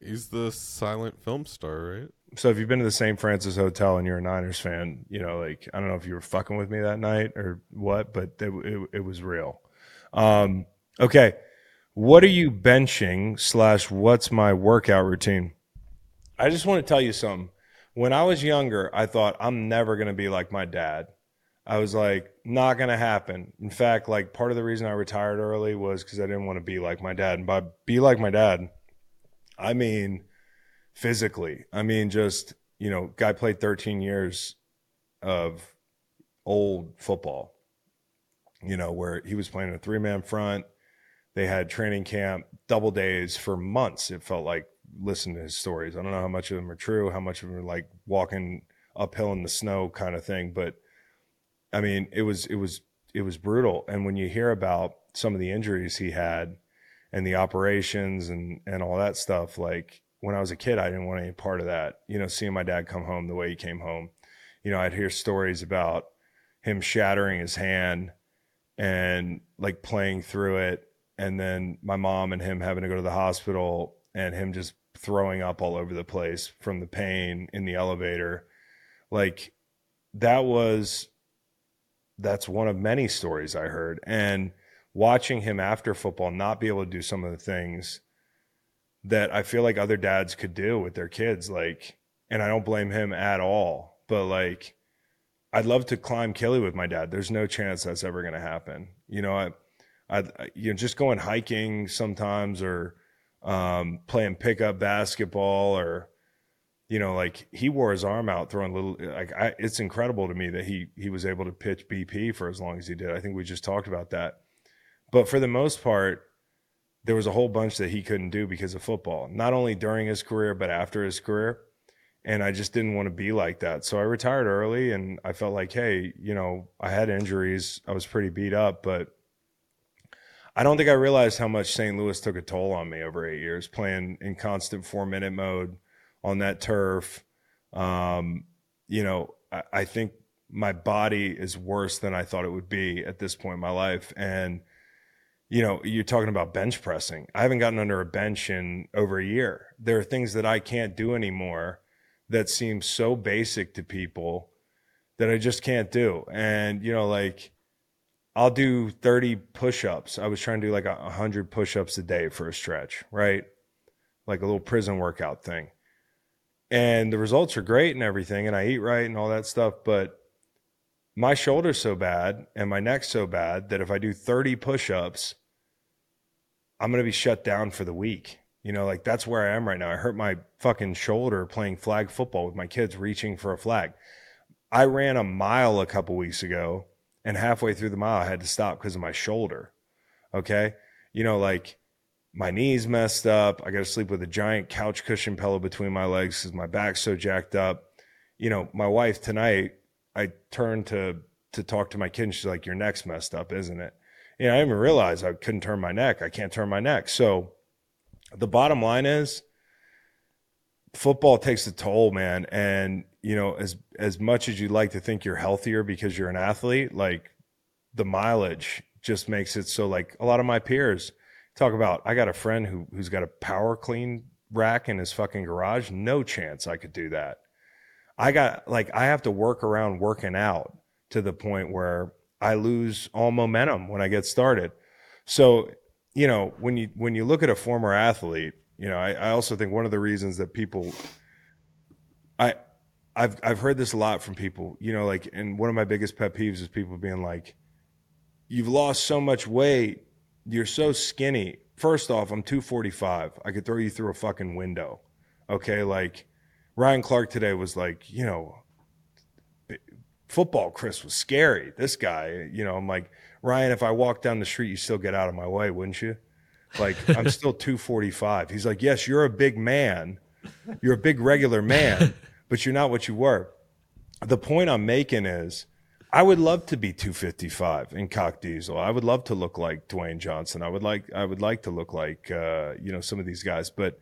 He's the silent film star, right? So if you've been to the St. Francis Hotel and you're a Niners fan, you know, like I don't know if you were fucking with me that night or what, but it, it, it was real. Um, okay, what are you benching slash what's my workout routine? I just want to tell you something. When I was younger, I thought I'm never gonna be like my dad. I was like, not gonna happen. In fact, like part of the reason I retired early was because I didn't want to be like my dad. And by be like my dad, I mean physically. I mean, just, you know, guy played 13 years of old football, you know, where he was playing a three man front. They had training camp, double days for months. It felt like, listen to his stories. I don't know how much of them are true, how much of them are like walking uphill in the snow kind of thing. But I mean, it was, it was, it was brutal. And when you hear about some of the injuries he had and the operations and, and all that stuff, like, when I was a kid, I didn't want any part of that. You know, seeing my dad come home the way he came home. You know, I'd hear stories about him shattering his hand and like playing through it. And then my mom and him having to go to the hospital and him just throwing up all over the place from the pain in the elevator. Like that was, that's one of many stories I heard. And watching him after football not be able to do some of the things that I feel like other dads could do with their kids. Like, and I don't blame him at all, but like, I'd love to climb Kelly with my dad. There's no chance that's ever going to happen. You know, I, I, you know, just going hiking sometimes or um, playing pickup basketball or, you know, like he wore his arm out throwing little, like I, it's incredible to me that he, he was able to pitch BP for as long as he did. I think we just talked about that. But for the most part, there was a whole bunch that he couldn't do because of football, not only during his career, but after his career. And I just didn't want to be like that. So I retired early and I felt like, hey, you know, I had injuries. I was pretty beat up, but I don't think I realized how much St. Louis took a toll on me over eight years playing in constant four minute mode on that turf. Um, you know, I, I think my body is worse than I thought it would be at this point in my life. And, you know, you're talking about bench pressing. I haven't gotten under a bench in over a year. There are things that I can't do anymore that seem so basic to people that I just can't do. And, you know, like I'll do 30 push ups. I was trying to do like a 100 push ups a day for a stretch, right? Like a little prison workout thing. And the results are great and everything. And I eat right and all that stuff. But my shoulder's so bad and my neck's so bad that if I do 30 push ups, I'm going to be shut down for the week. You know, like that's where I am right now. I hurt my fucking shoulder playing flag football with my kids reaching for a flag. I ran a mile a couple weeks ago and halfway through the mile I had to stop because of my shoulder. Okay? You know, like my knees messed up. I got to sleep with a giant couch cushion pillow between my legs cuz my back's so jacked up. You know, my wife tonight I turned to to talk to my kid and she's like your neck's messed up, isn't it? You know, I didn't even realize I couldn't turn my neck. I can't turn my neck. So the bottom line is football takes a toll, man. And you know, as as much as you like to think you're healthier because you're an athlete, like the mileage just makes it so. Like a lot of my peers talk about, I got a friend who who's got a power clean rack in his fucking garage. No chance I could do that. I got like I have to work around working out to the point where I lose all momentum when I get started. So, you know, when you when you look at a former athlete, you know, I, I also think one of the reasons that people I I've I've heard this a lot from people, you know, like and one of my biggest pet peeves is people being like, You've lost so much weight, you're so skinny. First off, I'm 245. I could throw you through a fucking window. Okay, like Ryan Clark today was like, you know, football Chris was scary. This guy, you know, I'm like, Ryan, if I walk down the street, you still get out of my way, wouldn't you? Like, *laughs* I'm still 245. He's like, yes, you're a big man. You're a big regular man, *laughs* but you're not what you were. The point I'm making is I would love to be 255 in cock diesel. I would love to look like Dwayne Johnson. I would like I would like to look like uh, you know some of these guys, but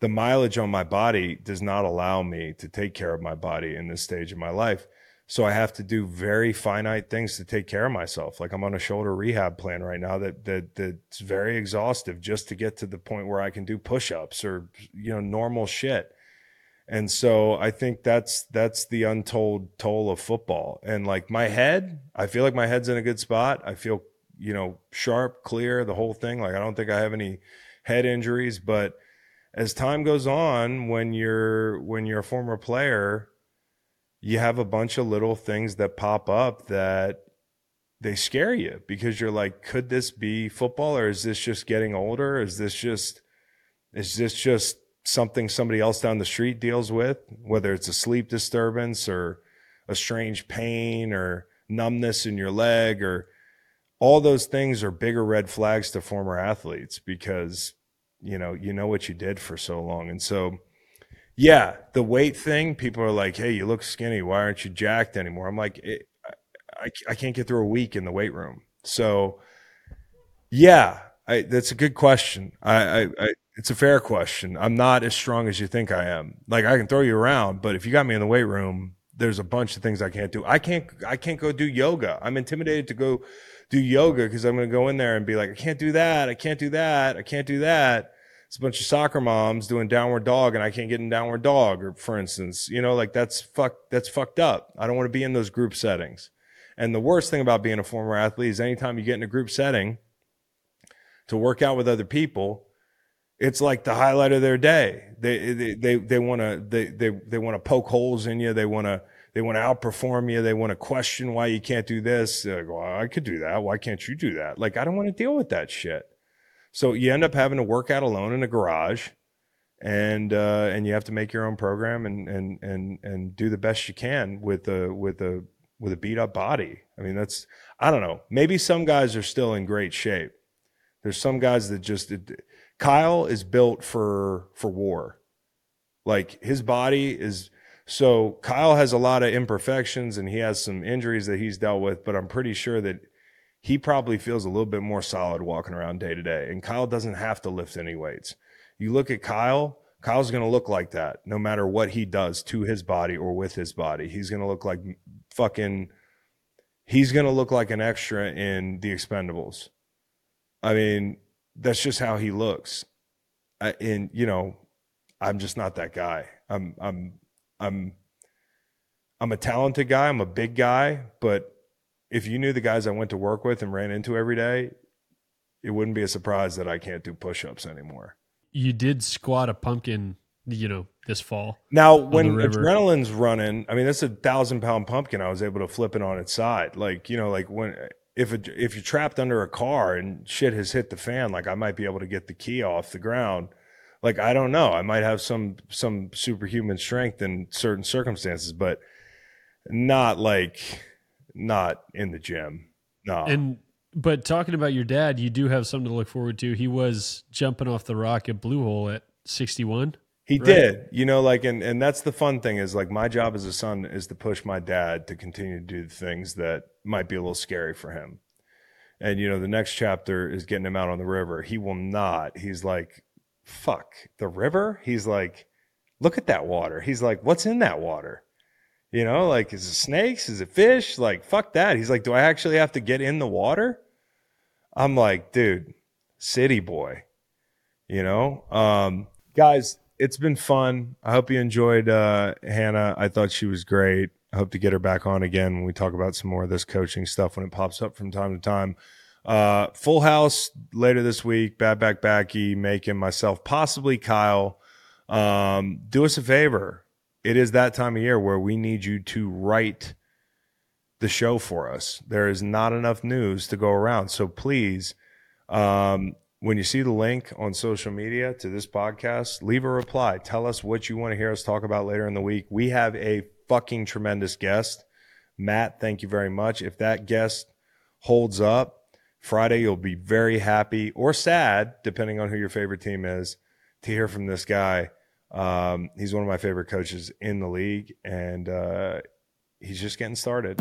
the mileage on my body does not allow me to take care of my body in this stage of my life. So I have to do very finite things to take care of myself. Like I'm on a shoulder rehab plan right now that that that's very exhaustive just to get to the point where I can do push-ups or you know normal shit. And so I think that's that's the untold toll of football. And like my head, I feel like my head's in a good spot. I feel, you know, sharp, clear, the whole thing. Like I don't think I have any head injuries, but as time goes on, when you're when you're a former player, you have a bunch of little things that pop up that they scare you because you're like, could this be football or is this just getting older? Is this just is this just something somebody else down the street deals with, whether it's a sleep disturbance or a strange pain or numbness in your leg or all those things are bigger red flags to former athletes because you know you know what you did for so long. And so yeah the weight thing people are like hey you look skinny. Why aren't you jacked anymore? I'm like I, I can't get through a week in the weight room. So yeah I, that's a good question. I, I, I it's a fair question. I'm not as strong as you think i am. Like i can throw you around but if you got me in the weight room there's a bunch of things i can't do. I can't i can't go do yoga. I'm intimidated to go do yoga because i'm going to go in there and be like i can't do that. I can't do that. I can't do that. It's a bunch of soccer moms doing downward dog and i can't get in downward dog or for instance you know like that's fuck that's fucked up. I don't want to be in those group settings. And the worst thing about being a former athlete is anytime you get in a group setting to work out with other people it's like the highlight of their day. They they they, they want to they they, they want to poke holes in you. They want to they want to outperform you. They want to question why you can't do this. Like, well, I could do that. Why can't you do that? Like I don't want to deal with that shit. So you end up having to work out alone in a garage, and uh, and you have to make your own program and and and and do the best you can with a with a with a beat up body. I mean that's I don't know. Maybe some guys are still in great shape. There's some guys that just it, Kyle is built for for war. Like his body is so Kyle has a lot of imperfections and he has some injuries that he's dealt with, but I'm pretty sure that he probably feels a little bit more solid walking around day to day. And Kyle doesn't have to lift any weights. You look at Kyle, Kyle's going to look like that no matter what he does to his body or with his body. He's going to look like fucking he's going to look like an extra in the expendables. I mean, that's just how he looks. I, and you know, I'm just not that guy. I'm I'm I'm I'm a talented guy. I'm a big guy, but if you knew the guys I went to work with and ran into every day, it wouldn't be a surprise that I can't do push-ups anymore. You did squat a pumpkin, you know, this fall. Now, when adrenaline's running, I mean, that's a thousand pound pumpkin. I was able to flip it on its side. Like, you know, like when, if if you're trapped under a car and shit has hit the fan, like I might be able to get the key off the ground. Like, I don't know. I might have some, some superhuman strength in certain circumstances, but not like, not in the gym. No. And but talking about your dad, you do have something to look forward to. He was jumping off the rock at Blue Hole at 61. He right? did, you know, like, and, and that's the fun thing is like my job as a son is to push my dad to continue to do the things that might be a little scary for him. And, you know, the next chapter is getting him out on the river. He will not. He's like, fuck the river. He's like, look at that water. He's like, what's in that water? You know, like, is it snakes? Is it fish? Like, fuck that. He's like, do I actually have to get in the water? I'm like, dude, city boy, you know? Um, guys, it's been fun. I hope you enjoyed uh, Hannah. I thought she was great. I hope to get her back on again when we talk about some more of this coaching stuff when it pops up from time to time. Uh, full house later this week. Bad back backy, making myself possibly Kyle. Um, do us a favor. It is that time of year where we need you to write the show for us. There is not enough news to go around. So please, um, when you see the link on social media to this podcast, leave a reply. Tell us what you want to hear us talk about later in the week. We have a fucking tremendous guest. Matt, thank you very much. If that guest holds up, Friday you'll be very happy or sad, depending on who your favorite team is, to hear from this guy. Um, he's one of my favorite coaches in the league, and uh, he's just getting started.